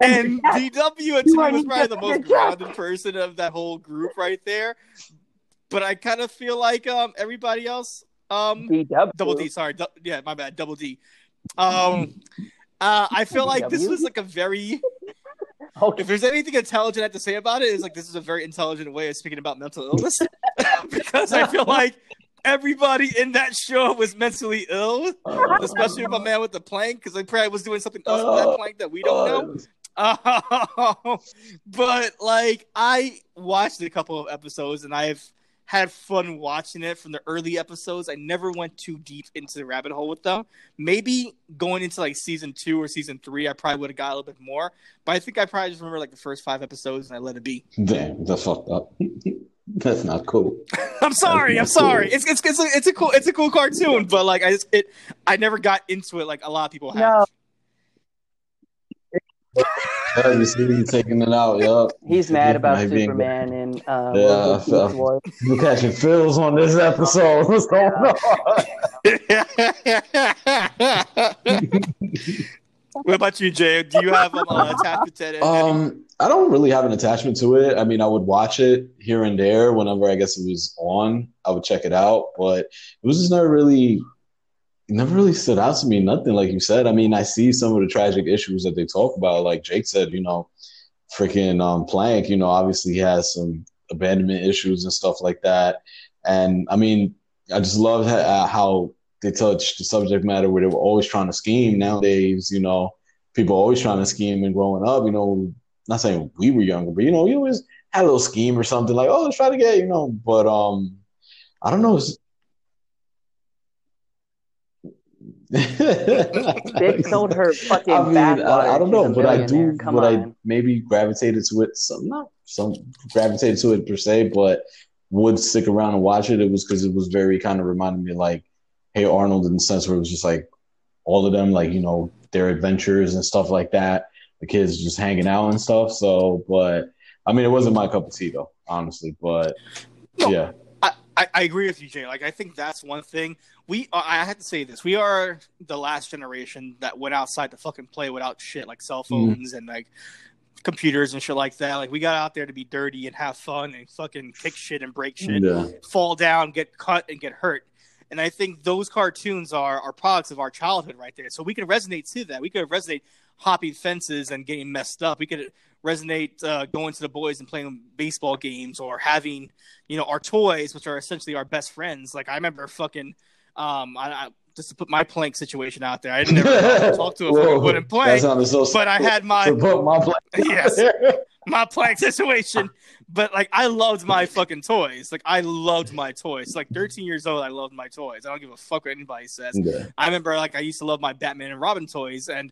and DW and You Timmy was probably the most grounded person of that whole group right there. But I kind of feel like um everybody else um DW. double D sorry du- yeah my bad double D um uh I feel like this was like a very Okay. if there's anything intelligent I have to say about it is like this is a very intelligent way of speaking about mental illness because I feel like everybody in that show was mentally ill especially my man with the plank because they probably was doing something else with that plank that we don't know. Um, but like I watched a couple of episodes and I've had fun watching it from the early episodes. I never went too deep into the rabbit hole with them. Maybe going into like season two or season three, I probably would have got a little bit more. But I think I probably just remember like the first five episodes and I let it be. Damn, that's fucked up. that's not cool. I'm sorry. I'm That's cool. sorry. It's it's it's a, it's a cool it's a cool cartoon, but like I just it I never got into it like a lot of people have. No, Yeah, you see me taking it out. Yup. he's mad about Might be- Superman and uh, Yeah, what was it, I- Beast Wars. We're catching feels on this episode. What's going on? what about you, Jay? Do you have um, uh, attachment to it? Um, I don't really have an attachment to it. I mean, I would watch it here and there whenever I guess it was on. I would check it out, but it was just never really, it never really stood out to me. Nothing like you said. I mean, I see some of the tragic issues that they talk about. Like Jake said, you know, freaking um, Plank. You know, obviously he has some abandonment issues and stuff like that. And I mean, I just love how, uh, how they touch the subject matter where they were always trying to scheme. Nowadays, you know, people always trying to scheme and growing up, you know, not saying we were younger, but you know, you always had a little scheme or something like, oh, let's try to get, you know, but um, I don't know. Bitch sold her fucking I mean, bathwater. I, I don't know, a but I do, Come but I maybe gravitated to it. Some not some gravitated to it per se, but would stick around and watch it. It was because it was very kind of reminded me like Hey Arnold in the sense where it was just like all of them, like you know, their adventures and stuff like that. The kids just hanging out and stuff. So, but I mean, it wasn't my cup of tea though, honestly. But No. yeah, I, I, agree with you, Jay. Like, I think that's one thing. We, uh, I have to say this: we are the last generation that went outside to fucking play without shit like cell phones and like computers and shit like that. Like, we got out there to be dirty and have fun and fucking kick shit and break shit, yeah, fall down, get cut, and get hurt. And I think those cartoons are are products of our childhood right there. So we can resonate to that. We could resonate hopping fences and getting messed up. We could resonate uh, going to the boys and playing baseball games or having you know our toys, which are essentially our best friends. Like I remember fucking um, I, I just to put my plank situation out there. I didn't never talk to a Whoa, that sounded so. but I had my my play. yes. my plank situation. But like, I loved my fucking toys. Like, I loved my toys. Like, 13 years old, I loved my toys. I don't give a fuck what anybody says. Yeah. I remember like I used to love my Batman and Robin toys, and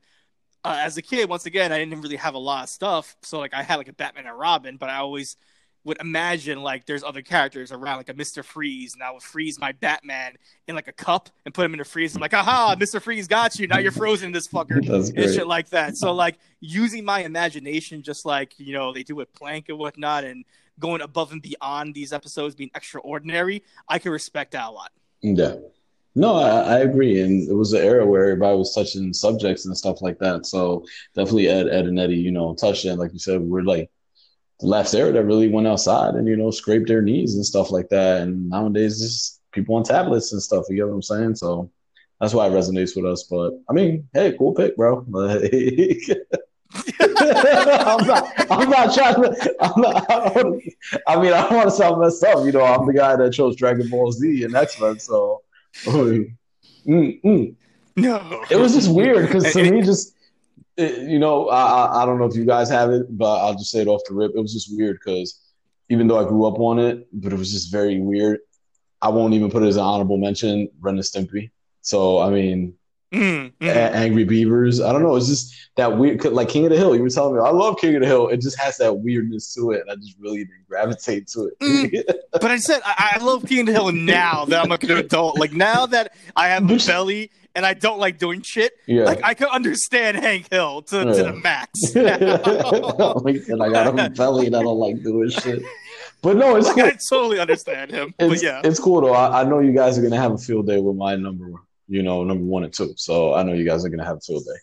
uh, as a kid, once again, I didn't really have a lot of stuff. So like, I had like a Batman and Robin, but I always would imagine like there's other characters around, like a Mister Freeze, and I would freeze my Batman in like a cup and put him in the freeze. I'm like, aha, Mister Freeze got you. Now you're frozen, in this fucker, and shit like that. So like using my imagination, just like you know they do with Plank and whatnot, and going above and beyond these episodes being extraordinary, I can respect that a lot. Yeah. No, I, I agree. And it was an era where everybody was touching subjects and stuff like that. So definitely Ed, Ed and Eddie, you know, touched it. Like you said, we're like the last era that really went outside and, you know, scraped their knees and stuff like that. And nowadays, just people on tablets and stuff. You get what I'm saying? So that's why it resonates with us. But I mean, hey, cool pick, bro. Like, I'm not. I'm not trying to. I'm not, I, I mean, I don't want to sound messed up. You know, I'm the guy that chose Dragon Ball Z and X Men. So, mm, mm. No, it was just weird because to And- me, just it, you know, I, I I don't know if you guys have it, but I'll just say it off the rip. It was just weird because even though I grew up on it, but it was just very weird. I won't even put it as an honorable mention. Ren and Stimpy. So I mean, Mm, mm. A- Angry Beavers. I don't know. It's just that weird, like King of the Hill. You were telling me, I love King of the Hill. It just has that weirdness to it, and I just really didn't gravitate to it. But I said I, I love King of the Hill now that I'm like an adult. Like now that I have a belly and I don't like doing shit, yeah. like I can understand Hank Hill to, to the max. like, and I got a belly and I don't like doing shit. But no, it's like, cool. I totally understand him. It's, but yeah, it's cool though. I, I know you guys are gonna have a field day with my number, you know, number one and two. So I know you guys are gonna have a field day.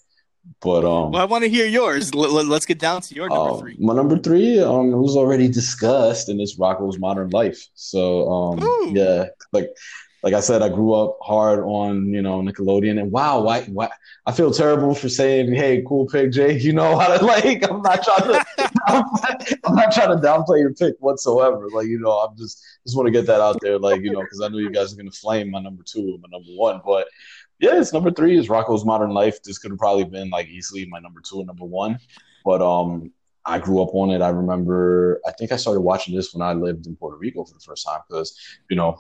But um, well, I want to hear yours. Let, let, us get down to your number uh, three. my number three, um, it was already discussed, and it's Rocko's Modern Life. So um, Ooh. yeah, like like I said, I grew up hard on you know Nickelodeon, and wow, why why I feel terrible for saying, hey, cool pick, Jay. You know how to like. I'm not trying to. I'm not trying to downplay your pick whatsoever. Like you know, I'm just just want to get that out there, like you know, because I know you guys are gonna flame my number two and my number one, but yeah, it's number three is Rocko's Modern Life. This could have probably been like easily my number two and number one, but um, I grew up on it. I remember. I think I started watching this when I lived in Puerto Rico for the first time because you know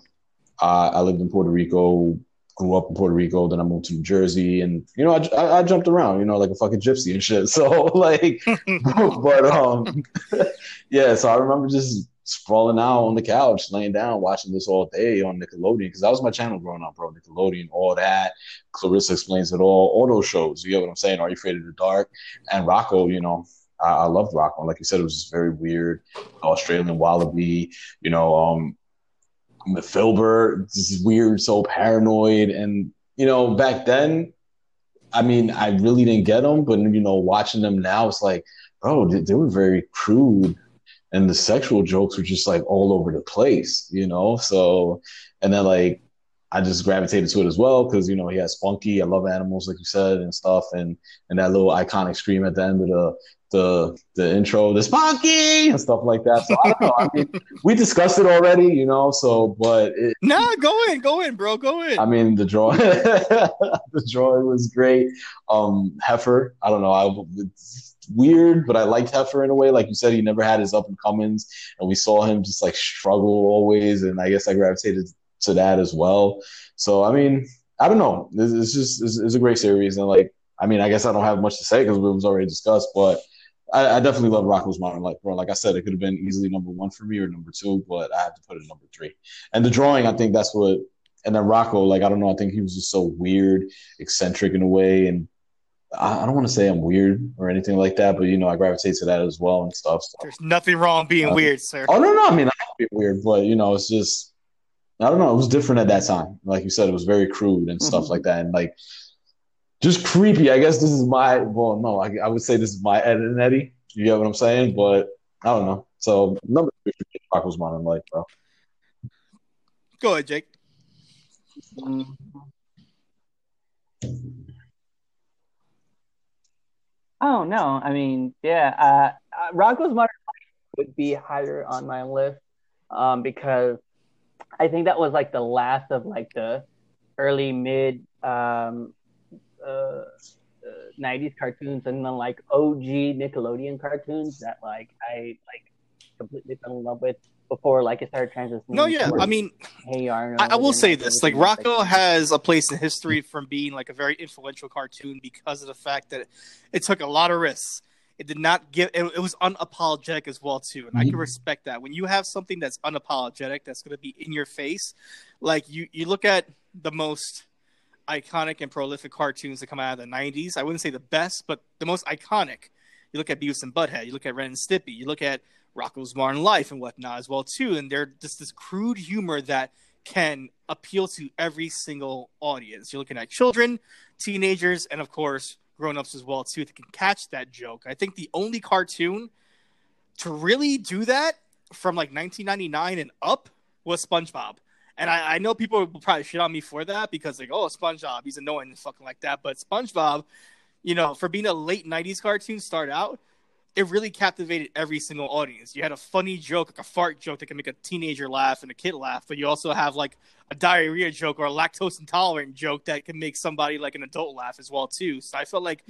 I, I lived in Puerto Rico, grew up in Puerto Rico, then I moved to New Jersey, and you know, I, I, I jumped around, you know, like a fucking gypsy and shit. So like, but um, yeah. So I remember just sprawling out on the couch, laying down, watching this all day on Nickelodeon because that was my channel growing up, bro. Nickelodeon, all that. Clarissa explains it all. All those shows. You get what I'm saying? Are you afraid of the dark? And Rocko, you know. I, I loved Rocko. Like you said, it was just very weird. Australian wallaby, you know, um, The Filburt, this weird, so paranoid. And, you know, back then, I mean, I really didn't get them, but, you know, watching them now, it's like, bro, they, they were very crude. And the sexual jokes were just like all over the place, you know? So, and then like, I just gravitated to it as well because, you know, he has Spunky. I love animals, like you said, and stuff. And, and that little iconic scream at the end of the, the the intro, the spunky and stuff like that. So I don't know. I mean, we discussed it already, you know. So, but it, nah, go in, go in, bro, go in. I mean, the drawing, the drawing was great. Um, Heffer, I don't know. I it's weird, but I liked Heffer in a way. Like you said, he never had his up and comings, and we saw him just like struggle always. And I guess I gravitated to that as well. So, I mean, I don't know. It's, it's just it's, it's a great series, and like, I mean, I guess I don't have much to say because it was already discussed, but. I, I definitely love Rocko's Modern Life, bro. Like I said, it could have been easily number one for me or number two, but I had to put it number three. And the drawing, I think that's what. And then Rocko, like I don't know, I think he was just so weird, eccentric in a way, and I, I don't want to say I'm weird or anything like that, but you know, I gravitate to that as well and stuff. So. There's nothing wrong being Uh, weird, sir. Oh no, no, I mean I'm weird, but you know, it's just I don't know, it was different at that time. Like you said, it was very crude and stuff Mhm. like that, and like just creepy. I guess this is my well, no, I, I would say this is my Ed and Eddie. You get what I'm saying? But I don't know. So number three for me, Rocko's Modern Life, bro. Go ahead, Jake. Oh no, I mean, yeah, uh, uh, Rocko's Modern Life would be higher on my list um, because I think that was like the last of like the early mid um, uh, uh, '90s cartoons and then like OG Nickelodeon cartoons that like I like completely fell in love with before like it started transitioning. No, yeah. I mean, Hey Arnold. I, I will say this: like Rocko has a place in history from being like a very influential cartoon because of the fact that it took a lot of risks. It did not give. It, it was unapologetic as well too, and I can Mhm. respect that. When you have something that's unapologetic, that's going to be in your face, like you you look at the most iconic and prolific cartoons that come out of the '90s. I wouldn't say the best, but the most iconic. You look at Beavis and Butthead. You look at Ren and Stimpy. You look at Rocko's Modern Life and whatnot as well too. And they're just this crude humor that can appeal to every single audience. You're looking at children, teenagers, and of course grown-ups as well too that can catch that joke. I think the only cartoon to really do that from like 1999 and up was SpongeBob. And I, I know people will probably shit on me for that because like, oh, SpongeBob, he's annoying and fucking like that. But SpongeBob, you know, for being a late 90s cartoon start out, it really captivated every single audience. You had a funny joke, like a fart joke that can make a teenager laugh and a kid laugh, but you also have like a diarrhea joke or a lactose intolerant joke that can make somebody like an adult laugh as well too. So I felt like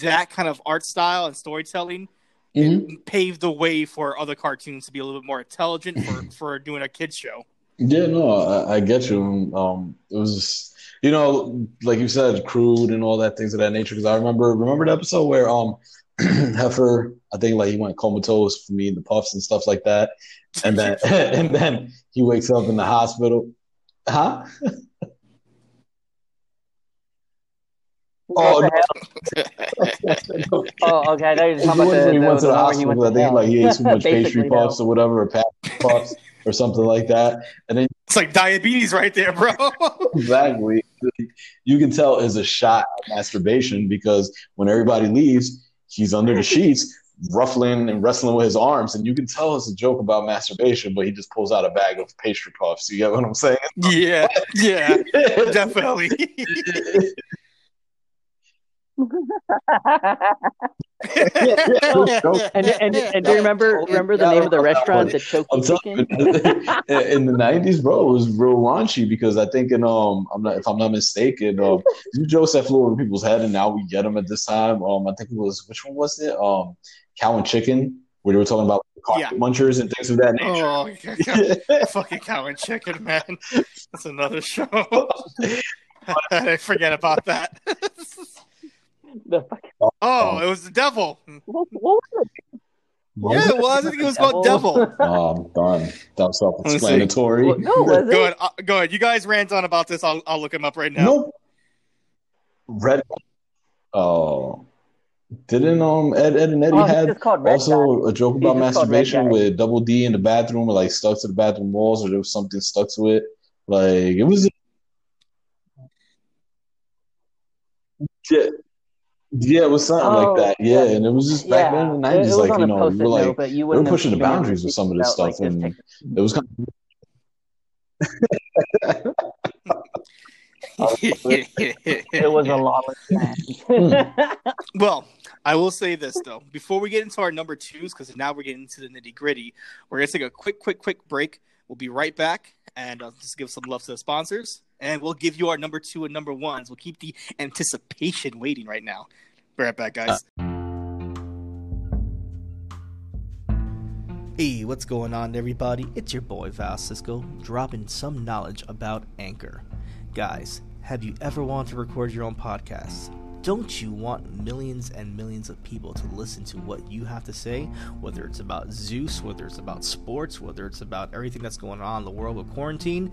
that kind of art style and storytelling Mhm. paved the way for other cartoons to be a little bit more intelligent for for doing a kids show. Yeah, no, I, I get you. Um, it was, just, you know, like you said, crude and all that things of that nature. Because I remember, remember the episode where um, Heffer, I think like he went comatose from eating the puffs and stuff like that, and then and then he wakes up in the hospital. Huh? Oh, What the hell? oh, okay. I thought you were talking about the, he the, went to the the one he hospital, went I think like he ate too much pastry Basically, puffs no. or whatever, or pastry puffs or something like that, and then It's like diabetes right there, bro. Exactly. You can tell it's a shot at masturbation because when everybody leaves, he's under the sheets, ruffling and wrestling with his arms, and you can tell it's a joke about masturbation, but he just pulls out a bag of pastry puffs. You get what I'm saying? yeah, yeah, definitely. and, and, and do you remember remember the name of the restaurant, that Chokey I'm telling you, Chicken? in the '90s, bro, it was real raunchy because I think in um, I'm not if I'm not mistaken, um, these jokes that flew over people's head, and now we get them at this time. Um, I think it was which one was it? Um, Cow and Chicken, where they were talking about carpet Yeah. munchers and things of that nature. oh, yeah, yeah. fucking cow and chicken, man. That's another show. I forget about that. The fucking, oh, it was the devil. what, what was it? Yeah, it was. I think it was called Devil. Oh, I'm done. That was self-explanatory. Well, no, was Go ahead, uh, go ahead. You guys rant on about this. I'll, I'll look him up right now. Nope. Red. Oh, didn't um Ed, Edd n Eddy Oh, had just called Red also Guy. a joke about just called Red masturbation with Double D in the bathroom, or like stuck to the bathroom walls, or there was something stuck to it. Like it was. Yeah, yeah, it was something Oh, like that. Yeah, yeah. and it was just back then in the It- it nineties, like you know, we post-it were like note, but you they were pushing the boundaries with some of this felt like stuff, and this it was kind of. It was a lawless land. Well, I will say this though. Before we get into our number twos, because now we're getting into the nitty gritty, we're gonna take a quick, quick, quick break. We'll be right back, and uh, just give some love to the sponsors, and we'll give you our number two and number ones. We'll keep the anticipation waiting right now. Be right back, guys. Hey, what's going on, everybody? It's your boy Val Cisco, dropping some knowledge about Anchor. Guys, have you ever wanted to record your own podcast? Don't you want millions and millions of people to listen to what you have to say? Whether it's about Zeus, whether it's about sports, whether it's about everything that's going on in the world with quarantine?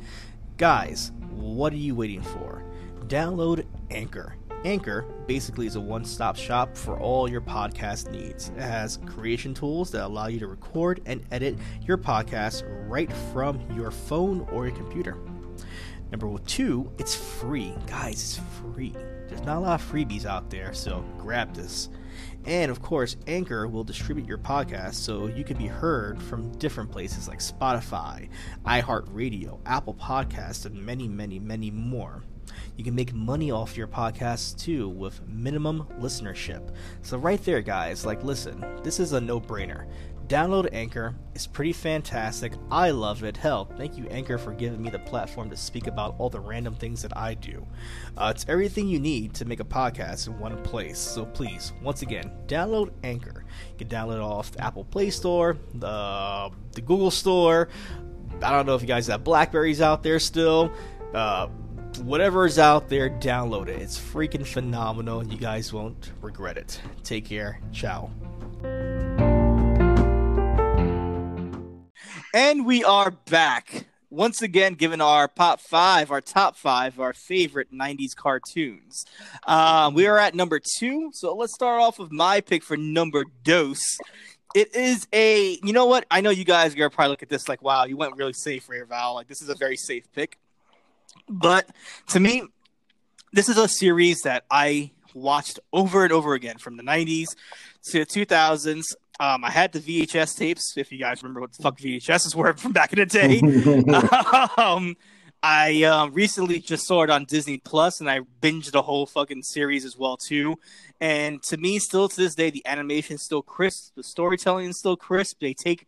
Guys, what are you waiting for? Download Anchor. Anchor basically is a one stop shop for all your podcast needs. It has creation tools that allow you to record and edit your podcast right from your phone or your computer. Number two, it's free. Guys, it's free. There's not a lot of freebies out there, so grab this. And of course, Anchor will distribute your podcast so you can be heard from different places like Spotify, iHeartRadio, Apple Podcasts, and many, many, many more. You can make money off your podcast too with minimum listenership. So, right there, guys, like, listen, this is a no brainer. Download Anchor. It's pretty fantastic. I love it. Hell, thank you, Anchor, for giving me the platform to speak about all the random things that I do. Uh, it's everything you need to make a podcast in one place. So please, once again, download Anchor. You can download it off the Apple Play Store, the, the Google Store. I don't know if you guys have Blackberries out there still. Uh, whatever is out there, download it. It's freaking phenomenal, and you guys won't regret it. Take care. Ciao. And we are back. Once again, given our pop five, our top five, our favorite 90s cartoons. Uh, we are at number two. So let's start off with my pick for number dose. It is a, you know what? I know you guys are going to probably look at this like, wow, you went really safe here, Val. Like, this is a very safe pick. But to me, this is a series that I watched over and over again from the 90s to the 2000s. Um, I had the VHS tapes, if you guys remember what the fuck VHSs were from back in the day. um, I uh, recently just saw it on Disney Plus, and I binged the whole fucking series as well too. And to me, still to this day, the animation is still crisp, the storytelling is still crisp. They take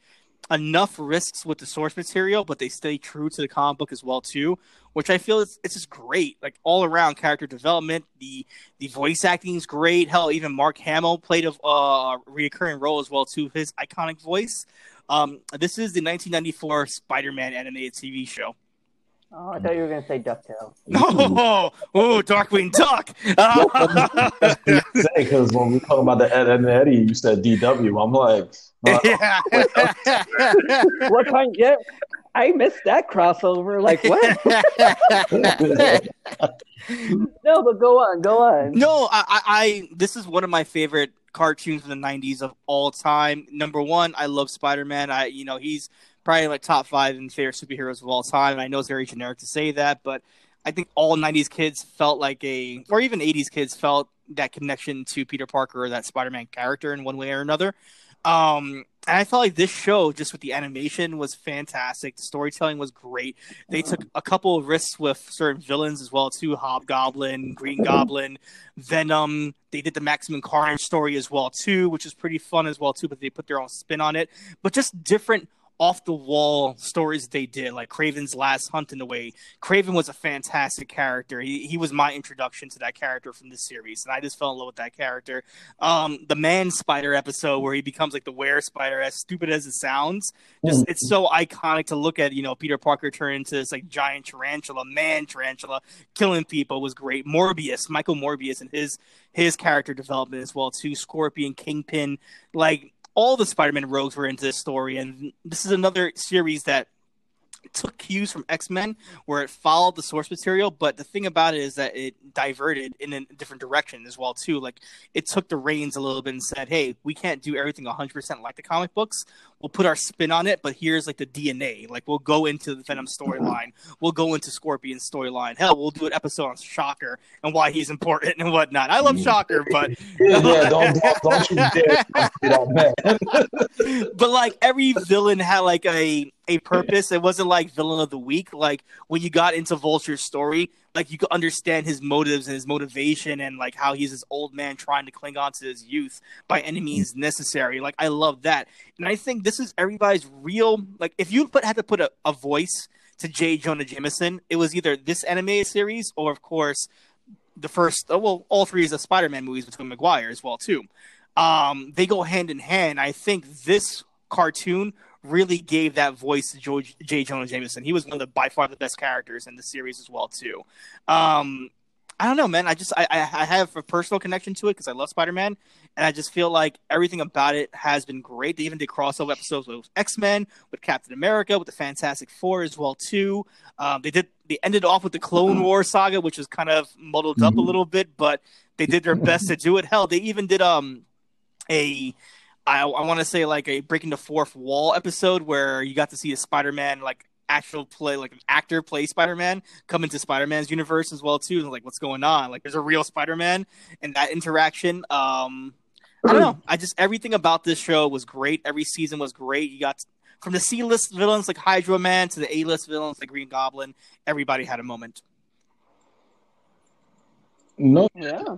enough risks with the source material, but they stay true to the comic book as well too, which I feel it's, it's just great. Like all around character development, the the voice acting is great. Hell, even Mark Hamill played a uh, reoccurring role as well too. His iconic voice. Um, this is the 1994 Spider-Man animated TV show. Oh, I thought you were going to say DuckTales. Oh, oh, Darkwing Duck. Because when we talk about the Ed, Edd n Eddy, you said DW. I'm like, yeah. what kind? Yeah, I missed that crossover. Like what? no, but go on, go on. No, I, I, I, this is one of my favorite cartoons from the '90s of all time. Number one, I love Spider-Man. I, you know, he's probably like top five in favorite superheroes of all time. I know it's very generic to say that, but I think all '90s kids felt like a, or even '80s kids felt that connection to Peter Parker or that Spider-Man character in one way or another. Um, and I felt like this show, just with the animation, was fantastic. The storytelling was great. They took a couple of risks with certain villains as well, too. Hobgoblin, Green Goblin, Venom. They did the Maximum Carnage story as well, too, which is pretty fun as well, too. But they put their own spin on it. But just different off the wall stories they did, like Kraven's Last Hunt in a way. Kraven was a fantastic character. He he was my introduction to that character from this series, and I just fell in love with that character. Um, the Man Spider episode where he becomes like the Were Spider, as stupid as it sounds, just it's so iconic to look at. You know, Peter Parker turn into this like giant tarantula, man tarantula, killing people was great. Morbius, Michael Morbius, and his his character development as well too. Scorpion, Kingpin, like all the Spider-Man rogues were into this story, and this is another series that took cues from X-Men where it followed the source material, but the thing about it is that it diverted in a different direction as well too. Like it took the reins a little bit and said, "Hey, we can't do everything 100% like the comic books. We'll put our spin on it, but here's like the DNA. Like we'll go into the Venom storyline. We'll go into Scorpion's storyline. Hell, we'll do an episode on Shocker and why he's important and whatnot. I love Shocker, but yeah, don't, don't, don't you dare but like every villain had like a a purpose. It wasn't like villain of the week. Like when you got into Vulture's story, like you could understand his motives and his motivation and like how he's this old man trying to cling on to his youth by any means necessary. Like I love that. And I think this is everybody's real like if you put had to put a, a voice to J. Jonah Jameson, it was either this anime series or of course the first well, all three is the Spider Man movies between Maguire as well too. Um, they go hand in hand. I think this cartoon really gave that voice to George J. Jonah Jameson. He was one of the by far the best characters in the series as well too. Um, I don't know, man. I just I, I have a personal connection to it because I love Spider Man, and I just feel like everything about it has been great. They even did crossover episodes with X Men, with Captain America, with the Fantastic Four as well too. Um, they did they ended off with the Clone War saga, which was kind of muddled up a little bit, but they did their best to do it. Hell, they even did um a I, I want to say like a breaking the fourth wall episode where you got to see a Spider-Man like actual play like an actor play Spider-Man come into Spider-Man's universe as well too and like what's going on? Like there's a real Spider-Man and that interaction um I don't know. I just everything about this show was great. Every season was great. You got from the C-list villains like Hydro Man to the A-list villains like Green Goblin everybody had a moment. No, Yeah.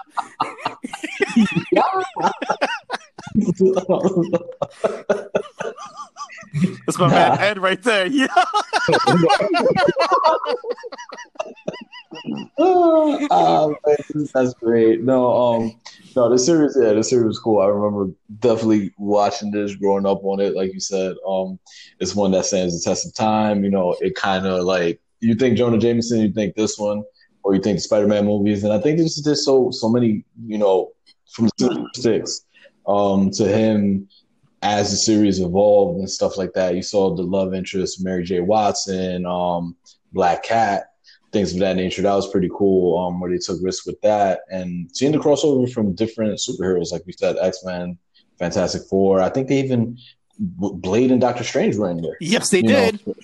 That's my man Ed right there. Yeah. oh, that's great. No, um, no, the series, yeah, the series was cool. I remember definitely watching this, growing up on it. Like you said, um, it's one that stands the test of time. You know, it kind of like you think Jonah Jameson, you think this one, or you think the Spider-Man movies, and I think there's just so so many. You know, from six um, to him as the series evolved and stuff like that. You saw the love interest, Mary J. Watson, um, Black Cat, things of that nature. That was pretty cool. Um, where they took risks with that and seeing the crossover from different superheroes, like we said, X Men, Fantastic Four. I think they even Blade and Doctor Strange were in there. Yes, they did. Know?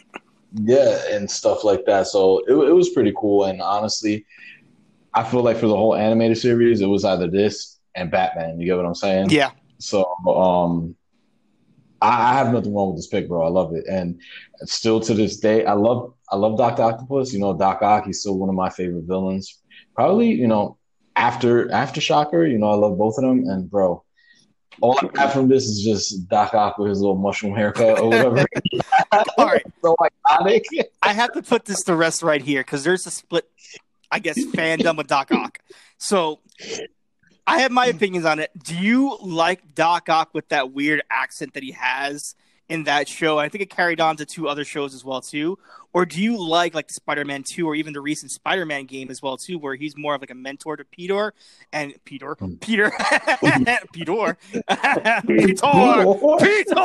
Yeah, and stuff like that. So it, it was pretty cool. And honestly, I feel like for the whole animated series, it was either this and Batman. You get what I'm saying? Yeah. So um, I, I have nothing wrong with this pick, bro. I love it, and still to this day, I love I love Doctor Octopus. You know, Doc Ock. He's still one of my favorite villains. Probably, you know, after after Shocker. You know, I love both of them, and bro. All I got from this is just Doc Ock with his little mushroom haircut or whatever. All right, so iconic. I have to put this to rest right here because there's a split, I guess, fandom with Doc Ock. So I have my opinions on it. Do you like Doc Ock with that weird accent that he has in that show? I think it carried on to two other shows as well too. Or do you like like the Spider-Man 2 or even the recent Spider-Man game as well too where he's more of like a mentor to Peter and Peter Hmm. Peter. Peter Peter Peter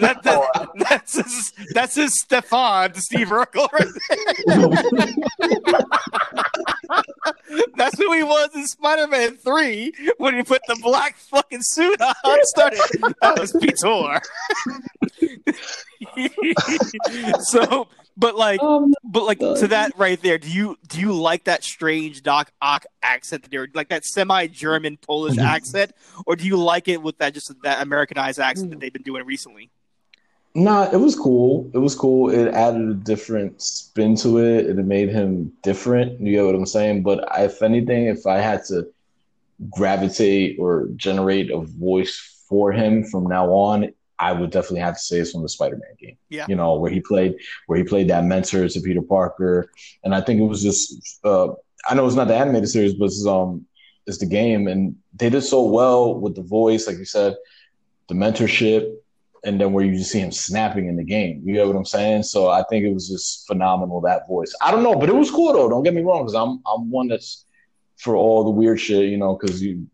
that, that, that's his, that's his Stefan to Steve Urkel right that's who he was in Spider-Man 3 when he put the black fucking suit on. Started. That was Peter. so, but like, Um, but like to that right there, do you do you like that strange Doc Ock accent that they're like that semi-German Polish accent, or do you like it with that just that Americanized accent that they've been doing recently? Nah, it was cool. It was cool. It added a different spin to it. It made him different. You get what I'm saying? But if anything, if I had to gravitate or generate a voice for him from now on, I would definitely have to say it's from the Spider-Man game. Yeah. You know, where he played where he played that mentor to Peter Parker. And I think it was just uh I know it's not the animated series, but it's um it's the game and they did so well with the voice, like you said, the mentorship, and then where you just see him snapping in the game. You get what I'm saying? So I think it was just phenomenal that voice. I don't know, but it was cool though. Don't get me wrong, because I'm I'm one that's for all the weird shit, you know, because you.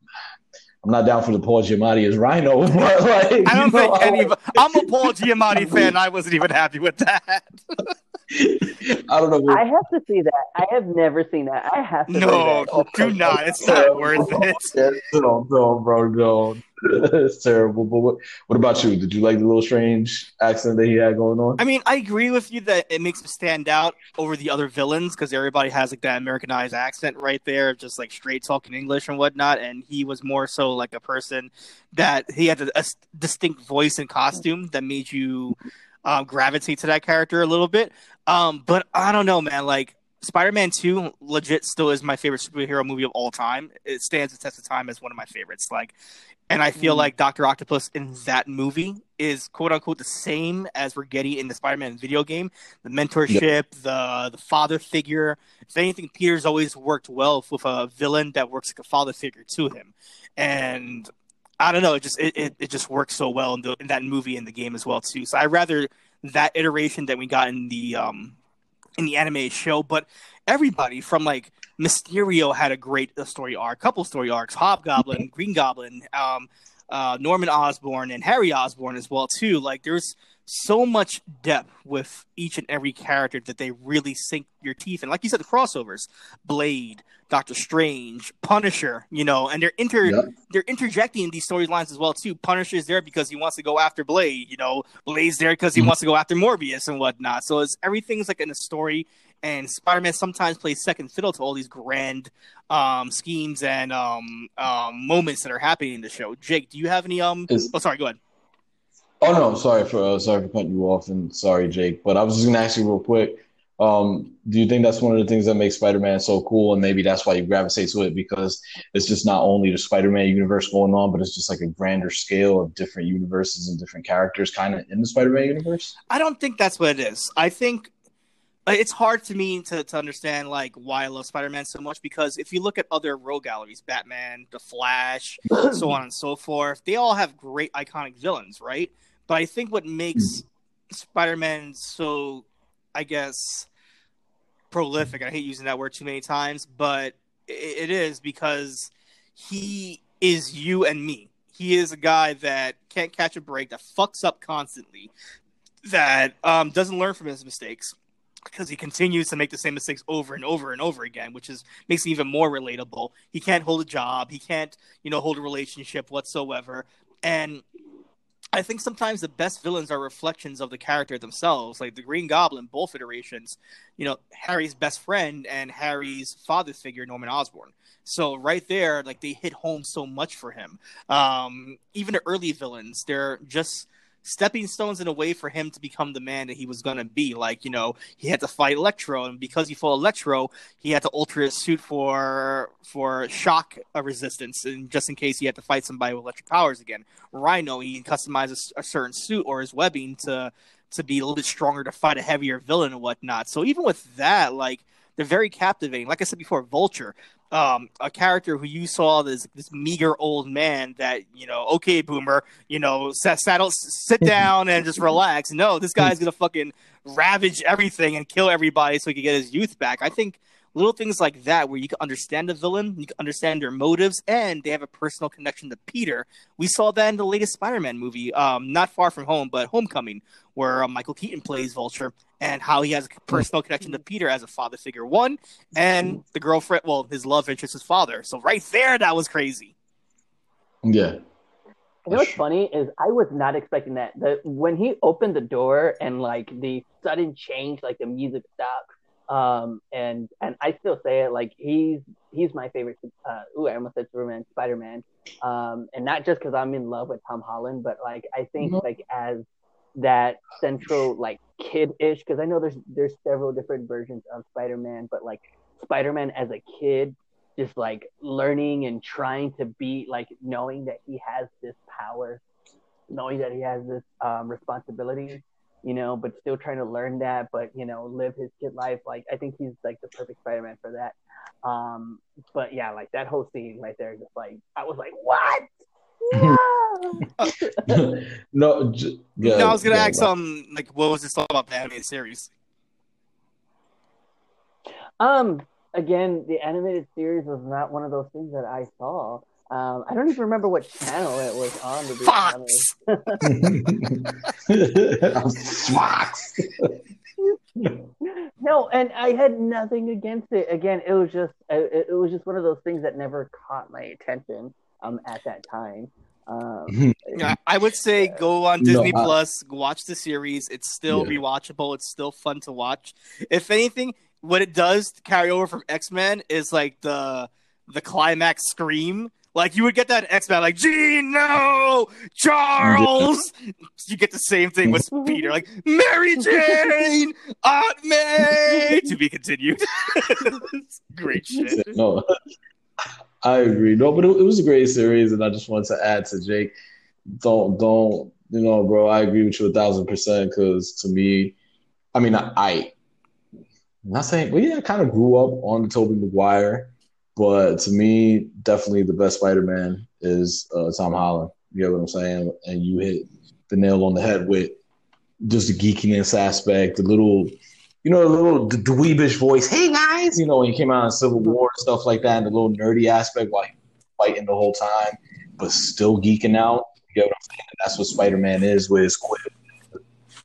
I'm not down for the Paul Giamatti as Rhino, but like I don't you know, think any. I'm a Paul Giamatti fan. I wasn't even happy with that. I don't know. I have to see that. I have never seen that. I have to. No, that. do not. It's not worth it. No, no, bro, no. it's terrible. But what, what about you? Did you like the little strange accent that he had going on? I mean, I agree with you that it makes him stand out over the other villains because everybody has like that Americanized accent right there, just like straight talking English and whatnot. And he was more so like a person that he had a, a distinct voice and costume that made you um, gravitate to that character a little bit. Um, but I don't know, man. Like Spider-Man Two, legit still is my favorite superhero movie of all time. It stands the test of time as one of my favorites. Like, and I feel Mm. like Doctor Octopus in that movie is quote unquote the same as we're getting in the Spider-Man video game. The mentorship, the the father figure. If anything, Peter's always worked well with a villain that works like a father figure to him, and I don't know. It just it, it, it just works so well in, the, in that movie and the game as well too. So I rather that iteration that we got in the um in the anime show. But everybody from like Mysterio had a great uh, story arc, couple story arcs. Hobgoblin, Green Goblin, um, uh, Norman Osborn, and Harry Osborn as well too. Like there's so much depth with each and every character that they really sink your teeth in. Like you said, the crossovers, Blade, Doctor Strange, Punisher, you know, and they're inter Yep. they're interjecting these storylines as well too. Punisher's there because he wants to go after Blade, you know, Blade's there because he Mhm. wants to go after Morbius and whatnot. So it's everything's like in a story and Spider-Man sometimes plays second fiddle to all these grand um, schemes and um, um, moments that are happening in the show. Jake, do you have any? Um, Is- oh, sorry, go ahead. Oh no, sorry for uh, sorry for cutting you off, and sorry, Jake. But I was just gonna ask you real quick. Um, do you think that's one of the things that makes Spider-Man so cool, and maybe that's why you gravitate to it because it's just not only the Spider-Man universe going on, but it's just like a grander scale of different universes and different characters, kind of in the Spider-Man universe. I don't think that's what it is. I think uh, it's hard to me to, to understand like why I love Spider-Man so much because if you look at other role galleries, Batman, The Flash, so on and so forth, they all have great iconic villains, right? But I think what makes Spider-Man so, I guess, prolific. I hate using that word too many times, but it, it is because he is you and me. He is a guy that can't catch a break, that fucks up constantly, that um, doesn't learn from his mistakes because he continues to make the same mistakes over and over and over again, which is makes him even more relatable. He can't hold a job, he can't, you know, hold a relationship whatsoever, and I think sometimes the best villains are reflections of the character themselves. Like the Green Goblin, both iterations, you know, Harry's best friend and Harry's father figure, Norman Osborn. So right there, like they hit home so much for him. Um, even the early villains, they're just stepping stones in a way for him to become the man that he was gonna be. Like, you know, he had to fight Electro, and because he fought Electro, he had to alter his suit for for shock resistance, and just in case he had to fight somebody with electric powers again. Rhino, he customizes a certain suit or his webbing to to be a little bit stronger to fight a heavier villain and whatnot. So even with that, like they're very captivating. Like I said before, Vulture, um, a character who you saw this this meager old man that you know, okay, boomer, you know, s- saddle, sit down and just relax. No, this guy's gonna fucking ravage everything and kill everybody so he can get his youth back. I think little things like that where you can understand the villain, you can understand their motives, and they have a personal connection to Peter. We saw that in the latest Spider-Man movie, um, not far from home, but Homecoming, where uh, Michael Keaton plays Vulture, and how he has a personal connection to Peter as a father figure one, and the girlfriend, well, his love interest, his father. So right there, that was crazy. Yeah, You know what's funny is I was not expecting that. That when he opened the door and like the sudden change, like the music stopped. Um, and and I still say it like he's he's my favorite. Uh, ooh, I almost said Superman, Spider Man. Um, and not just because I'm in love with Tom Holland, but like I think Mhm. like as that central like kid-ish because I know there's there's several different versions of Spider Man, but like Spider Man as a kid just like learning and trying to be like knowing that he has this power, knowing that he has this um, responsibility, you know, but still trying to learn that, but you know, live his kid life. Like I think he's like the perfect Spider-Man for that. Um, but yeah, like that whole scene right there, just like I was like, what? No! no, j- yeah, no, I was gonna yeah, ask um like what was this all about the animated series? um, again, the animated series was not one of those things that I saw. Um, I don't even remember what channel it was on. To be honest. Fox. Fox. no, and I had nothing against it. Again, it was just it, it was just one of those things that never caught my attention um at that time. Um, Yeah, I would say go on No, Disney I- Plus, watch the series. It's still Yeah. rewatchable. It's still fun to watch. If anything, what it does to carry over from X Men is like the the climax scream. Like you would get that X Men, like Jean, no, Charles. You get the same thing with Peter, like Mary Jane, Aunt May. to be continued. Great shit. no, I agree. No, but it, it was a great series, and I just wanted to add to Jake. Don't don't you know, bro? I agree with you a thousand percent. Because to me, I mean, I, I I'm not saying, well, yeah, I kind of grew up on the Tobey Maguire, but to me, definitely the best Spider-Man is uh, Tom Holland. You know what I'm saying? And you hit the nail on the head with just the geekiness aspect, the little, you know, the little dweebish voice. Hey guys, you know, when he came out in Civil War and stuff like that, and the little nerdy aspect, like fighting the whole time, but still geeking out. You know what I'm saying? And that's what Spider-Man is with his quip,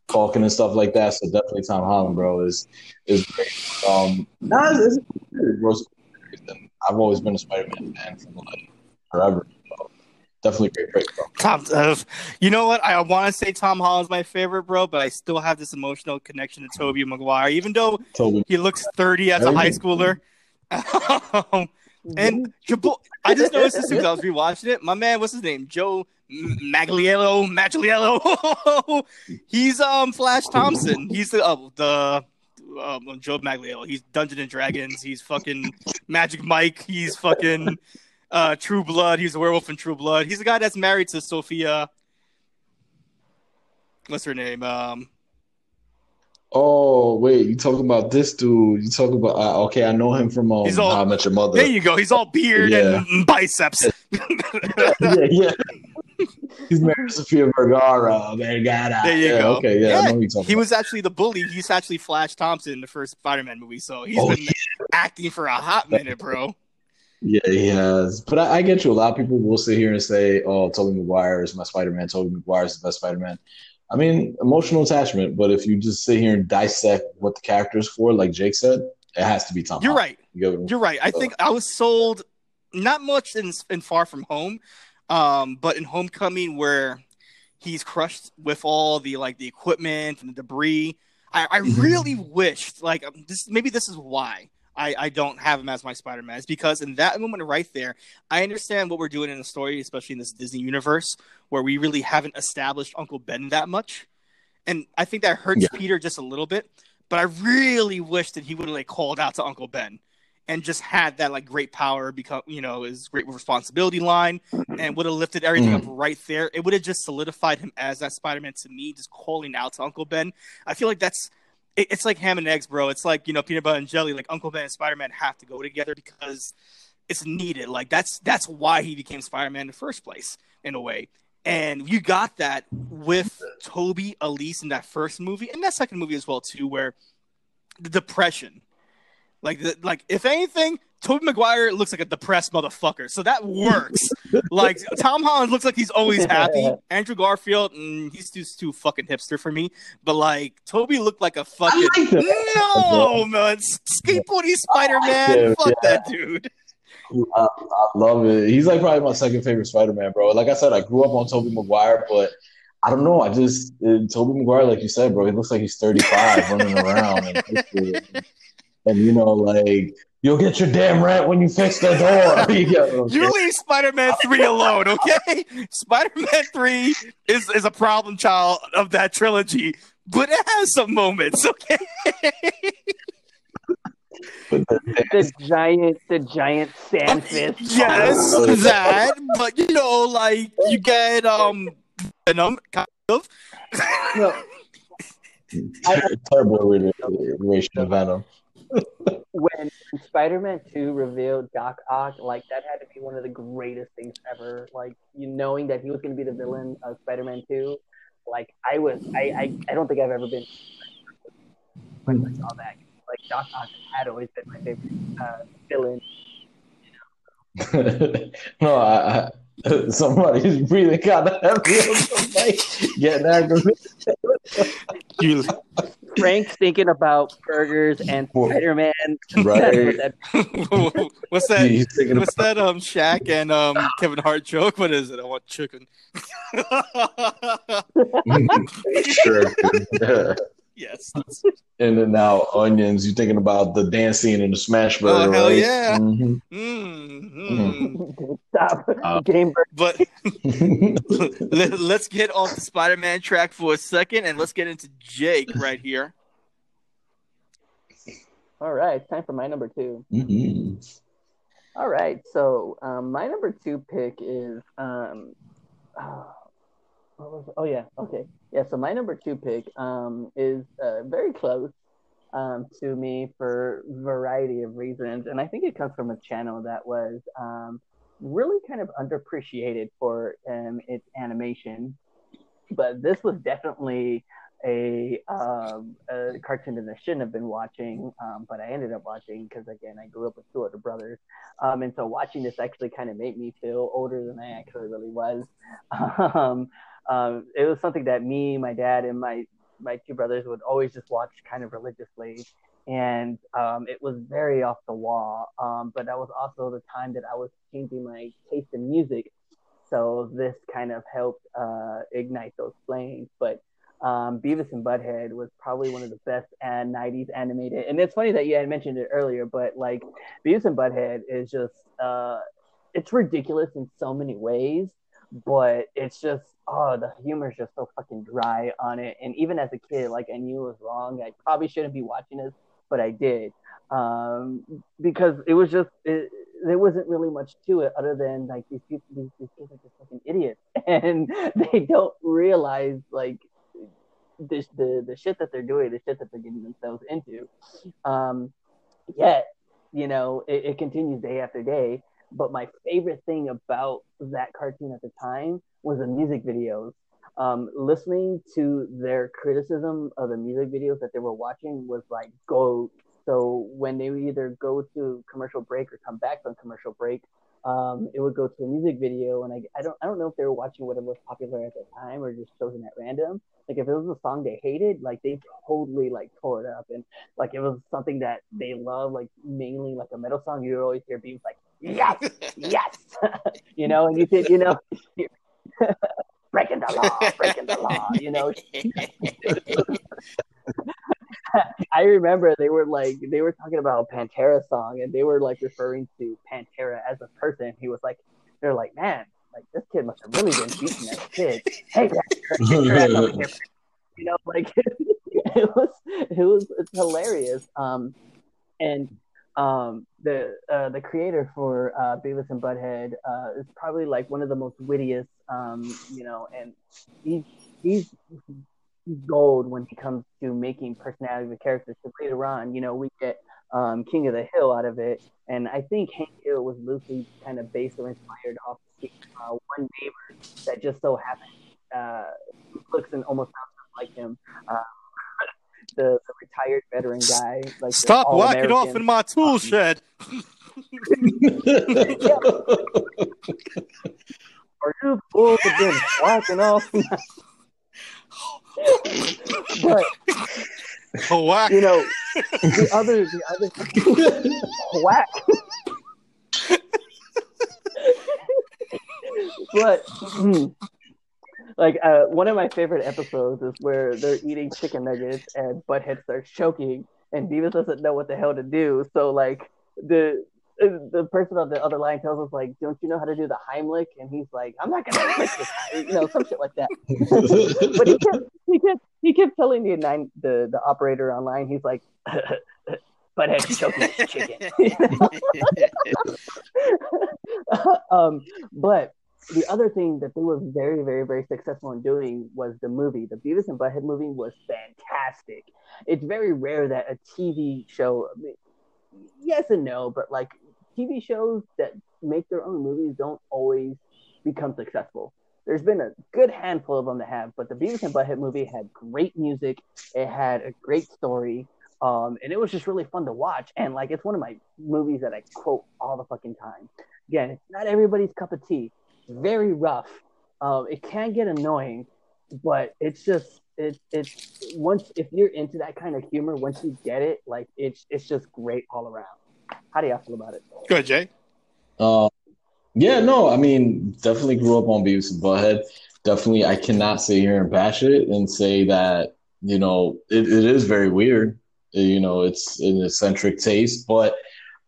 talking and stuff like that. So definitely Tom Holland, bro, is is great. Um, nah, it's, it's, bro, it's- I've always been a Spider-Man fan for like forever. So definitely great pick, bro. Tom, uh, you know what? I want to say Tom Holland's my favorite, bro, but I still have this emotional connection to Tobey Maguire, even though Toby. he looks 30 as a high schooler. Um, and your I just noticed this because I was rewatching it. My man, what's his name? Joe Manganiello, Manganiello. He's um Flash Thompson. He's the uh, the um, Joe Manganiello. He's Dungeons and Dragons. He's fucking Magic Mike. He's fucking uh, True Blood. He's a werewolf in True Blood. He's the guy that's married to Sophia. What's her name? Um, Oh wait, you talking about this dude? You talking about? Uh, okay, I know him from um, all- How I Met Your Mother. there you go. He's all beard Yeah. and biceps. yeah, yeah. He's married to Sophia Vergara. Vergara. There you yeah, go. Okay, yeah, I know who you're he was actually the bully. He's actually Flash Thompson in the first Spider-Man movie, so he's Oh, been acting for a hot minute, bro. Yeah, he has. But I, I get you. A lot of people will sit here and say, "Oh, Tobey Maguire is my Spider-Man. Tobey Maguire is the best Spider-Man." I mean, emotional attachment. But if you just sit here and dissect what the character is for, like Jake said, it has to be Tom. You're Holland. right. You get what I'm- You're right. I think I was sold not much in in Far From Home, um, but in Homecoming where he's crushed with all the like the equipment and the debris. I, I Mhm. really wished like um, this. Maybe this is why I, I don't have him as my Spider Man. Is because in that moment right there, I understand what we're doing in the story, especially in this Disney universe where we really haven't established Uncle Ben that much, and I think that hurts Yeah. Peter just a little bit. But I really wish that he would have like called out to Uncle Ben and just had that like great power become you know his great responsibility line mm-hmm. and would have lifted everything up mm-hmm. right there. It would have just solidified him as that spider-man to me just calling out to uncle ben. I feel like that's it, it's like ham and eggs bro. It's like you know peanut butter and jelly like uncle ben and spider-man have to go together because it's needed. Like that's that's why he became spider-man in the first place in a way. And you got that with toby elise in that first movie and that second movie as well too where the depression like, the, like if anything, Tobey Maguire looks like a depressed motherfucker, so that works. like Tom Holland looks like he's always happy. Andrew Garfield, mm, he's too too fucking hipster for me. But like Tobey looked like a fucking like that. no man, skateboarding Spider Man. Yeah, Fuck yeah. that dude. I, I love it. He's like probably my second favorite Spider-Man, bro. Like I said, I grew up on Tobey Maguire, but I don't know. I just uh, Tobey Maguire, like you said, bro. He looks like he's 35 running around, and, and you know, like you'll get your damn rent when you fix the door. You get what I'm You leave Spider Man three alone, okay? Spider Man three is is a problem child of that trilogy, but it has some moments, okay? the giant, the giant sand fist. yes, that. But you know, like you get um Venom, kind of. No, terrible iteration of Venom. When Spider-Man Two revealed Doc Ock, like that had to be one of the greatest things ever. Like you knowing that he was going to be the villain of Spider-Man Two, like I was, I, I, I don't think I've ever been when I saw that. Like Doc Ock had always been my favorite uh, villain. No, I, I, somebody's breathing kind of heavy on the mic, getting aggravated. You, Frank's thinking about burgers and Well, Spider-Man. Right. what's that? He's thinking What's that? Um, Shaq and um Kevin Hart joke. What is it? I want chicken. sure. Yeah. yes. And then now onions. You're thinking about the dance scene in the Smash Burger, Oh, hell right? yeah. Mhm. Mm, Stop. Uh, Game But let, let's get off the Spider-Man track for a second, and let's get into Jake right here. All right, time for my number two. Mhm. All right, so um, my number two pick is um, oh, what was oh yeah okay yeah so my number two pick um is uh, very close um to me for variety of reasons, and I think it comes from a channel that was um really kind of underappreciated for um its animation, but this was definitely a, um, a cartoon that I shouldn't have been watching, um, but I ended up watching because again I grew up with two older brothers, and so watching this actually kind of made me feel older than I actually really was. Um, it was something that me, my dad, and my my two brothers would always just watch kind of religiously, and um, it was very off the wall. Um, but that was also the time that I was changing my taste in music. so this kind of helped uh, ignite those flames. But um, Beavis and Butthead was probably one of the best and 90s animated. And it's funny that you had mentioned it earlier, but like Beavis and Butthead is just uh, it's ridiculous in so many ways, but it's just oh the humor is just so fucking dry on it. And even as a kid, like I knew it was wrong. I probably shouldn't be watching this, but I did um, because it was just it, there wasn't really much to it other than like these people these, these kids are just fucking idiots and they don't realize like the, the the shit that they're doing, the shit that they're getting themselves into. Um, yet, you know, it, it continues day after day. But my favorite thing about that cartoon at the time was the music videos. Um, listening to their criticism of the music videos that they were watching was like go. So when they would either go to commercial break or come back from commercial break, um, it would go to a music video, and I, I don't I don't know if they were watching whatever was popular at the time or just chosen at random. Like if it was a song they hated, like they totally like tore it up, and like it was something that they love, like mainly like a metal song, you would always hear beats like yes, yes, you know, and you could you know breaking the law, breaking the law, you know. I remember they were like they were talking about a Pantera song and they were like referring to Pantera as a person. He was like, they're like, man, like this kid must have really been beaten as a kid. Hey, you know, like it was it was it's hilarious. Um, and um, the uh, the creator for uh, Beavis and Butthead uh, is probably like one of the most wittiest, um, you know, and he's he's gold when it comes to making personality of characters. So later on, you know, we get um, King of the Hill out of it, and I think Hank Hill was loosely kind of based or inspired off uh, one neighbor that just so happened uh, looks and almost sounds like him. The, the, retired veteran guy, like stop whacking off in my tool shed. Are you fools have been whacking off? but whack. you know, the other, the other whack. but like uh, one of my favorite episodes is where they're eating chicken nuggets and Butthead starts choking and Beavis doesn't know what the hell to do. So like the the person on the other line tells us like, "Don't you know how to do the Heimlich?" And he's like, "I'm not gonna Heimlich this, you know, some shit like that." but he kept, he kept he kept telling the nine the the operator online, he's like, "Butthead choking chicken." um, but the other thing that they were very, very, very successful in doing was the movie. The Beavis and Butthead movie was fantastic. It's very rare that a TV show, I mean, yes and no, but like TV shows that make their own movies don't always become successful. There's been a good handful of them that have, but the Beavis and Butthead movie had great music. It had a great story. Um, and it was just really fun to watch. And like, it's one of my movies that I quote all the fucking time. Again, it's not everybody's cup of tea. Very rough. Um, it can get annoying, but it's just it's it's once if you're into that kind of humor, once you get it, like it's it's just great all around. How do y'all feel about it? Good, Jay. Uh, yeah, no, I mean, definitely grew up on Beavis and Butthead. Definitely, I cannot sit here and bash it and say that you know it, it is very weird. You know, it's an eccentric taste, but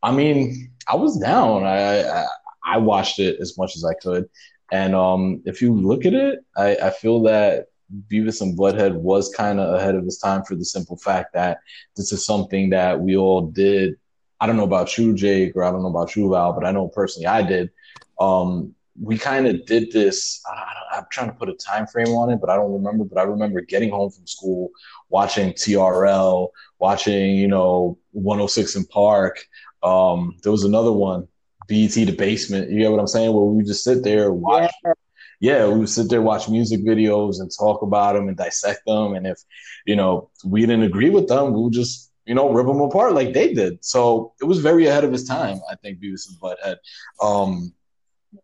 I mean, I was down. I, I I watched it as much as I could, and um, if you look at it, I, I feel that Beavis and Butthead was kind of ahead of his time for the simple fact that this is something that we all did. I don't know about you, Jake, or I don't know about you, Val, but I know personally I did. Um, we kind of did this. I, am trying to put a time frame on it, but I don't remember. But I remember getting home from school, watching TRL, watching you know 106 in Park. Um, there was another one, BET the Basement. You get what I'm saying? Where we just sit there and watch. Yeah yeah, we would sit there, watch music videos and talk about them and dissect them. And if, you know, we didn't agree with them, we would just, you know, rip them apart like they did. So it was very ahead of his time, I think, Beavis and Butthead. Um,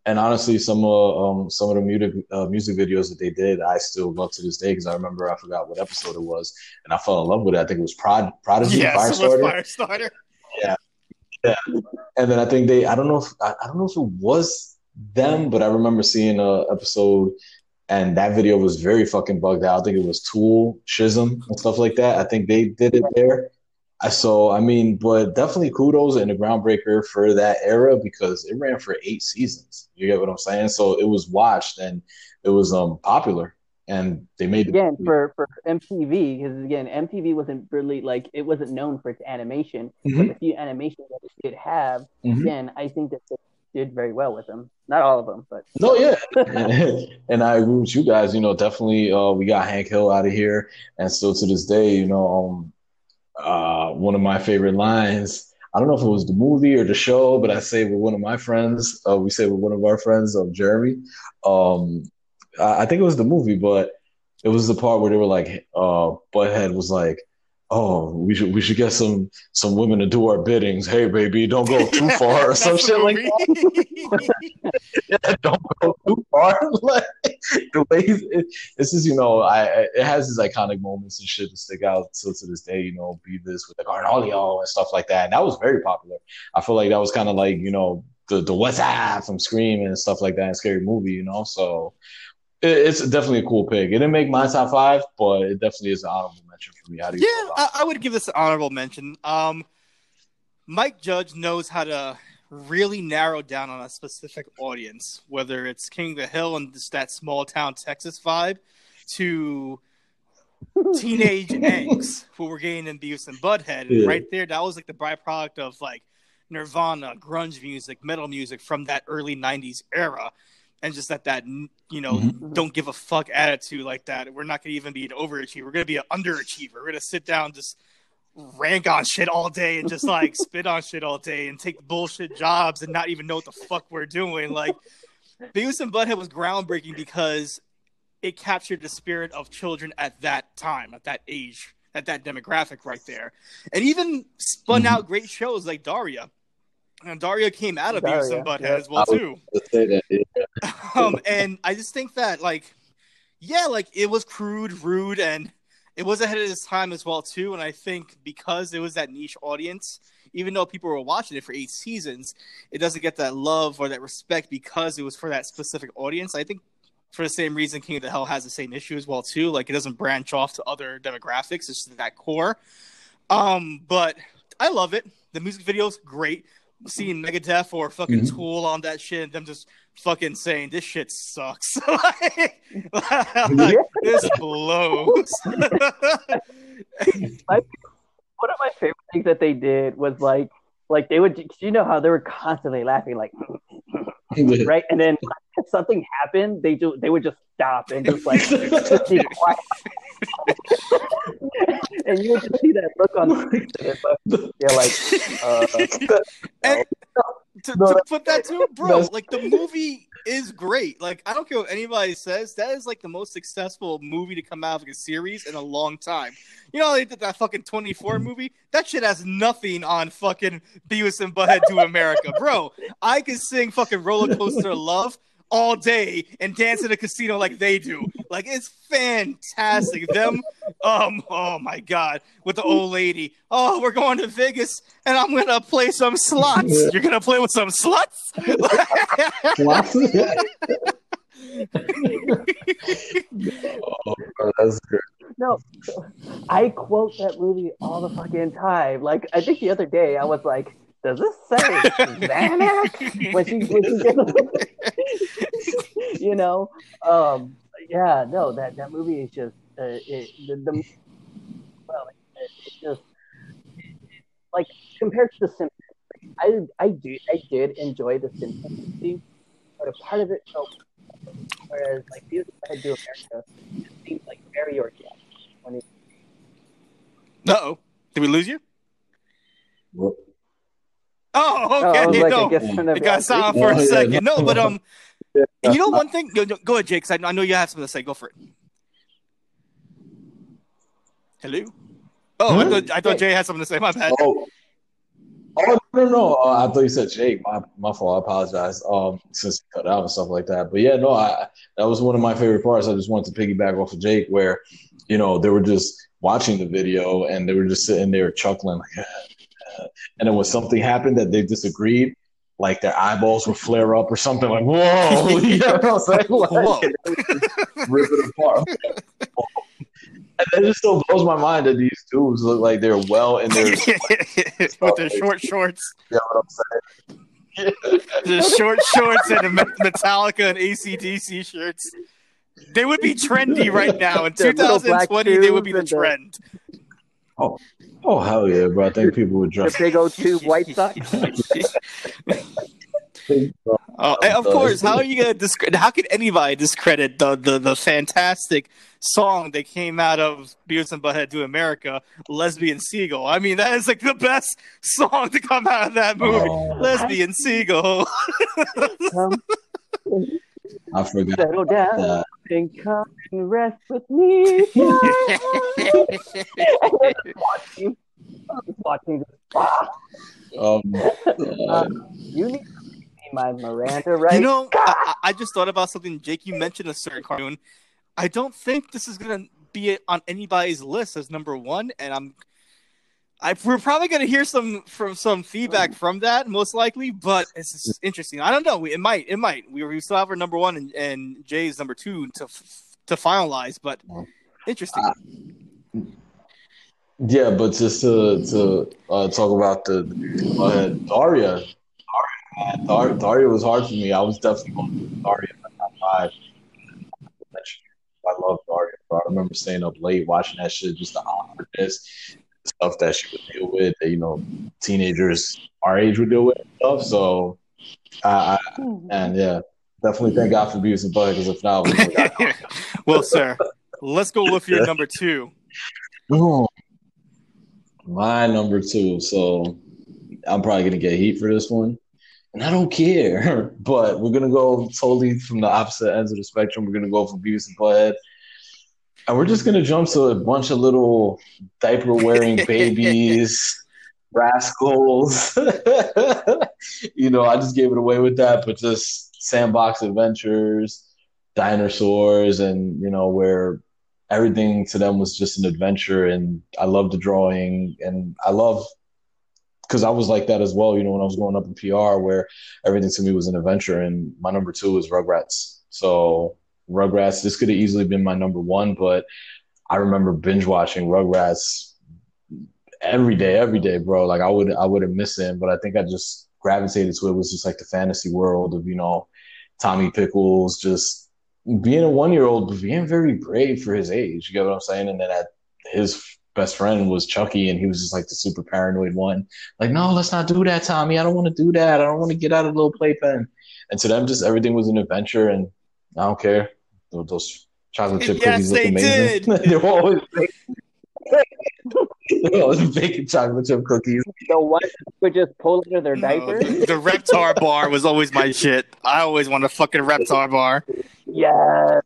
and honestly, some of um, some of the music uh, music videos that they did, I still love to this day because I remember I forgot what episode it was, and I fell in love with it. I think it was Prod Prodigy yes, Firestarter. Firestarter. Yeah, yeah. And then I think they, I don't know if I, I don't know if it was them, but I remember seeing a episode and that video was very fucking bugged out. I think it was Tool, Schism, and stuff like that. I think they did it there. So I mean, but definitely kudos and a groundbreaker for that era because it ran for eight seasons. You get what I'm saying? So it was watched and it was um popular, and they made again for for MTV because again MTV wasn't really like it wasn't known for its animation, mm-hmm. but the few animations that it did have, mm-hmm. again, I think that they did very well with them. Not all of them, but no, yeah. and, I agree with you guys. You know, definitely, uh, we got Hank Hill out of here, and still to this day, you know, um, uh, one of my favorite lines. I don't know if it was the movie or the show, but I say with one of my friends. Uh, we say with one of our friends, um, Jeremy. Um, I, think it was the movie, but it was the part where they were like, uh, Butthead was like, oh, we should we should get some some women to do our biddings. Hey, baby, don't go too far or some shit like that. don't go too far. like the way it, this is, you know, I it has these iconic moments and shit to stick out still to this day. You know, Beavis with the Cornholio and stuff like that. And that was very popular. I feel like that was kind of like you know the the What's Up from Scream and stuff like that and Scary Movie. You know, so it's definitely a cool pick. It didn't make my top five, but it definitely is an honorable mention for me. How do you? Yeah, I, I, would give this an honorable mention. Um, Mike Judge knows how to really narrow down on a specific audience, whether it's King of the Hill and just that small town Texas vibe, to teenage angst who were getting in Beavis and Butthead. Yeah. right there, that was like the byproduct of like Nirvana, grunge music, metal music from that early '90s era and just that that you know mm-hmm. don't give a fuck attitude like that. We're not gonna even be an overachiever. We're gonna be an underachiever. We're gonna sit down just rank on shit all day and just like spit on shit all day and take bullshit jobs and not even know what the fuck we're doing. Like Beavis and Butthead was groundbreaking because it captured the spirit of children at that time, at that age, at that demographic right there. And even spun mm-hmm. out great shows like Daria. And Daria came out of Daria, Beavis and Butthead yeah. as well too. That, yeah. um, and I just think that like, yeah, like it was crude, rude, and it was ahead of its time as well too. And I think because it was that niche audience, even though people were watching it for eight seasons, it doesn't get that love or that respect because it was for that specific audience. I think for the same reason King of the Hill has the same issue as well too. Like it doesn't branch off to other demographics. It's just that core. Um, but I love it. The music video's great seeing Megadeth or fucking mm-hmm. Tool on that shit, and them just fucking saying this shit sucks. like, like this blows. like, one of my favorite things that they did was like, like they would, you know how they were constantly laughing, like, right, and then if something happened, they do, they would just stop and just like just be quiet. and you would just see that look on the face They're like, uh, and to, no, to put that to bro, like the movie is great. Like I don't care what anybody says, that is like the most successful movie to come out of a series in a long time. You know, they did that fucking 24 mm-hmm. movie. That shit has nothing on fucking Beavis and Butthead Do America, bro. I can sing fucking Roller Coaster Love all day and dance in a casino like they do. Like it's fantastic. Them, um, oh my god, with the old lady. Oh, we're going to Vegas and I'm gonna play some slots. You're gonna play with some sluts? oh, that's good. No, I quote that movie all the fucking time. Like I think the other day I was like, does this say Xanax? when she, when she you know, um, yeah, no, that that movie is just uh, it, the, the well, it, it's just like compared to the Simpsons. I I do I did enjoy the Simpsons but a part of it felt whereas like Beavis and Do America it seems like very organic. When it... Uh oh, did we lose you? What? Oh, okay. Oh, like, no, it got silent for a second. No, but um, you know one thing. Go, go ahead, Jake. I, I know you have something to say. Go for it. Hello. Oh, I, thought, I thought Jay had something to say. My bad. Oh, oh no, no. Uh, I thought you said Jake. My my fault. I apologize. Um, since cut out and stuff like that. But yeah, no. I that was one of my favorite parts. I just wanted to piggyback off of Jake, where you know they were just watching the video and they were just sitting there chuckling like and then when something happened that they disagreed, like their eyeballs would flare up or something like whoa, you know what I'm saying? Like, Whoa. rip it apart. And it just still blows my mind that these dudes look like they're well in their. With their short shorts, You know what I'm saying? the short shorts, and the Metallica and ACDC shirts. They would be trendy right now. In The little black 2020, they would be the trend. the- trend. Oh hell yeah, bro! I think people would The dress. big old tube white socks. Oh, and of course, how are you gonna discredit? How can anybody discredit the, the the fantastic song that came out of Beavis and Butthead Do America, "Lesbian Seagull"? I mean, that is like the best song to come out of that oh, movie, Oh, "Lesbian Seagull." Come I forgot settle down that. and come and rest with me. watching, watching this. Um, uh, you need to see my Miranda, right? You know, I, I I just thought about something. Jake, you mentioned a certain cartoon. I don't think this is gonna be on anybody's list as number one, and I'm. I, we're probably going to hear some from some feedback from that, most likely. But it's interesting. I don't know. We, it might. It might. We, we still have our number one and, and Jay's number two to to finalize. But interesting. yeah, but just to to uh, talk about the uh, Daria, Daria, man, Daria was hard for me. I was definitely going with Daria in my top five. I love Daria. Bro. I remember staying up late watching that shit, just the awkwardness, the stuff that she would deal with. That, you know, teenagers our age would deal with stuff. So, I, I and yeah, definitely thank God for Beavis and Butthead because if not, we would have got well, sir, let's go with your number two. My number two. So I'm probably gonna get heat for this one, and I don't care. But we're gonna go totally from the opposite ends of the spectrum. We're gonna go for Beavis and Butthead, and we're just gonna jump to a bunch of little diaper-wearing babies, rascals. you know, I just gave it away with that, but just sandbox adventures, dinosaurs, and you know where everything to them was just an adventure and i love the drawing and i love because i was like that as well you know when i was growing up in pr where everything to me was an adventure and my number two was rugrats so rugrats this could have easily been my number one but i remember binge watching rugrats every day every day bro like i would i wouldn't miss it but i think i just gravitated to it. it was just like the fantasy world of you know tommy pickles just being a one year old, but being very brave for his age. You get what I'm saying? And then at his best friend was Chucky, and he was just like the super paranoid one. Like, no, let's not do that, Tommy. I don't want to do that. I don't want to get out of the little playpen. And to them, just everything was an adventure, and I don't care. Those, those chocolate chip Yes, cookies look they amazing. did. They're always They're always baking chocolate chip cookies. The ones would just pull out of their No, diapers. the, the Reptar bar was always my shit. I always wanted a fucking Reptar bar. Yeah.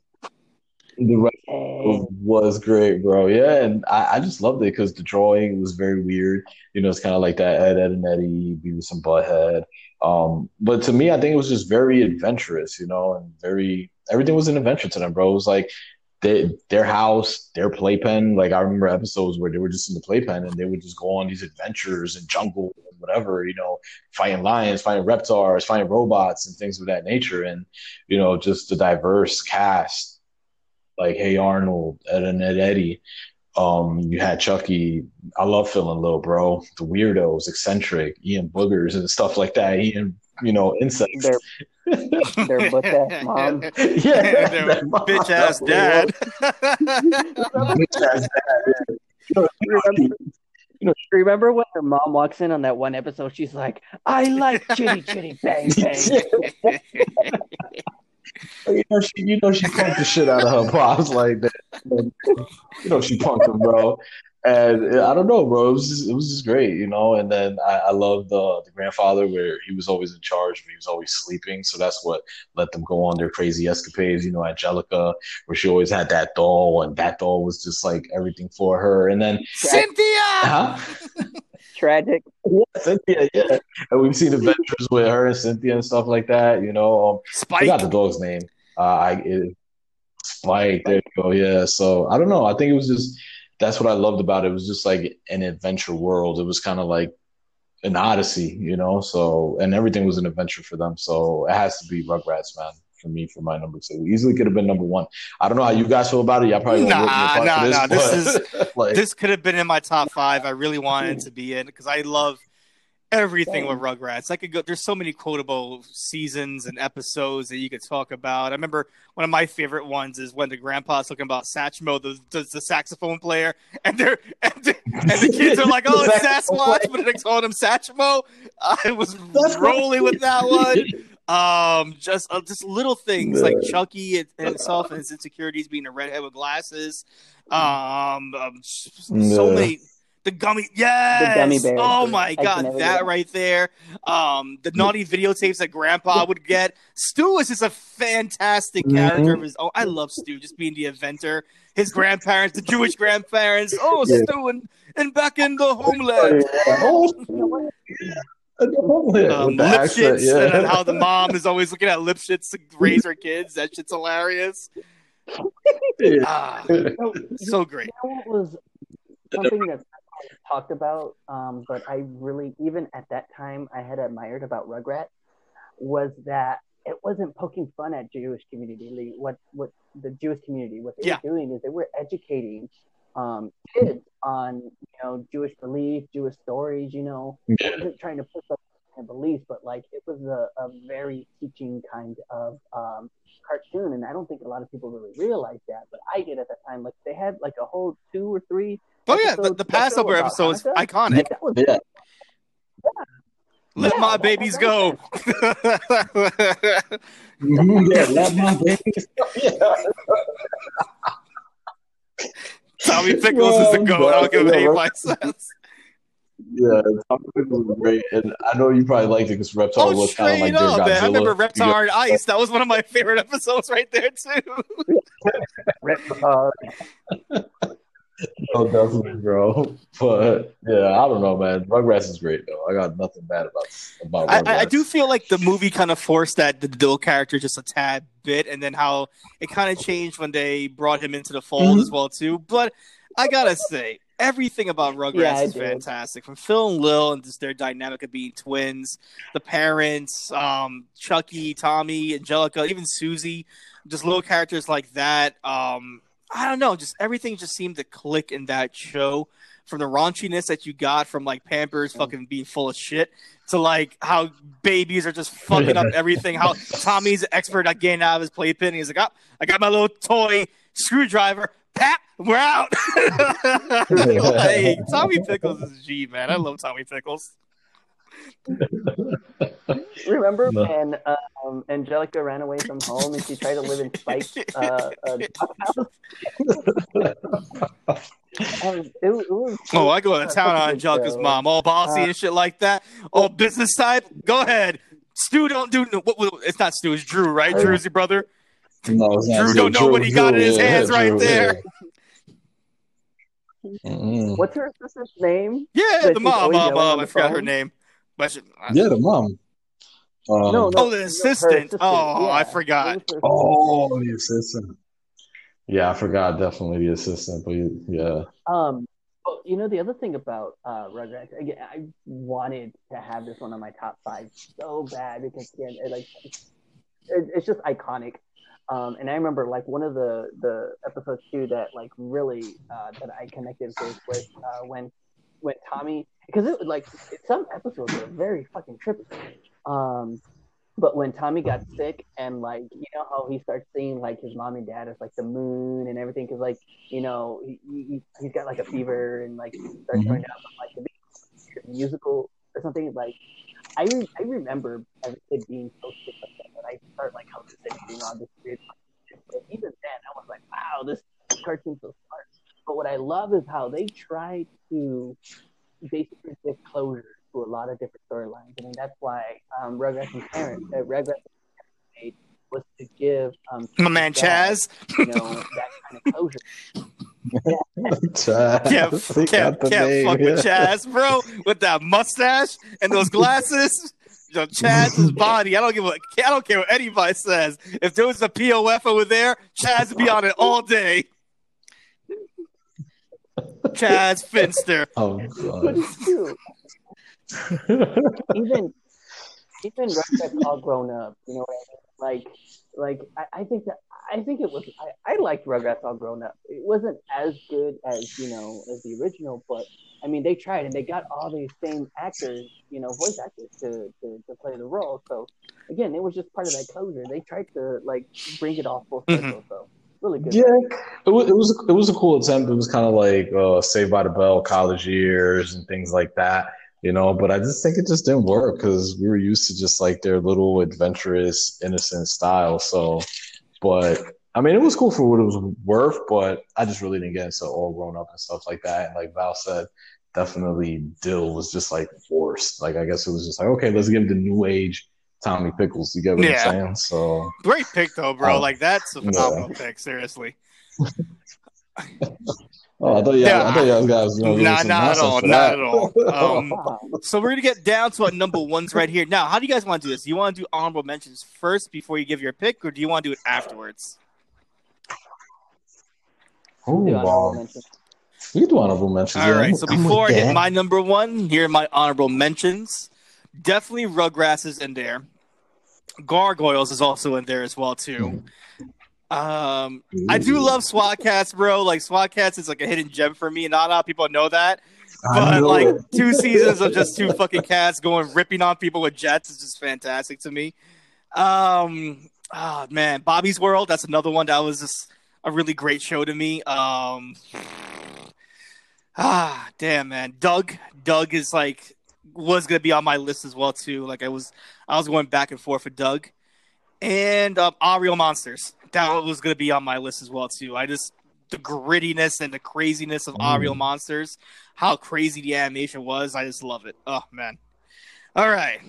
The rest Hey. was great, bro. Yeah, and I, I just loved it because the drawing was very weird. You know, it's kind of like that Ed, Edd n Eddy, Beavis and Butthead. Um, but to me, I think it was just very adventurous, you know, and very everything was an adventure to them, bro. It was like they, their house, their playpen. Like I remember episodes where they were just in the playpen and they would just go on these adventures in jungle and whatever, you know, fighting lions, fighting reptars, fighting robots and things of that nature. And you know, just the diverse cast like Hey Arnold, Ed and Ed Eddie. Um, you had Chucky. I love Phil and Lil, bro. The weirdos, eccentric, Ian Boogers and stuff like that. Ian, you know, insects. Their their butt ass mom. yeah, Their that bitch ass dad. Bitch-ass dad, yeah. Remember, remember when her mom walks in on that one episode? She's like, "I like chitty chitty bang bang." you know, she, you know, she punked the shit out of her pops like that. You know, she punked him, bro. And I don't know, bro. It was just, it was just great, you know. And then I, I love the the grandfather where he was always in charge, but he was always sleeping. So that's what let them go on their crazy escapades. You know, Angelica, where she always had that doll, and that doll was just like everything for her. And then, Cynthia. huh? Tragic. Yeah, Cynthia, yeah. And we've seen adventures with her and Cynthia and stuff like that. You know, um, I Spike. forgot the dog's name. Uh, I it, Spike. There you go. Yeah. So I don't know. I think it was just that's what I loved about it. It was just like an adventure world. It was kind of like an odyssey, you know. So and everything was an adventure for them. So it has to be Rugrats, man. For me, for my number two, easily could have been number one. I don't know how you guys feel about it. Y'all probably Nah, rip me apart nah, this, nah, this but, like, this could have been in my top five. I really wanted it to be in because I love everything with Rugrats. I could go. There's so many quotable seasons and episodes that you could talk about. I remember one of my favorite ones is when the grandpa's talking about Satchmo, the, the, the saxophone player, and they're and the, and the kids are like, "Oh, it's Sasquatch," but they're calling him Satchmo. I was rolling with that one. Um, just uh, just little things like Chucky and himself and his insecurities being a redhead with glasses. Um, um so many. The gummy, yes. gummy bears. Oh my god, that right there. Um, the naughty videotapes that Grandpa would get. Stu is just a fantastic character of his own. I love Stu just being the inventor. His grandparents, the Jewish grandparents. Oh, Yeah. Stu and, and back in the homeland. Oh, yeah, Um, with the accent, Lipschitz yeah. and how the mom is always looking at Lipschitz to raise her kids. That shit's hilarious. Ah, So, so great. You know what was something that I talked about, um, but I really, even at that time, I had admired about Rugrats was that it wasn't poking fun at Jewish community. Like, What what the Jewish community, what they Yeah. were doing is they were educating um, kids on you know Jewish belief, Jewish stories. You know, Yeah. wasn't trying to push up their beliefs, but like it was a, a very teaching kind of um, cartoon, and I don't think a lot of people really realized that, but I did at that time. Like they had like a whole two or three. Oh yeah, the, the Passover episode is iconic. Like, that was Yeah. Let Yeah, my babies go. Mhm, yeah, let my babies. Yeah. Tommy Pickles is the goat. I don't give a Yeah, anybody says. Yeah, Tom Pickles was great, and I know you probably liked it because Reptar Oh, was kind of straight like their up, man. I remember You Reptar and Ice. That was one of my favorite episodes right there, too. uh, Oh, definitely, bro. But yeah, I don't know, man. Rugrats is great though. I got nothing bad about about I, Rugrats. I I do feel like the movie kind of forced that the Dill character just a tad bit, and then how it kind of changed when they brought him into the fold Mhm. as well too. But I gotta say, everything about Rugrats Yeah, is did. fantastic. From Phil and Lil and just their dynamic of being twins, the parents, um, Chucky, Tommy, Angelica, even Susie, just little characters like that. Um, I don't know, just everything just seemed to click in that show. From the raunchiness that you got from like Pampers mm. fucking being full of shit to like how babies are just fucking up everything. How Tommy's expert at getting out of his playpen. He's like, oh, I got my little toy screwdriver. Pap, we're out. like, Tommy Pickles is G, man. I love Tommy Pickles. remember No. when um, Angelica ran away from home and she tried to live in Spike's uh, uh, house? Um, it, it was, Oh, I go to town on Fucking Angelica's show. mom, all bossy Uh, and shit like that. All business type. Go ahead. Stu don't do no. What, what, it's not Stu. It's Drew, right? Uh, Drew's your brother. no, it's not Drew Drew. don't know what he got in his yeah, hands right Drew, there. Yeah. Mhm. What's her sister's name? Yeah, That the mom. Mom, mom. I forgot her name. But I should- Yeah, the mom. Um, No, no. Oh, the assistant. assistant, Oh, I forgot. What was her- Oh, the assistant. Yeah, I forgot definitely the assistant, but yeah. Um, you know the other thing about uh, Rugrats, again, I wanted to have this one on my top five so bad because again, it, like it's, it, it's just iconic. Um, and I remember like one of the the episodes too that like really uh, that I connected with was uh, when when Tommy because it was like some episodes were very fucking trippy. Um, but when Tommy got sick and like you know how he starts seeing like his mom and dad as like the moon and everything because like you know he, he he's got like a fever and like starts going down from like the musical or something like I re- I remember as a kid being so sick like that that I start like hallucinating on this weird and even then I was like wow this cartoon's so smart. But what I love is how they try to basically give closure to a lot of different storylines. I mean, that's why um, Rugrats in Paris, uh, Rugrats and made was to give um, My man Chaz. you know, that kind of closure. Chaz. Can't, can't, can't fuck with. Chaz, bro. With that mustache and those glasses. Yo, Chaz's body. I don't give a. I don't care what anybody says. If there was a POF over there, Chaz would be on it all day. Chaz Finster. Oh But god. it's true. even even Rugrats all grown up. You know what I mean? Like like I, I think that I think it was I, I liked Rugrats all grown up. It wasn't as good as you know as the original, but I mean they tried and they got all these same actors, you know, voice actors to, to, to play the role. So again, it was just part of that closure. They tried to like bring it all full circle. Mm-hmm. So really good. Yeah, it was, it was it was a cool attempt. It was kind of like uh, Saved by the Bell, college years, and things like that you know but i just think it just didn't work because we were used to just like their little adventurous innocent style so but i mean it was cool for what it was worth but i just really didn't get into all grown up and stuff like that and like val said definitely dill was just like forced like i guess it was just like okay let's give the new age tommy pickles you get what yeah. i'm saying so great pick though bro um, like that's a phenomenal yeah. pick seriously Oh, I thought you. Yeah, I thought you guys. You know, nah, not at all. Not at all. Um, so we're gonna get down to our number ones right here. Now, how do you guys want to do this? Do you want to do honorable mentions first before you give your pick, or do you want to do it afterwards? Ooh, um, we can do honorable mentions. All yeah. right. So before I hit my number one, here are my honorable mentions. Definitely Rugrats is in there. Gargoyles is also in there as well too. Um, I do love SWAT Kats, bro. Like SWAT Kats is like a hidden gem for me. Not a lot of people know that. But know like it. two seasons of just two fucking cats going ripping on people with jets is just fantastic to me. Um, oh man, Bobby's World. That's another one that was just a really great show to me. Um, ah, damn man, Doug. Doug is like was gonna be on my list as well too. Like I was, I was going back and forth for Doug, and um, Aaahh!!! Monsters that was going to be on my list as well too. I just the grittiness and the craziness of mm. Monsters, how crazy the animation was. I just love it. Oh man! All right,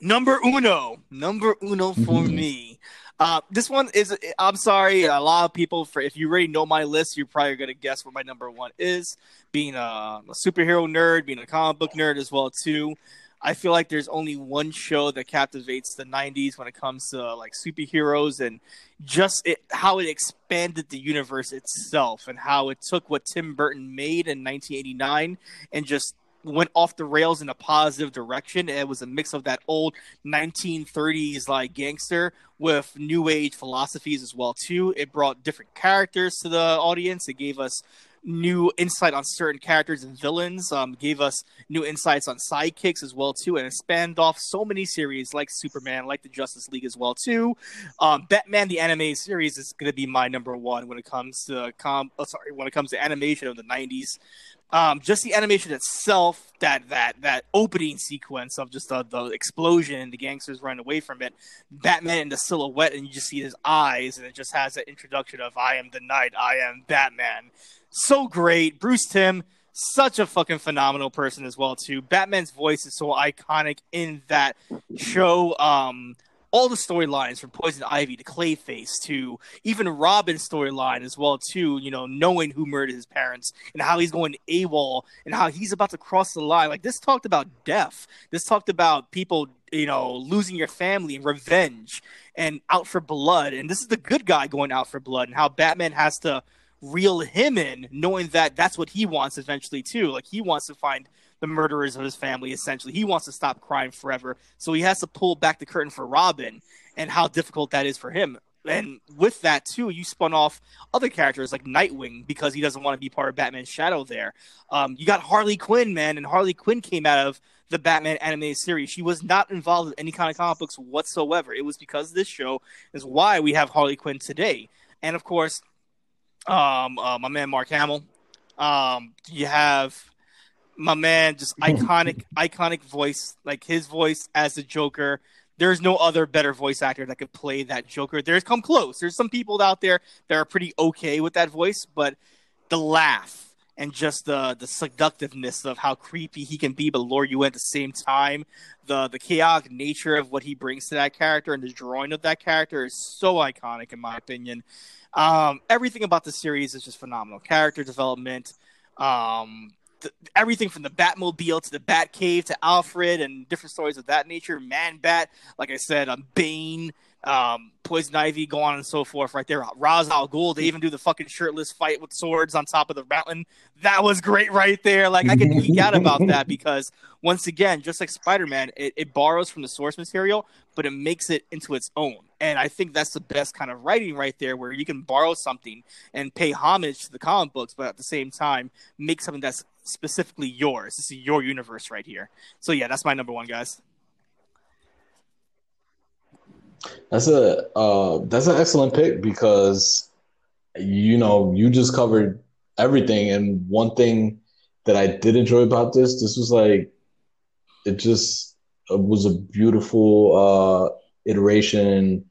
number uno, number uno for mm-hmm. me. Uh, this one is. I'm sorry, a lot of people. For if you already know my list, you're probably gonna guess what my number one is. Being a, a superhero nerd, being a comic book nerd as well too. I feel like there's only one show that captivates the 90s when it comes to like superheroes and just it, how it expanded the universe itself and how it took what Tim Burton made in 1989 and just went off the rails in a positive direction. It was a mix of that old 1930s like gangster with new age philosophies as well too. It brought different characters to the audience. It gave us new insight on certain characters and villains. Um, gave us new insights on sidekicks as well too, and it spanned off so many series like Superman, like the Justice League as well too. Um, Batman the anime series is going to be my number one when it comes to com. Oh, sorry, when it comes to animation of the '90s. Um, just the animation itself, that that that opening sequence of just the, the explosion and the gangsters running away from it, Batman in the silhouette, and you just see his eyes, and it just has that introduction of "I am the night, I am Batman." so great. Bruce Timm, such a fucking phenomenal person as well too. Batman's voice is so iconic in that show. Um, all the storylines from Poison Ivy to Clayface to even Robin's storyline as well too. You know, knowing who murdered his parents and how he's going AWOL and how he's about to cross the line. Like this talked about death. This talked about people, you know, losing your family and revenge and out for blood. And this is the good guy going out for blood and how Batman has to reel him in, knowing that that's what he wants eventually too. Like he wants to find the murderers of his family. Essentially, he wants to stop crime forever. So he has to pull back the curtain for Robin, and how difficult that is for him. And with that too, you spun off other characters like Nightwing because he doesn't want to be part of Batman's shadow. There, um, you got Harley Quinn, man, and Harley Quinn came out of the Batman animated series. She was not involved in any kind of comic books whatsoever. It was because this show is why we have Harley Quinn today. And of course, um, uh, my man Mark Hamill. Um, you have my man, just iconic, iconic voice, like his voice as the Joker. There's no other better voice actor that could play that Joker. There's come close. There's some people out there that are pretty okay with that voice, but the laugh and just the the seductiveness of how creepy he can be, but lure you in at the same time. The the chaotic nature of what he brings to that character and the drawing of that character is so iconic in my opinion. Um, everything about the series is just phenomenal. Character development, um, the, everything from the Batmobile to the Batcave to Alfred and different stories of that nature. Man Bat, like I said, um, Bane, um, Poison Ivy, go on and so forth. Right there, Ra's al Ghul. They even do the fucking shirtless fight with swords on top of the mountain. That was great right there. Like I can geek out about that because once again, just like Spider Man, it, it borrows from the source material, but it makes it into its own. And I think that's the best kind of writing right there, where you can borrow something and pay homage to the comic books, but at the same time make something that's specifically yours. This is your universe right here. So yeah, that's my number one, guys. That's a uh, that's an excellent pick because you know you just covered everything, and one thing that I did enjoy about this, this was like it just it was a beautiful uh, iteration,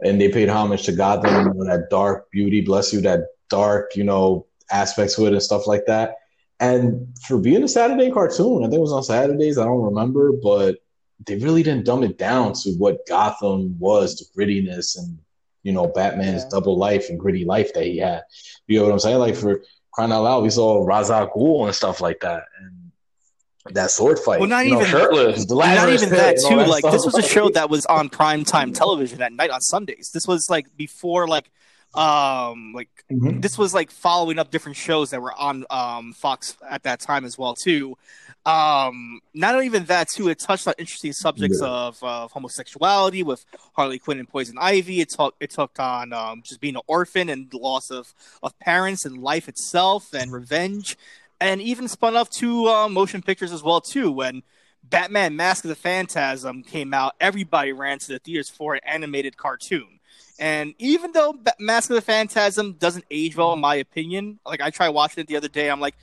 and they paid homage to Gotham, you know, that dark beauty, bless you, that dark you know aspects to it and stuff like that. And for being a Saturday cartoon, I think it was on Saturdays. I don't remember, but they really didn't dumb it down to what Gotham was, the grittiness and you know Batman's yeah. double life and gritty life that he had. You know what I'm saying? Like for crying out loud, we saw Ra's al Ghul and stuff like that, and that sword fight. Well, not even know, shirtless. Not even that too. That like this was a show that was on prime time television at night on Sundays. This was like before like um like mm-hmm. this was like following up different shows that were on um Fox at that time as well too. Um not even that too, it touched on interesting subjects yeah. of, of homosexuality with Harley Quinn and Poison Ivy. It talked it took on um just being an orphan and the loss of of parents and life itself and revenge and even spun off two uh, motion pictures as well too when Batman Mask of the Phantasm came out, everybody ran to the theaters for an animated cartoon and even though Mask of the Phantasm doesn't age well, in my opinion, like I tried watching it the other day, I'm like,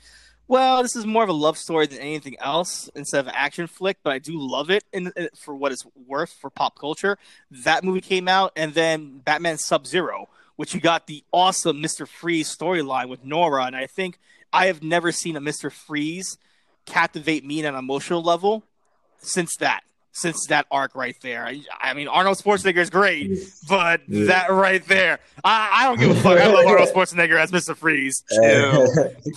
well, this is more of a love story than anything else instead of action flick, but I do love it in, in, for what it's worth for pop culture. That movie came out, and then Batman Sub Zero, which you got the awesome Mister Freeze storyline with Nora, and I think I have never seen a Mister Freeze captivate me on an emotional level since that since that arc right there. I, I mean, Arnold Schwarzenegger is great, but yeah. that right there, I, I, don't give a fuck. I love Arnold Schwarzenegger as Mr. Freeze, too,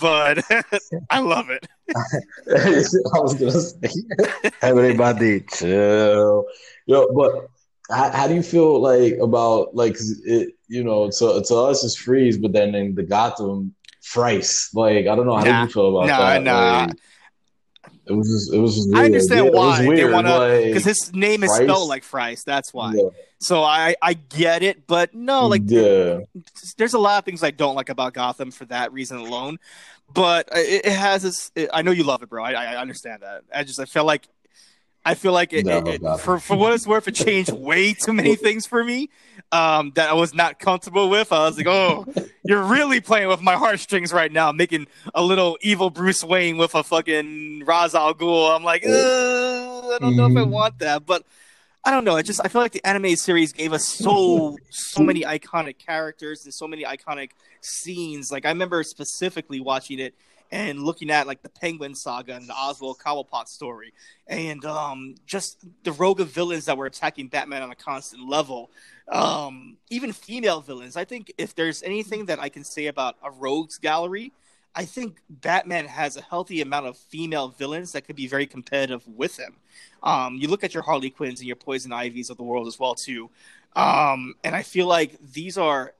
but I love it. I was gonna say, everybody chill, yo. But how, how, do you feel like about like it? You know, to to us it's Freeze, but then in the Gotham, Fries. Like I don't know how nah, do you feel about nah, that? Nah. Like, it was just, it was just I understand yeah, why weird, they want to because like, his name is Price? spelled like Fries. That's why. Yeah. So I I get it, but no, like yeah. there's a lot of things I don't like about Gotham for that reason alone. But it, it has this. It, I know you love it, bro. I, I understand that. I just I feel like I feel like it, no, it, it, for for what it's worth, it changed way too many things for me um, that I was not comfortable with. I was like, "Oh, you're really playing with my heartstrings right now, making a little evil Bruce Wayne with a fucking Ra's al Ghul." I'm like, I don't know if I mm-hmm. want that, but I don't know. I just I feel like the anime series gave us so so many iconic characters and so many iconic scenes. Like I remember specifically watching it and looking at like the Penguin saga and the Oswald Cobblepot story, and um, just the rogue of villains that were attacking Batman on a constant level, um, even female villains. I think if there's anything that I can say about a rogues gallery, I think Batman has a healthy amount of female villains that could be very competitive with him. Um, you look at your Harley Quinns and your Poison Ivies of the world as well too, um, and I feel like these are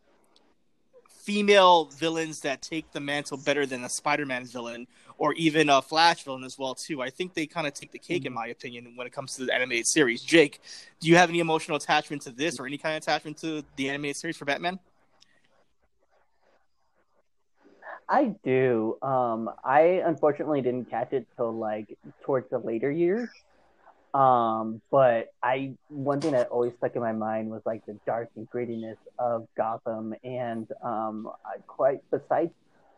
female villains that take the mantle better than a Spider-Man villain or even a Flash villain as well too. I think they kind of take the cake in my opinion when it comes to the animated series. Jake, do you have any emotional attachment to this or any kind of attachment to the animated series for Batman? I do. Um, I unfortunately didn't catch it till like towards the later years. Um, but I one thing that always stuck in my mind was like the dark and grittiness of Gotham, and um, I quite besides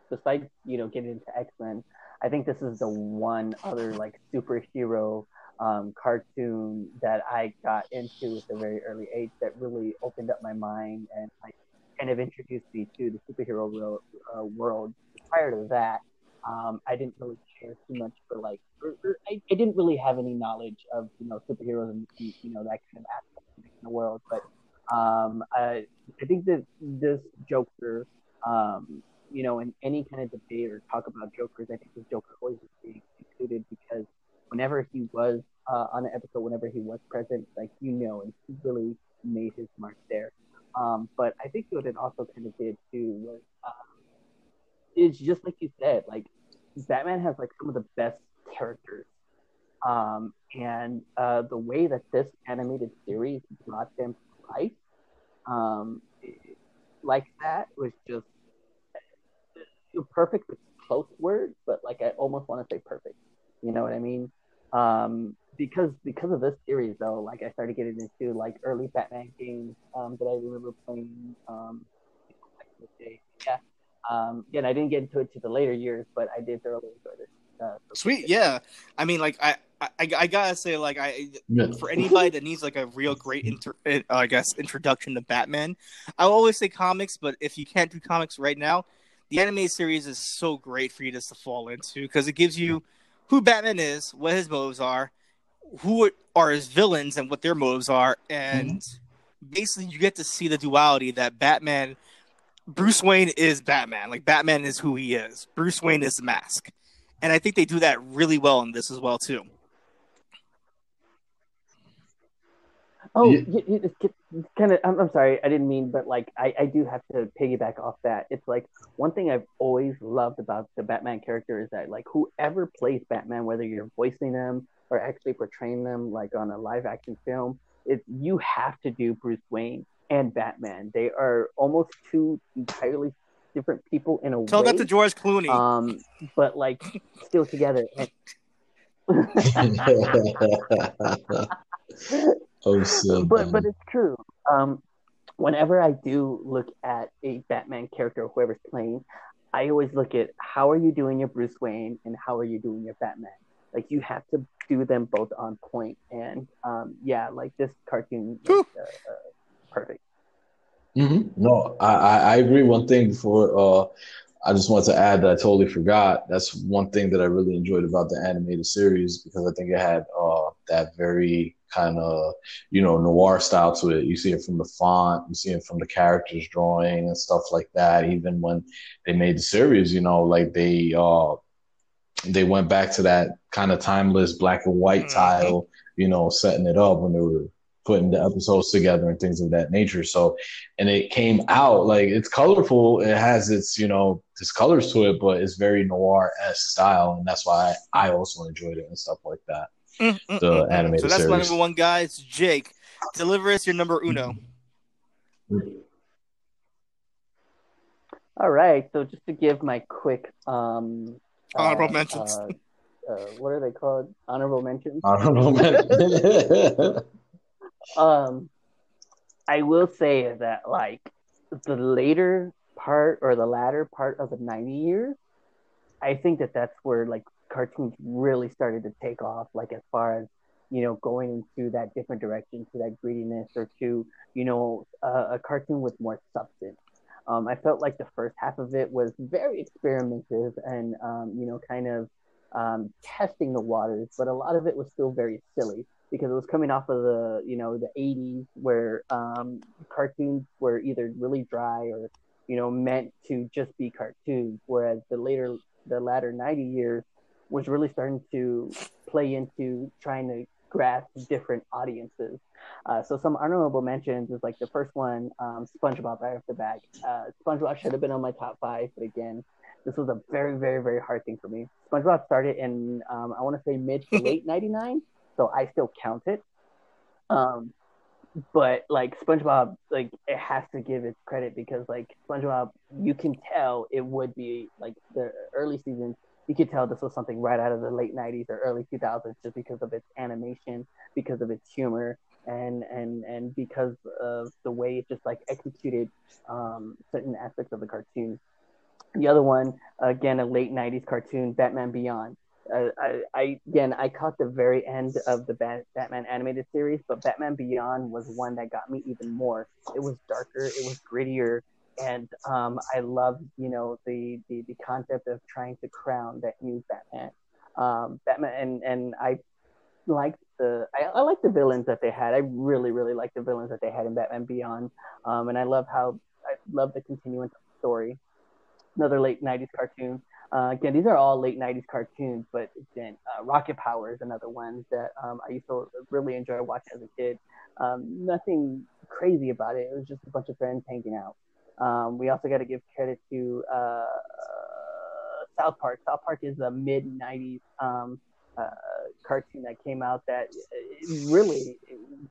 besides you know getting into X Men, I think this is the one other like superhero um, cartoon that I got into at a very early age that really opened up my mind and like kind of introduced me to the superhero world. Uh, world. Prior to that, um, I didn't really care too much for like, or, or I, I, didn't really have any knowledge of you know superheroes and you know that kind of aspect in the world. But um, I, I think that this Joker, um, you know, in any kind of debate or talk about Jokers, I think the Joker always being included because whenever he was uh, on an episode, whenever he was present, like you know, and he really made his mark there. Um, but I think what it also kind of did too was um, it's just like you said, like Batman has like some of the best characters, um, and uh, the way that this animated series brought them to life, um, like that was just perfect. It's close word, but like I almost want to say perfect. You know what I mean? Um, because because of this series though, like I started getting into like early Batman games um, that I remember playing. Um, yeah, um, again, I didn't get into it to the later years, but I did thoroughly enjoy this. Uh, Sweet, yeah. I mean, like I, I, I gotta say, like I, yeah. for anybody that needs like a real great, inter, uh, I guess, introduction to Batman, I always say comics. But if you can't do comics right now, the anime series is so great for you just to fall into because it gives you who Batman is, what his motives are, who are his villains, and what their motives are, and mm-hmm. basically you get to see the duality that Batman, Bruce Wayne is Batman. Like Batman is who he is. Bruce Wayne is the mask, and I think they do that really well in this as well too. Oh, yeah. you, you, kind of. I'm, I'm, sorry, I didn't mean, but like, I, I do have to piggyback off that. It's like one thing I've always loved about the Batman character is that like whoever plays Batman, whether you're voicing them or actually portraying them like on a live action film, it you have to do Bruce Wayne and Batman. They are almost two entirely different people in a Tell way. that to George Clooney. Um, but like still together. And... Oh, so but but it's true. Um, whenever I do look at a Batman character, whoever's playing, I always look at how are you doing your Bruce Wayne and how are you doing your Batman. Like you have to do them both on point, and um, yeah, like this cartoon, is, uh, uh, perfect. Mm-hmm. No, I, I agree. One thing before uh, I just want to add that I totally forgot. That's one thing that I really enjoyed about the animated series because I think it had uh, that very kind of you know noir style to it. You see it from the font, you see it from the characters drawing and stuff like that. Even when they made the series, you know, like they uh they went back to that kind of timeless black and white mm-hmm. tile, you know, setting it up when they were putting the episodes together and things of that nature. So, and it came out like it's colorful. It has its, you know, its colors to it, but it's very noir esque style, and that's why I, I also enjoyed it and stuff like that. Mm-mm-mm. the animated So that's series. my number one, guy. It's Jake, deliver us your number uno. All right. So just to give my quick um, honorable uh, mentions. Uh, uh, what are they called? Honorable mentions. Honorable mentions. um, I will say that like the later part or the latter part of the 90 years, I think that that's where like cartoons really started to take off, like as far as you know, going into that different direction, to that greediness, or to you know, a cartoon with more substance. Um, I felt like the first half of it was very experimentative and um, you know, kind of um, testing the waters, but a lot of it was still very silly because it was coming off of the you know the 80s where um, cartoons were either really dry or you know meant to just be cartoons, whereas the later the latter 90 years was really starting to play into trying to grasp different audiences. Uh, so some honorable mentions is like the first one, um, SpongeBob right off the bat. Uh, SpongeBob should have been on my top five, but again, this was a very, very, very hard thing for me. SpongeBob started in um, I want to say mid to late '99, so I still count it. Um, but like SpongeBob, like it has to give its credit because like SpongeBob, you can tell it would be like the early seasons. You could tell this was something right out of the late 90s or early 2000s just because of its animation because of its humor and and and because of the way it just like executed um, certain aspects of the cartoon. The other one again a late 90s cartoon batman beyond uh, I, I again i caught the very end of the Bat- batman animated series but batman beyond was one that got me even more it was darker it was grittier and um, I love you know the, the the concept of trying to crown that new Batman. Um, Batman and and I liked the I, I the villains that they had. I really really like the villains that they had in Batman Beyond. Um, and I love how I love the continuance of the story. another late '90s cartoon. Uh, again, these are all late '90s cartoons, but again, uh, Rocket Power is another one that um, I used to really enjoy watching as a kid. Um, nothing crazy about it. It was just a bunch of friends hanging out. Um, we also got to give credit to uh, South Park. South Park is a mid '90s um, uh, cartoon that came out that really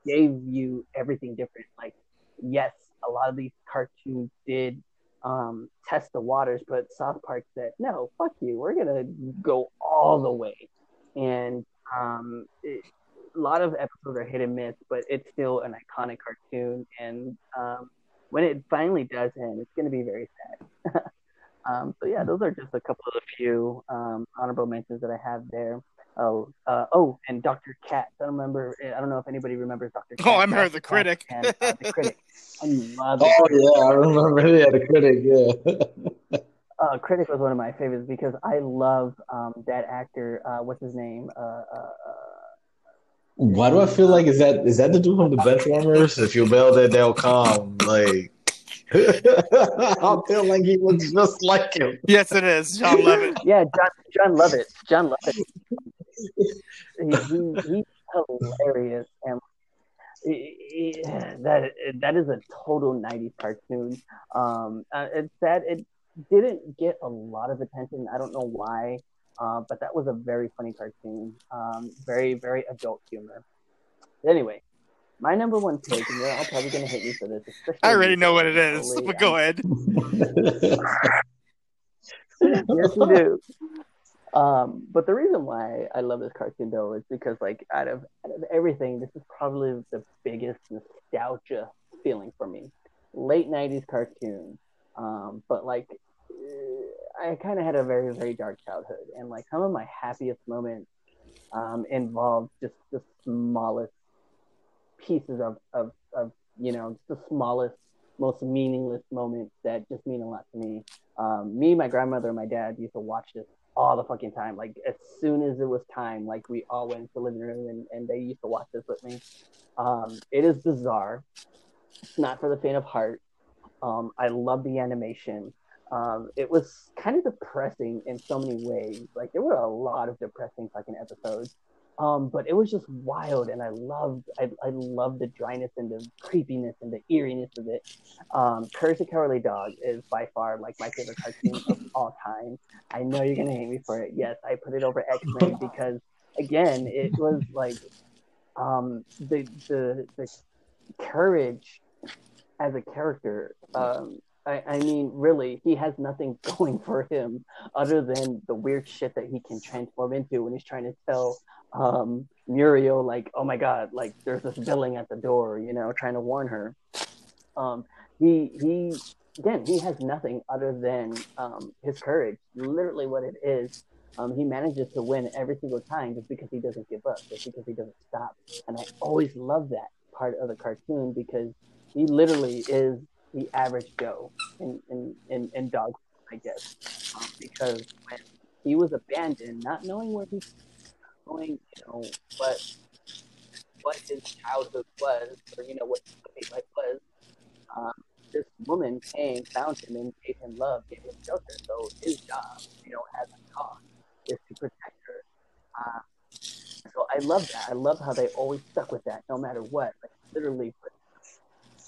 gave you everything different. Like, yes, a lot of these cartoons did um, test the waters, but South Park said, "No, fuck you. We're gonna go all the way." And um, it, a lot of episodes are hit and miss, but it's still an iconic cartoon. And um, when it finally does end, it's gonna be very sad. Um, so yeah, those are just a couple of few um, honorable mentions that I have there. Oh, uh, oh, and Dr. Katz. I don't remember. I don't know if anybody remembers Dr. Katz. Oh, I remember the critic. And, uh, the critic. I love Oh yeah, I remember. Yeah, the critic. Yeah. Uh, critic was one of my favorites because I love um, that actor. Uh, what's his name? Uh, uh, Why do I feel like is that is that the dude from the Benchwarmers? If you bail that they'll come. Like I feel like he looks just like him. yes, it is. Jon Lovitz. yeah, John Jon Lovitz. Jon Lovitz. He, he, he's hilarious and he- he- that that is a total 90s cartoon. Um uh, it's sad. It didn't get a lot of attention. I don't know why uh, but that was a very funny cartoon. Um very very adult humor. Anyway my number one pick and you're all probably gonna hate me for this especially I already know what it is, but go ahead. yes, you do. Um, but the reason why I love this cartoon though is because like out of out of everything, this is probably the biggest nostalgia feeling for me. Late '90s cartoon, um, but like uh, I kind of had a very very dark childhood, and like some of my happiest moments um, involved just the smallest pieces of, of of you know just the smallest most meaningless moments that just mean a lot to me. Um, me, my grandmother, and my dad used to watch this all the fucking time. Like as soon as it was time, like we all went to the living room and, and they used to watch this with me. Um, it is bizarre. It's not for the faint of heart. Um, I love the animation. Um, it was kind of depressing in so many ways. Like there were a lot of depressing fucking episodes. Um, but it was just wild, and I loved, I, I loved the dryness and the creepiness and the eeriness of it. Um, Courage the Cowardly Dog is by far like my favorite cartoon of all time. I know you're gonna hate me for it. Yes, I put it over X Men because again, it was like um, the the the courage as a character. Um, I, I mean, really, he has nothing going for him other than the weird shit that he can transform into when he's trying to tell um, Muriel, like, oh my god, like there's this villain at the door, you know, trying to warn her. Um, he he again, he has nothing other than um, his courage. Literally, what it is. Um, he manages to win every single time just because he doesn't give up, just because he doesn't stop. And I always love that part of the cartoon because he literally is the average Joe in in in, in dog, I guess, um, because when he was abandoned, not knowing where he's going, you know what what his childhood was, or you know what his life was. Um, this woman came, found him, and gave him love, gave him shelter. So his job, you know, as a dog, is to protect her. Uh, so I love that. I love how they always stuck with that, no matter what. Like literally,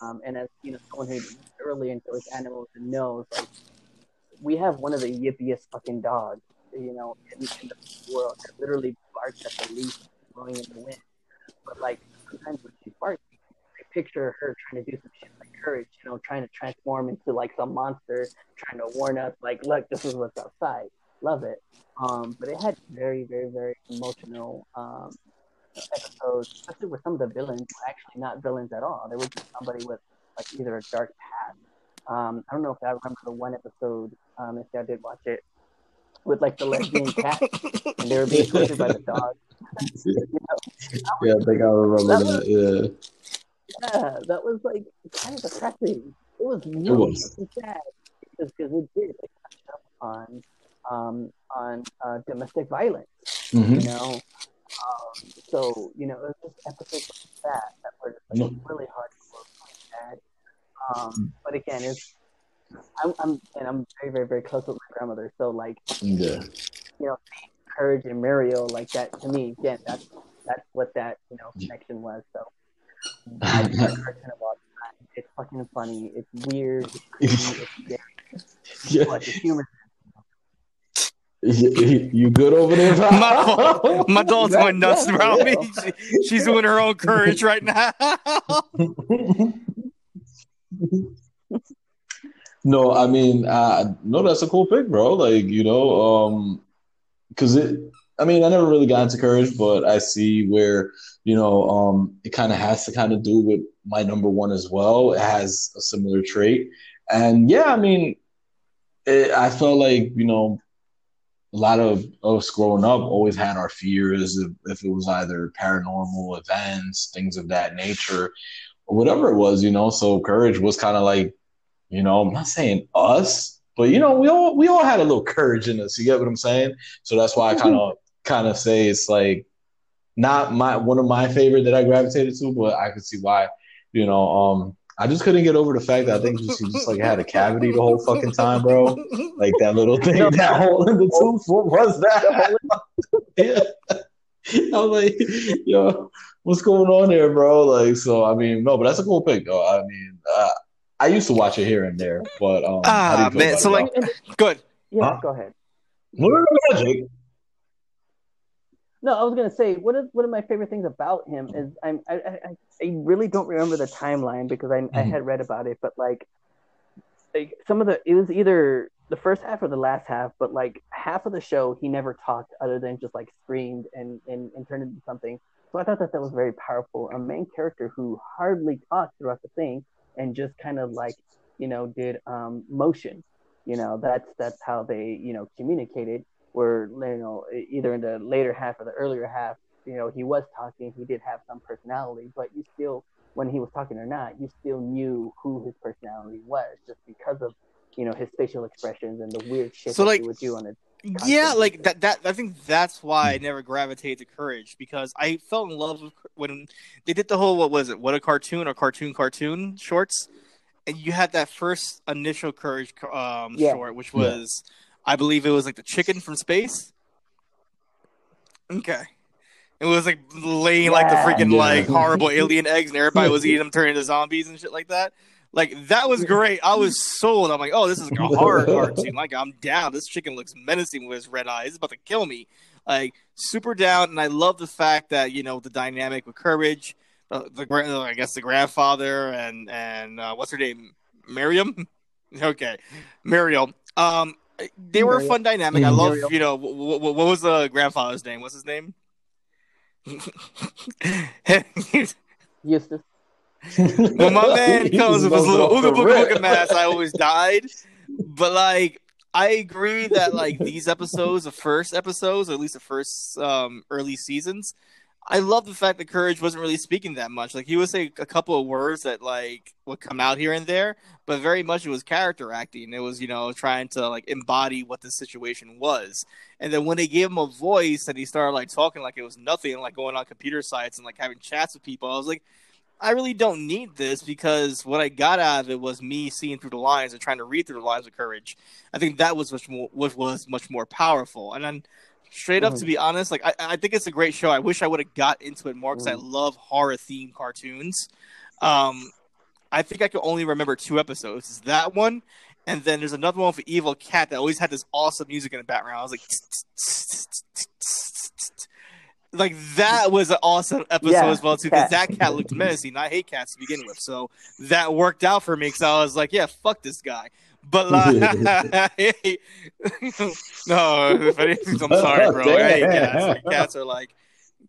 um, and as you know, someone who thoroughly enjoys animals and knows, like we have one of the yippiest fucking dogs, you know, in, in the world that literally barks at the leaf blowing in the wind. But like sometimes when she barks, I picture her trying to do some shit like courage, you know, trying to transform into like some monster, trying to warn us, like, look, this is what's outside. Love it. Um, but it had very, very, very emotional um, episodes, especially with some of the villains were actually not villains at all. They were just somebody with like either a dark past. Um, I don't know if I remember the one episode, um, if y'all did watch it, with like the lesbian cat, and they were being tortured by the dog. yeah, I think I remember That that. Yeah. Yeah, that was like kind of depressing. It was really was. fucking sad because it did it touched up on um, on uh, domestic violence. Mhm. you know. Um, so you know, it was just episodes like that that were like, No. really hardcore, really sad. Um, but again, it's I'm, I'm and I'm very very very close with my grandmother. So like Yeah. You know, Courage and Muriel like that to me again that's that's what that you know connection was. So my favorite cartoon of all time. It's fucking funny. It's weird. It's creepy. It's scary. Yeah. But the humor. You, you good over there, pal? My, my dog's going nuts Yeah, around me. She- she's doing her own courage right now. no, I mean, uh, no, that's a cool pick, bro. Like, you know, um, because it, I mean, I never really got into courage, but I see where, you know, um, it kind of has to kind of do with my number one as well. It has a similar trait, and yeah, I mean, it, I felt like you know, a lot of us growing up always had our fears if, if it was either paranormal events, things of that nature, whatever it was, you know. So courage was kind of like, you know, I'm not saying us, but you know, we all we all had a little courage in us. You get what I'm saying? So that's why I kind of kind of say it's like not my one of my favorite that I gravitated to, but I could see why. You know, um, I just couldn't get over the fact that I think she just like had a cavity the whole fucking time, bro. Like that little thing, No. that hole in the tooth. What was that? yeah. I was like, yo, what's going on there, bro? Like, so I mean, no, but that's a cool pick, though. I mean, uh, I used to watch it here and there, but um, Ah, how do you feel man, about so, it, like- y'all? Good. Yeah, Huh? go ahead. no, no, no, no, I was gonna say one of one of my favorite things about him is I'm I I, I- I really don't remember the timeline because I I Mhm. had read about it, but like like some of the it was either the first half or the last half, but like half of the show he never talked other than just like screamed and and, and turned into something. So I thought that that was very powerful. A main character who hardly talked throughout the thing and just kind of like you know did um motion. You know that's that's how they you know communicated where you know either in the later half or the earlier half, you know, he was talking, he did have some personality, but you still, when he was talking or not, you still knew who his personality was just because of you know his facial expressions and the weird shit So, that like- he would do on it. Yeah, like that. That I think that's why I never gravitated to Courage because I fell in love with when they did the whole what was it? What a cartoon or cartoon cartoon shorts, and you had that first initial Courage um, Yeah. short, which was I believe it was like the chicken from space. Okay. It was like laying like the freaking Yeah. like horrible alien eggs, and everybody was eating them, turning into zombies and shit like that. Like that was great. I was sold. I'm like, oh, this is like a horror cartoon. Like I'm down. This chicken looks menacing with his red eyes. It's about to kill me. Like super down. And I love the fact that you know the dynamic with courage. Uh, the uh, I guess the grandfather and and uh, what's her name, Miriam. okay, Muriel. Um, they were a fun dynamic. I love you know w- w- what was the grandfather's name? What's his name? Eustace. when my man comes with his little ooga booga booga mask, I always died. But like, I agree that like these episodes, the first episodes, or at least the first um, early seasons, I love the fact that Courage wasn't really speaking that much. Like he would say a couple of words that like would come out here and there, but very much it was character acting. It was you know trying to like embody what the situation was. And then when they gave him a voice and he started like talking like it was nothing, like going on computer sites and like having chats with people, I was like. I really don't need this because what I got out of it was me seeing through the lines and trying to read through the lines with courage. I think that was much more what was much more powerful. And then straight up, to be honest, like I, I think it's a great show. I wish I would have got into it more because I love horror themed cartoons. Um, I think I could only remember two episodes. It's that one, and then there's another one for Evil Cat that always had this awesome music in the background. I was like, like that was an awesome episode Yeah, as well too because that cat looked menacing. I hate cats to begin with, so that worked out for me because I was like, yeah, fuck this guy. But like, no, if anything, I'm sorry, bro. I hate cats. Like, cats are like,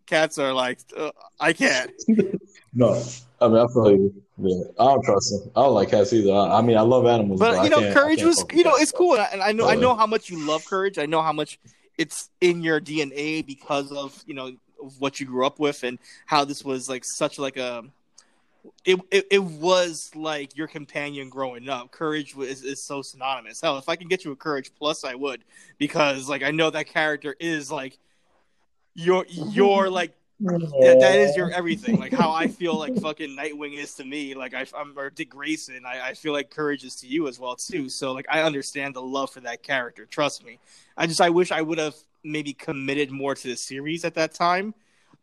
cats are like, uh, I can't. No, I mean I feel you. Yeah, I don't trust him. I don't like cats either. I, I mean, I love animals, But I you know, courage was, you know, it's cool, and I, I know, I know how much you love courage. I know how much it's in your DNA because of you know of what you grew up with and how this was like such like a. It, it, it was like your companion growing up. Courage was is so synonymous. Hell, if I can get you a Courage Plus, I would because like I know that character is like your your like Yeah, that is your everything. Like how I feel like fucking Nightwing is to me. Like I, I'm or Dick Grayson. I, I feel like Courage is to you as well too. So like I understand the love for that character. Trust me. I just I wish I would have maybe committed more to the series at that time.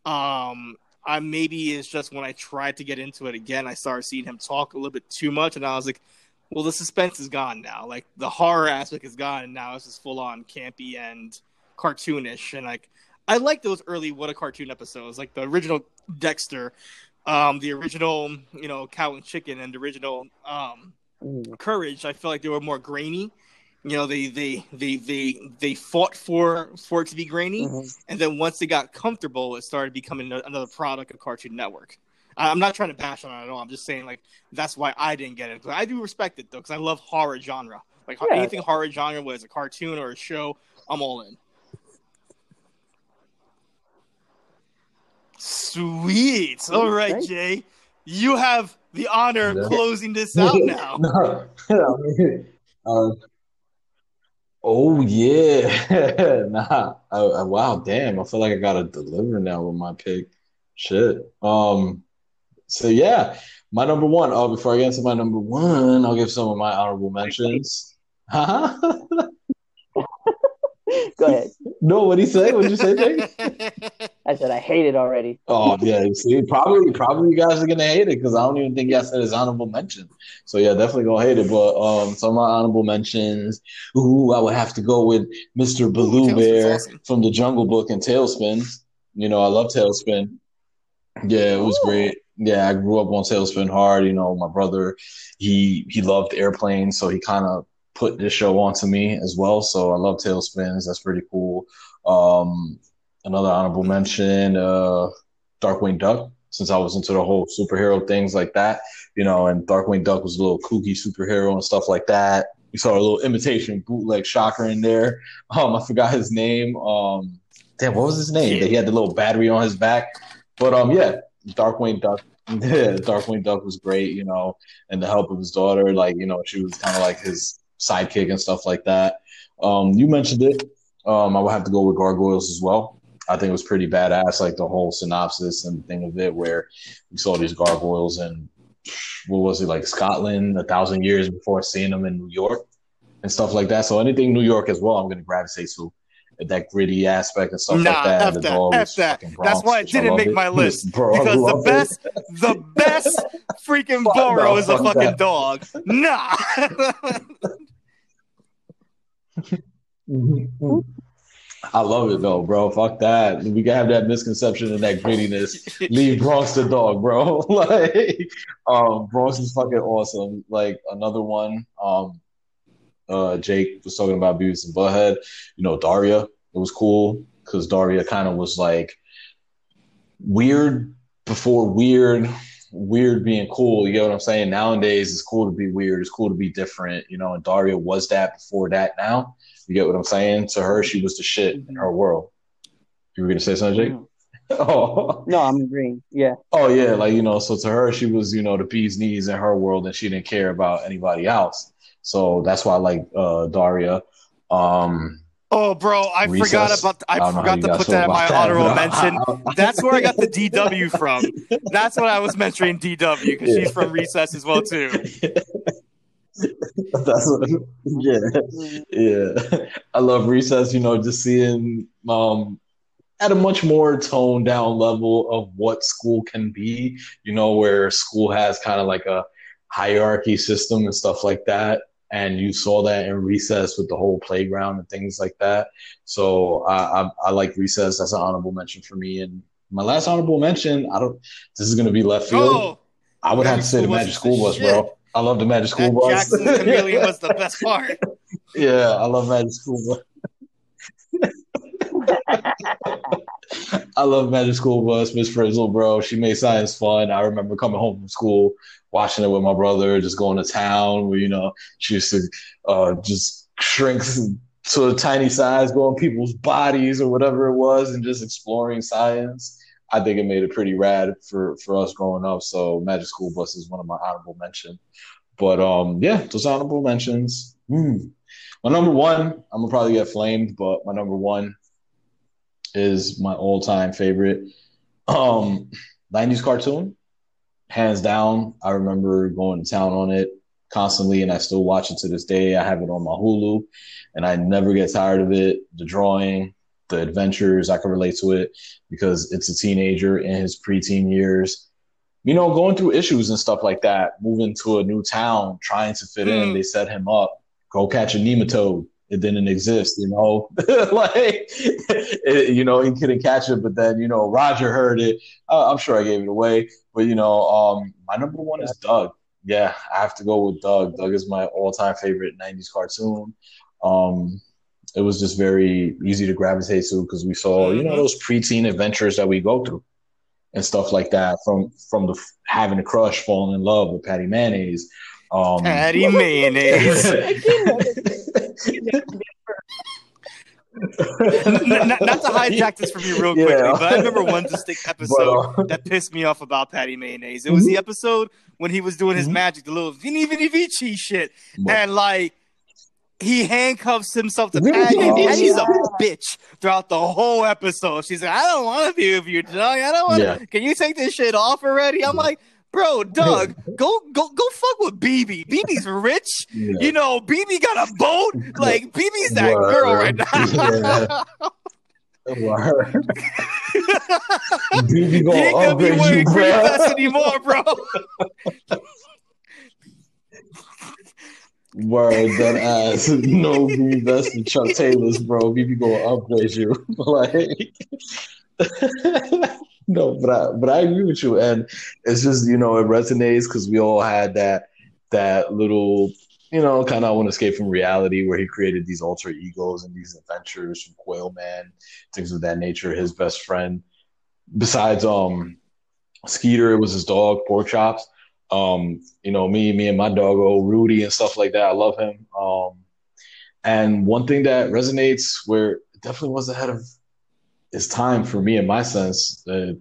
Um, I maybe it's just when I tried to get into it again, I started seeing him talk a little bit too much, and I was like, well, the suspense is gone now. Like the horror aspect is gone, and now it's just full on campy and cartoonish. And like, I like those early what a cartoon episodes, like the original Dexter, um, the original you know Cow and Chicken, and the original um. Courage. I feel like they were more grainy. You know, they they they they they fought for for it to be grainy, Mhm. and then once they got comfortable, it started becoming another product of Cartoon Network. I'm not trying to bash on it at all. I'm just saying like that's why I didn't get it. I do respect it though, because I love horror genre. Like Yeah. anything horror genre, whether it's a cartoon or a show, I'm all in. Sweet. All right, Okay. Jay, you have the honor of closing this out now. no, I mean, um, oh yeah, nah. I, I- wow, damn. I feel like I gotta deliver now with my pick. Shit. Um. So yeah, my number one. Oh, before I get into my number one, I'll give some of my honorable mentions. Huh? Go ahead. no, what would he say? What'd you say, Jake? I said I hate it already. Oh yeah, see, probably probably you guys are gonna hate it because I don't even think y'all said it's honorable mention. So yeah, definitely gonna hate it. But um, some of my honorable mentions. Ooh, I would have to go with Mr. Baloo TaleSpin's Bear awesome. from the Jungle Book and TaleSpin. You know, I love TaleSpin. Yeah, it was Ooh. great. Yeah, I grew up on TaleSpin hard. You know, my brother, he he loved airplanes, so he kind of put this show onto me as well. So I love TaleSpins. That's pretty cool. Um, another honorable mention, uh, Darkwing Duck, since I was into the whole superhero things like that, you know, and Darkwing Duck was a little kooky superhero and stuff like that. You saw a little imitation bootleg shocker in there. Um, I forgot his name. Um, damn, what was his name? That he had the little battery on his back. But um, yeah, Darkwing Duck. Yeah, Darkwing Duck was great, you know, and the help of his daughter, like you know, she was kind of like his sidekick and stuff like that. Um, you mentioned it. Um, I would have to go with Gargoyles as well. I think it was pretty badass, like the whole synopsis and thing of it, where we saw these gargoyles and what was it like Scotland a thousand years before seeing them in New York and stuff like that. So anything New York as well, I'm going to gravitate to that gritty aspect and stuff Nah, like that. F The that, F that. That's why it I didn't make it. my list. Bro, because the best, the best freaking Fuck no, is a fuck fucking that. dog. Nah. I love it though, bro. Fuck that. We can have that misconception and that grittiness. Leave Bronx the dog, bro. like, um, Bronx is fucking awesome. Like another one. Um, uh, Jake was talking about Beavis and Butthead. You know, Daria. It was cool because Daria kind of was like weird before weird. Weird being cool. You know what I'm saying? Nowadays, it's cool to be weird. It's cool to be different. You know, and Daria was that before that. Now, you get what I'm saying? To her, she was the shit in her world. You were gonna say something, Jake? Mhm. Oh, No, I'm agreeing. Yeah. oh yeah, like you know, so to her, she was you know the bee's knees in her world, and she didn't care about anybody else. So that's why I like uh, Daria. Um, oh, bro, I Recess. forgot about. I, I don't know how forgot to put that in my about that, honorable but- mention. That's where I got the DW from. That's what I was mentioning DW because Yeah. she's from Recess as well too. that's what, yeah. Yeah, I love recess. You know, just seeing um, at a much more toned down level of what school can be. You know, where school has kind of like a hierarchy system and stuff like that. And you saw that in recess with the whole playground and things like that. So I, I, I like recess. That's an honorable mention for me. And my last honorable mention, I don't. This is going to be left field. Oh, I would have to say the Magic School Bus, bro. I love the Magic School Bus. Jackson Chameleon was the best part. Yeah, I love Magic School Bus. I love Magic School Bus, Miss Frizzle, bro. She made science fun. I remember coming home from school, watching it with my brother, just going to town where, you know, she used to uh, just shrink to a tiny size, go on people's bodies or whatever it was, and just exploring science. I think it made it pretty rad for, for us growing up. So Magic School Bus is one of my honorable mentions. But um, yeah, those honorable mentions. Hmm. My number one, I'm gonna probably get flamed, but my number one is my all-time favorite Um, 90s cartoon, hands down. I remember going to town on it constantly, and I still watch it to this day. I have it on my Hulu, and I never get tired of it. The drawing, the adventures, I can relate to it because it's a teenager in his preteen years. You know, going through issues and stuff like that, moving to a new town, trying to fit in. Mm. They set him up. Go catch a nematode. It didn't exist, you know. like, it, you know, he couldn't catch it, but then you know, Roger heard it. Uh, I'm sure I gave it away, but you know, um, my number one is Doug. Yeah, I have to go with Doug. Doug is my all-time favorite '90s cartoon. Um, it was just very easy to gravitate to because we saw, you know, Mhm. those preteen adventures that we go through and stuff like that. From from the having a crush, falling in love with Patti Mayonnaise. Um, Patti mayonnaise. N- not, not to hijack this from you real quickly, Yeah. but I remember one distinct episode But, uh, that pissed me off about Patti Mayonnaise. It was the episode when he was doing his Mhm. magic, the little Vini Vini Vici shit, but- and like he handcuffs himself to? Patti, and yeah. a bitch throughout the whole episode. She's like, "I don't want to be with you, Doug. I don't want. Yeah. to Can you take this shit off already?" I'm like, "Bro, Doug, go go go fuck with Beebe. Beebe's rich." yeah. You know, Beebe got a boat. Like Beebe's that Word. girl right now. Word. Beebe he gonna ain't gonna be wearing you, green anymore, bro. Word that ass. No green vest and Chuck Taylors, bro. Beebe gonna upgrade you. like No, but I but I agree with you. And it's just, you know, it resonates because we all had that that little, you know, kind of want to escape from reality where he created these alter egos and these adventures from Quail Man, things of that nature, his best friend. Besides um Skeeter, it was his dog, Pork Chops. Um, you know, me, me and my doggo Rudy and stuff like that. I love him. Um, and one thing that resonates where it definitely was ahead of its time for me in my sense, uh,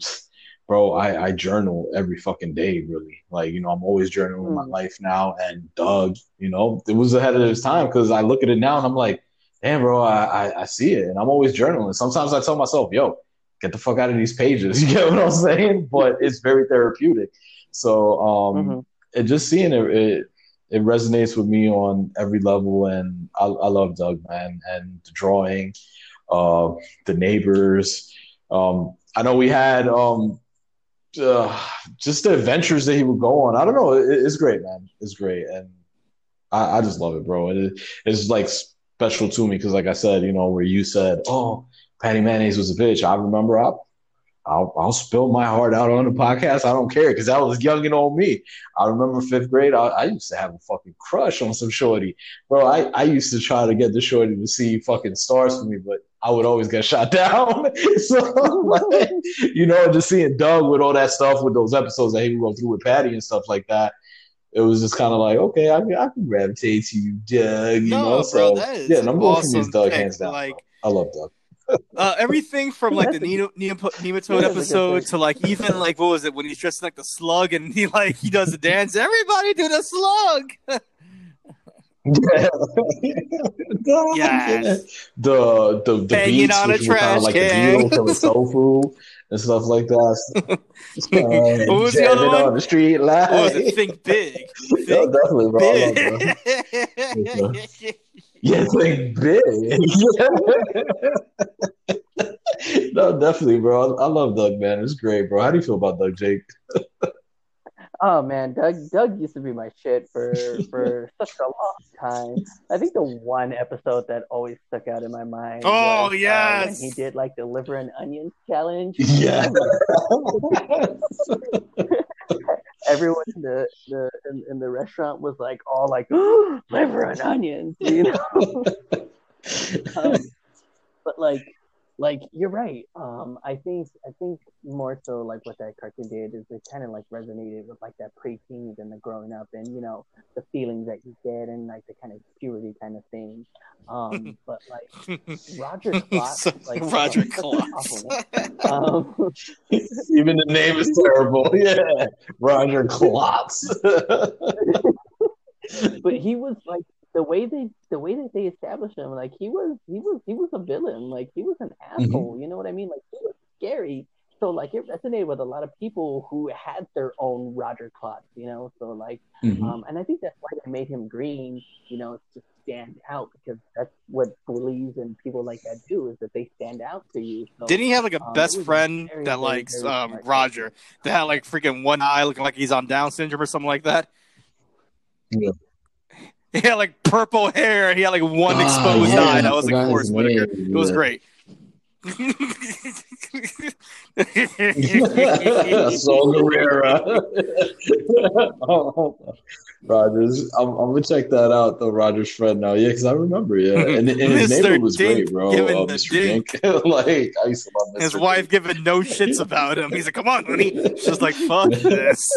bro, I, I journal every fucking day, really. Like, you know, I'm always journaling my Mm. life now. And Doug, you know, it was ahead of its time because I look at it now and I'm like, damn, bro, I, I, I see it. And I'm always journaling. Sometimes I tell myself, yo, get the fuck out of these pages. You get what I'm saying? But it's very therapeutic. So um, Mhm. it just seeing it, it, it resonates with me on every level. And I, I love Doug, man, and the drawing, uh, the neighbors. Um, I know we had um, uh, just the adventures that he would go on. I don't know. It, it's great, man. It's great, and I, I just love it, bro. It, it's like special to me because, like I said, you know, where you said, "Oh, Patti Mayonnaise was a bitch." I remember I. I'll, I'll spill my heart out on the podcast. I don't care because that was young and old me. I remember fifth grade. I, I used to have a fucking crush on some shorty, bro. I, I used to try to get the shorty to see fucking stars for me, but I would always get shot down. so, like, you know, just seeing Doug with all that stuff with those episodes that he would go through with Patti and stuff like that. It was just kind of like, okay, I, can- I can gravitate to you, Doug. You No, know, bro, so that is yeah, number one for me is awesome Doug, pick. hands down. Like- bro. I love Doug. Uh, everything from like the That's a- Nemo, Nemo, nematode That's a good episode to like even like what was it when he's dressed like the slug and he like he does the dance. Everybody do the slug. Yes. The the the Banging beats, on a which were kind trash of like can. the Beatles, the tofu and stuff like that. Uh, What was the other one? on the street light. What was it? Think big. No, Think definitely, bro. I big. Yeah, think big. no, definitely, bro. I, I love Doug, man. It's great, bro. How do you feel about Doug, Jake? Oh man, Doug Doug used to be my shit for for such a long time. I think the one episode that always stuck out in my mind. Oh, was, uh, when yes. he did like the liver and onions challenge. Yeah. Everyone in the, the in, in the restaurant was like all like liver and onions, you know. um, but like like you're right um i think i think more so like what that cartoon did is it kind of like resonated with like that preteens and the growing up and you know the feelings that you get and like the kind of purity kind of thing um but like roger Klotz, So- like Roger such Klotz. um Even the name is terrible. Yeah. Roger Klotz. but he was like the way they the way that they established him like he was he was he was a villain like he was an Mm-hmm. asshole you know what i mean like he was scary so like it resonated with a lot of people who had their own Roger Klotz, you know. So like, Mhm. um, and I think that's why they made him green, you know, to stand out because that's what bullies and people like that do is that they stand out to you. So, Didn't he have like a Um, best friend very, that very, likes very um, smart. Roger that had like freaking one eye looking like he's on Down syndrome or something like that? Yeah. He had like purple hair. He had like one Ah, exposed yeah, eye. I That was like Forest Whitaker. It was great. Saul Guerrera. Rogers, I'm, I'm gonna check that out though. Rogers' friend now, yeah, because I remember, yeah, and, and his neighbor was Dink great, bro. Uh, the Mr. dink. Dink. like I used to love Mr. His Dink. wife giving no shits about him. He's like, "Come on, honey." She's like, "Fuck this."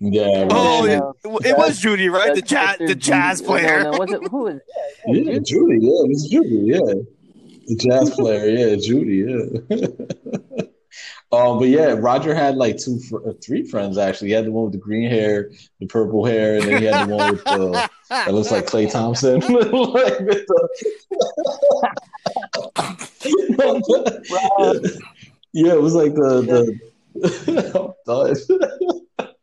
Yeah, Oh, right. it, it was Judy, right? The jazz, the jazz G- player. No, no, was it who was? yeah, Judy, yeah, it was Judy, yeah, the jazz player, yeah, Judy, yeah. um, but yeah, Roger had like two, fr- uh, three friends actually. He had the one with the green hair, the purple hair, and then he had the one with the that looks like Klay Thompson. like the... yeah, it was like the the. I'm done.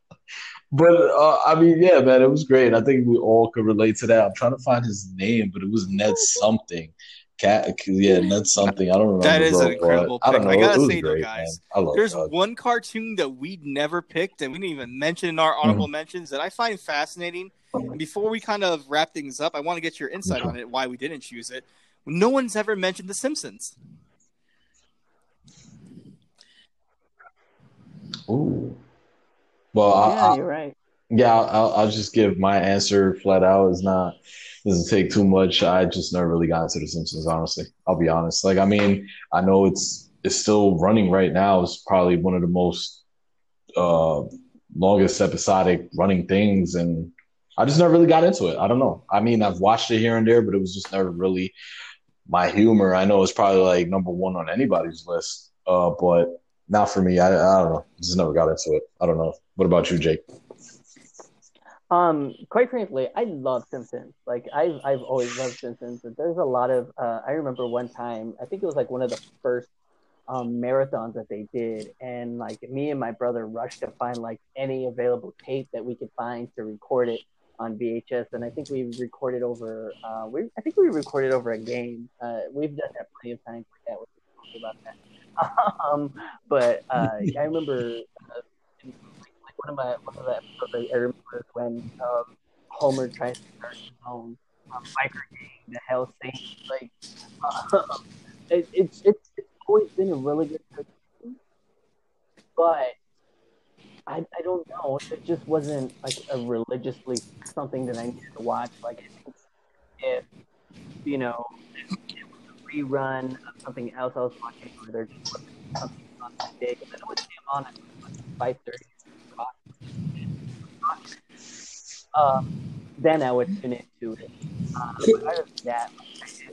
But uh, I mean, yeah, man, it was great. I think we all could relate to that. I'm trying to find his name, but it was Ned something. Cat, yeah, Ned something. I don't remember. That is bro, an incredible but I don't pick. know. I gotta say though, guys. I love There's one cartoon that we never picked and we didn't even mention in our honorable mentions that I find fascinating. And before we kind of wrap things up, I want to get your insight on it, why we didn't choose it. No one's ever mentioned The Simpsons. Ooh. Well, I, yeah, I, you're right. Yeah, I'll, I'll- I'll just give my answer flat out. It's not doesn't take too much. I just never really got into The Simpsons, honestly. I'll be honest. Like, I mean, I know it's it's still running right now. It's probably one of the most uh longest episodic running things, and I just never really got into it. I don't know. I mean, I've watched it here and there, but it was just never really my humor. I know it's probably like number one on anybody's list, uh, but not for me. I, I don't know. Just never got into it. I don't know. What about you, Jake? Um, quite frankly, I love Simpsons. Like I've I've always loved Simpsons. But there's a lot of uh, I remember one time I think it was like one of the first um, marathons that they did, and like me and my brother rushed to find like any available tape that we could find to record it on VHS. And I think we recorded over uh, we I think we recorded over a game. Uh, we've done that plenty of times like that. Talking about that. Um, but uh, I remember uh, like one of my one of the episodes I- remember when um, Homer tries to start his own um, biker gang, the Hell's Satans. Like, uh, it, it's it's it's always been a really good cartoon, but I I don't know. It just wasn't like a religiously something that I needed to watch. Like, if you know, if a rerun of something else I was watching, or there just something on that day, and then it would stay on at five thirty um, then I would tune into it. Um, but other than that,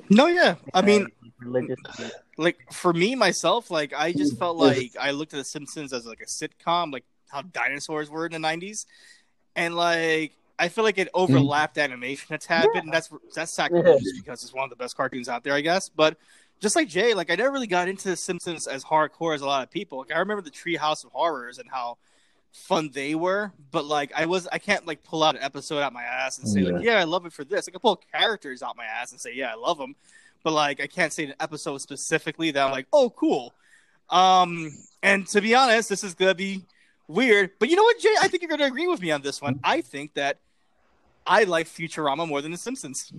No, yeah. I mean, religious. like for me myself, like I just felt like I looked at The Simpsons as like a sitcom, like how dinosaurs were in the '90s, and like I feel like it overlapped animation a tad bit, and that's that's sacrilegious because it's one of the best cartoons out there, I guess. But just like Jay, like I never really got into The Simpsons as hardcore as a lot of people. Like I remember the Treehouse of Horrors and how fun they were, but like I was, I can't like pull out an episode out my ass and say like, yeah, I love it for this. I can pull characters out my ass and say, yeah, I love them, but like I can't say an episode specifically that I'm like, oh, cool. Um, and to be honest, this is gonna be weird, but you know what, Jay? I think you're gonna agree with me on this one. I think that I like Futurama more than The Simpsons.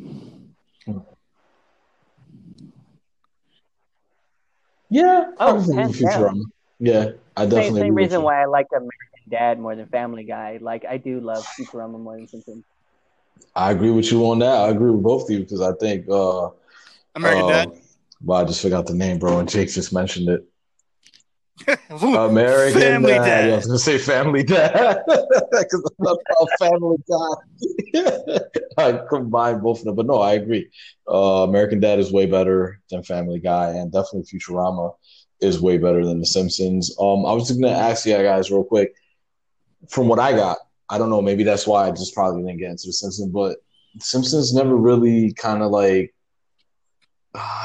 Yeah, Oh, I was thinking hands. Futurama. Yeah, I same, definitely. same agree with reason why I like American Dad more than Family Guy. Like I do love Futurama more than Simpsons. I agree with you on that. I agree with both of you because I think. Uh, American uh, Dad. Well, I just forgot the name, bro, and Jake just mentioned it. American Family Dad. Dad. Yeah, I was gonna say Family Dad because I love Family Dad. I combine both of them, but no, I agree. Uh, American Dad is way better than Family Guy, and definitely Futurama is way better than The Simpsons. Um, I was just gonna ask you guys real quick. From what I got, I don't know. Maybe that's why I just probably didn't get into The Simpsons, but The Simpsons never really kind of like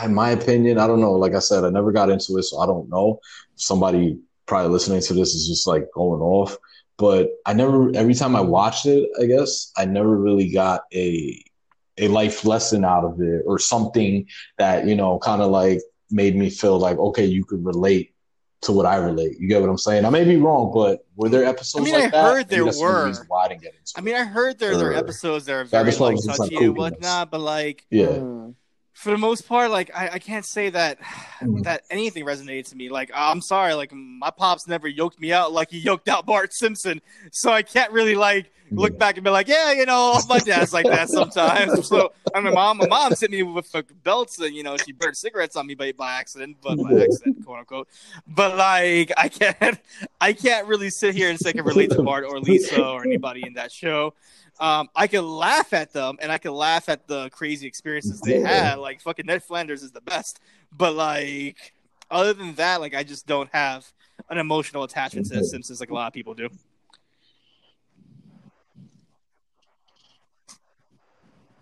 in my opinion, I don't know. Like I said, I never got into it, so I don't know. Somebody probably listening to this is just like going off. But I never. Every time I watched it, I guess I never really got a a life lesson out of it or something that you know kind of like made me feel like okay, you could relate to what I relate. You get what I'm saying? I may be wrong, but were there episodes I mean, like I that? heard there Maybe that's one the were. Why I didn't get into I mean, I heard there there are episodes that are That very was like like some and whatnot, but like yeah. Mm. For the most part, like I, I can't say that Mhm. that anything resonated to me. Like I'm sorry, like my pops never yoked me out like he yoked out Bart Simpson, so I can't really like look back and be like, yeah, you know, my dad's like that sometimes. so I mean, my mom, my mom's hit me with like, belts and you know she burned cigarettes on me by by accident, but by accident, quote unquote. But like I can't, I can't really sit here and say I can relate to Bart or Lisa or anybody in that show. Um, I can laugh at them and I can laugh at the crazy experiences they Yeah. had. Like fucking Ned Flanders is the best, but like other than that, like I just don't have an emotional attachment to the Simpsons like a lot of people do.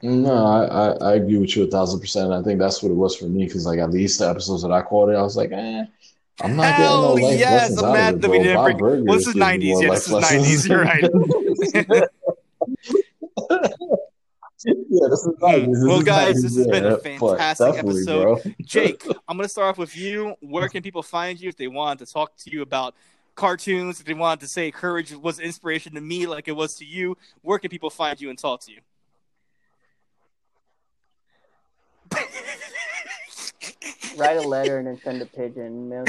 No, I, I, I agree with you a thousand percent. I think that's what it was for me because, like, at least the episodes that I caught it, I was like, eh, I'm not getting no Hell life yes, lessons I'm out mad of it, that we didn't bring- well, this is 90s, yeah, this is 90s, you're right. yeah, this is. 90s. This Well, is guys, 90s, this has been a fantastic episode. bro. Jake, I'm going to start off with you. Where can people find you if they want to talk to you about cartoons? If they want to say courage was inspiration to me like it was to you, where can people find you and talk to you? Write a letter and then send a pigeon.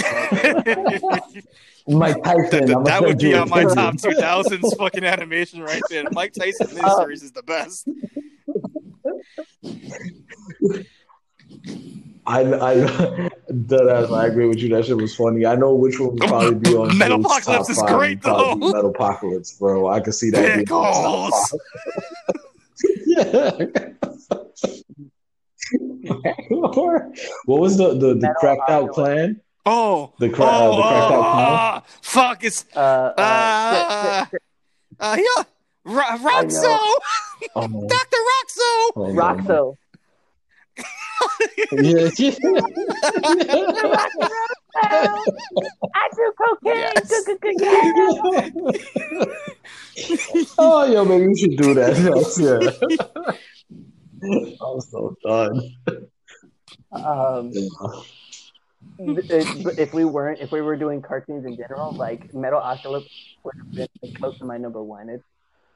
Mike Tyson. that I'm that would be on my top 2000s fucking animation right there. Mike Tyson Mysteries is the best. I, I, deadass, I agree with you. That shit was funny. I know which one would probably be on Metalocalypse Jake's top is five. great, Probably though. Metalocalypse, bro. I could see that. being on top Pickles. what was the the, the cracked out Octopus. clan? Oh, The cra- uh, oh, the cracked out oh, clan. ah, fuck! It's Uh, uh, Ah. uh, yeah, Ro- Rockso, Oh, Doctor Rockso. oh, man. Rockso. Yeah, yeah. I do cocaine. Yes. Oh, yo, maybe we should do that. Yes, yeah. I'm so done. Um, if if we weren't, if we were doing cartoons in general, like Metalocalypse would have been close to my number one. It's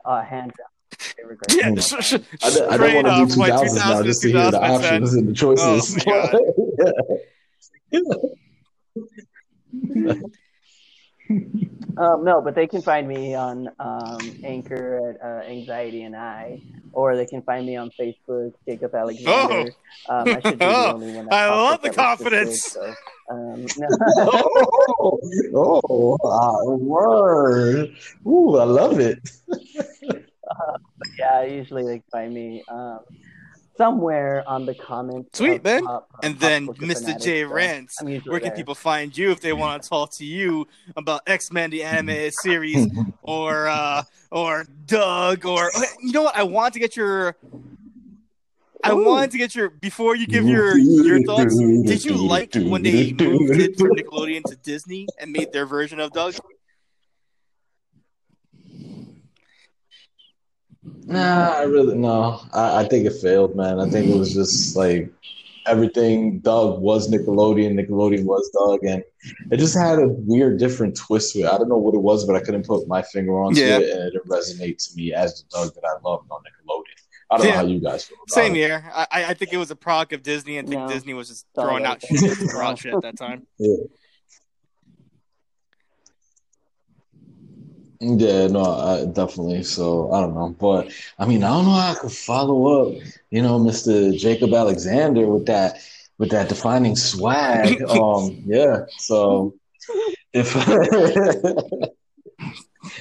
uh, hands down. Favorite cartoon. Yeah, sh- sh- I, don't- I don't want to do like 2000s now 2000 just to hear the options and the choices. Oh, Um, no, but they can find me on um, Anchor at uh, Anxiety and I, or they can find me on Facebook, Jacob Alexander. Um, I should be the only one. I love the that was this confidence. big, so, um, no. oh, oh ah, word. Ooh, I love it. yeah, usually they find me um, somewhere on the comments. Sweet, of man. Pop- and then Mr. Fanatics, J so Rants. I'm Where can people find you if they want to talk to you about X Men the animated series, or uh, or Doug, or you know what? I want to get your. I Ooh. wanted to get your before you give your your thoughts. Did you like when they moved it from Nickelodeon to Disney and made their version of Doug? Nah, I really no. I, I think it failed, man. I think it was just like everything. Doug was Nickelodeon. Nickelodeon was Doug, and it just had a weird, different twist to it. I don't know what it was, but I couldn't put my finger on Yeah. it, and it didn't resonate to me as the Doug that I loved on Nickelodeon. I don't Yeah. know how you guys feel. About Same it. here. I, I think it was a product of Disney, and think No. Disney was just throwing out shit, throwing out shit at that time. Yeah, no, I, definitely. So I don't know, but I mean, I don't know how I could follow up, you know, Mr. Jacob Alexander with that with that defining swag. Um, yeah. So if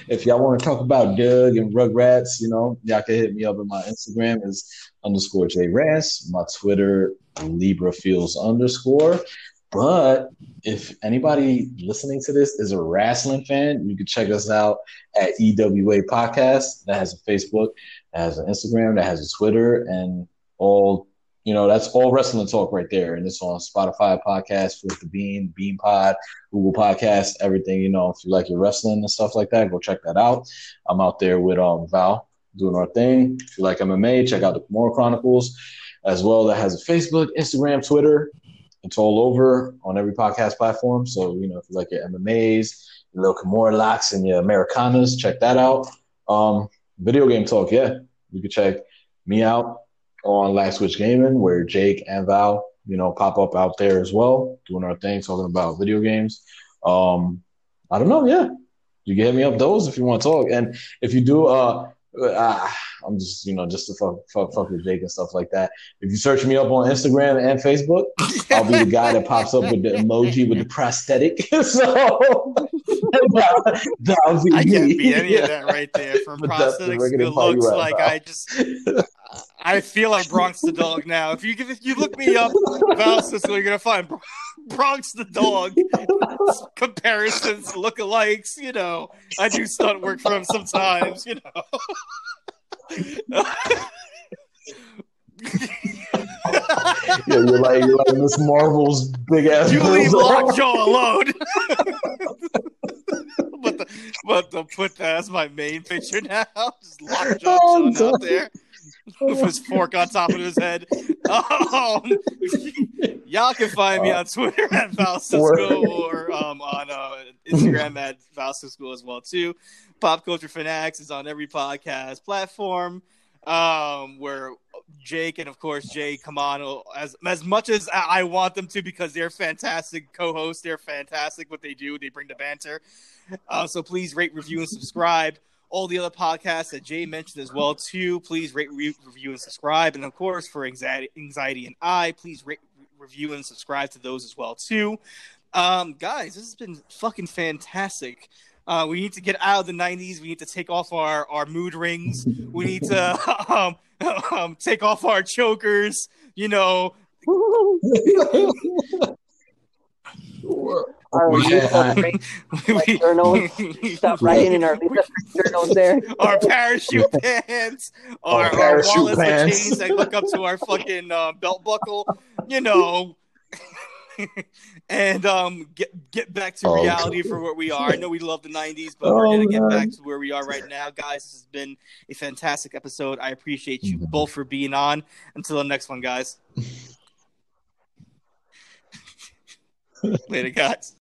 if y'all want to talk about Doug and Rugrats, you know, y'all can hit me up at my Instagram is underscore J Rants, my Twitter Libra feels underscore. But if anybody listening to this is a wrestling fan, you can check us out at EWA Podcast. That has a Facebook, that has an Instagram, that has a Twitter, and all you know, that's all wrestling talk right there. And it's on Spotify podcast with the Bean, Bean Pod, Google Podcast, everything. You know, if you like your wrestling and stuff like that, go check that out. I'm out there with um Val doing our thing. If you like MMA, check out the Kimura Chronicles as well. That has a Facebook, Instagram, Twitter. It's all over on every podcast platform. So, you know, if you like your MMAs, your little Kimura locks and your Americanas, check that out. Um, video game talk, yeah. You can check me out on Last Switch Gaming, where Jake and Val, you know, pop up out there as well, doing our thing, talking about video games. Um, I don't know, yeah. You can hit me up those if you want to talk. And if you do, uh, uh, I'm just, you know, just to fuck, fuck, fuck with Jake and stuff like that. If you search me up on Instagram and Facebook, I'll be the guy that pops up with the emoji with the prosthetic. so that, that be I can't be any of that right there. From prosthetics, it looks like I just. I feel like Bronx the dog now. If you if you look me up, Val you're gonna find Bronx the dog comparisons, lookalikes. You know, I do stunt work for him sometimes. You know. yeah, you're like you're like Miss Marvel's big ass. You leave Lockjaw alone. but the, but to put that as my main picture now, just Lockjaw oh, out there with his fork on top of his head. Um, y'all can find me on Twitter at Valcisco or um, on uh, Instagram at Valcisco as well too. Pop Culture Fanatics is on every podcast platform. Um, where Jake and of course Jay come on as as much as I want them to because they're fantastic co-hosts. They're fantastic what they do. They bring the banter. Uh, so please rate, review, and subscribe all the other podcasts that Jay mentioned as well too. Please rate, re- review, and subscribe. And of course, for anxiety, anxiety and I, please rate, re- review, and subscribe to those as well too. Um, guys, this has been fucking fantastic. Uh, we need to get out of the '90s. We need to take off our our mood rings. We need to um, um, take off our chokers. You know. our we, journals. Stop writing in our journals there. Our parachute pants, our, our, parachute our wallets pants. chains that look up to our fucking uh, belt buckle. You know. and um, get get back to oh, reality for where we are. I know we love the '90s, but oh, we're gonna get back to where we are right now, guys. This has been a fantastic episode. I appreciate you mm-hmm. both for being on. Until the next one, guys. Later, guys.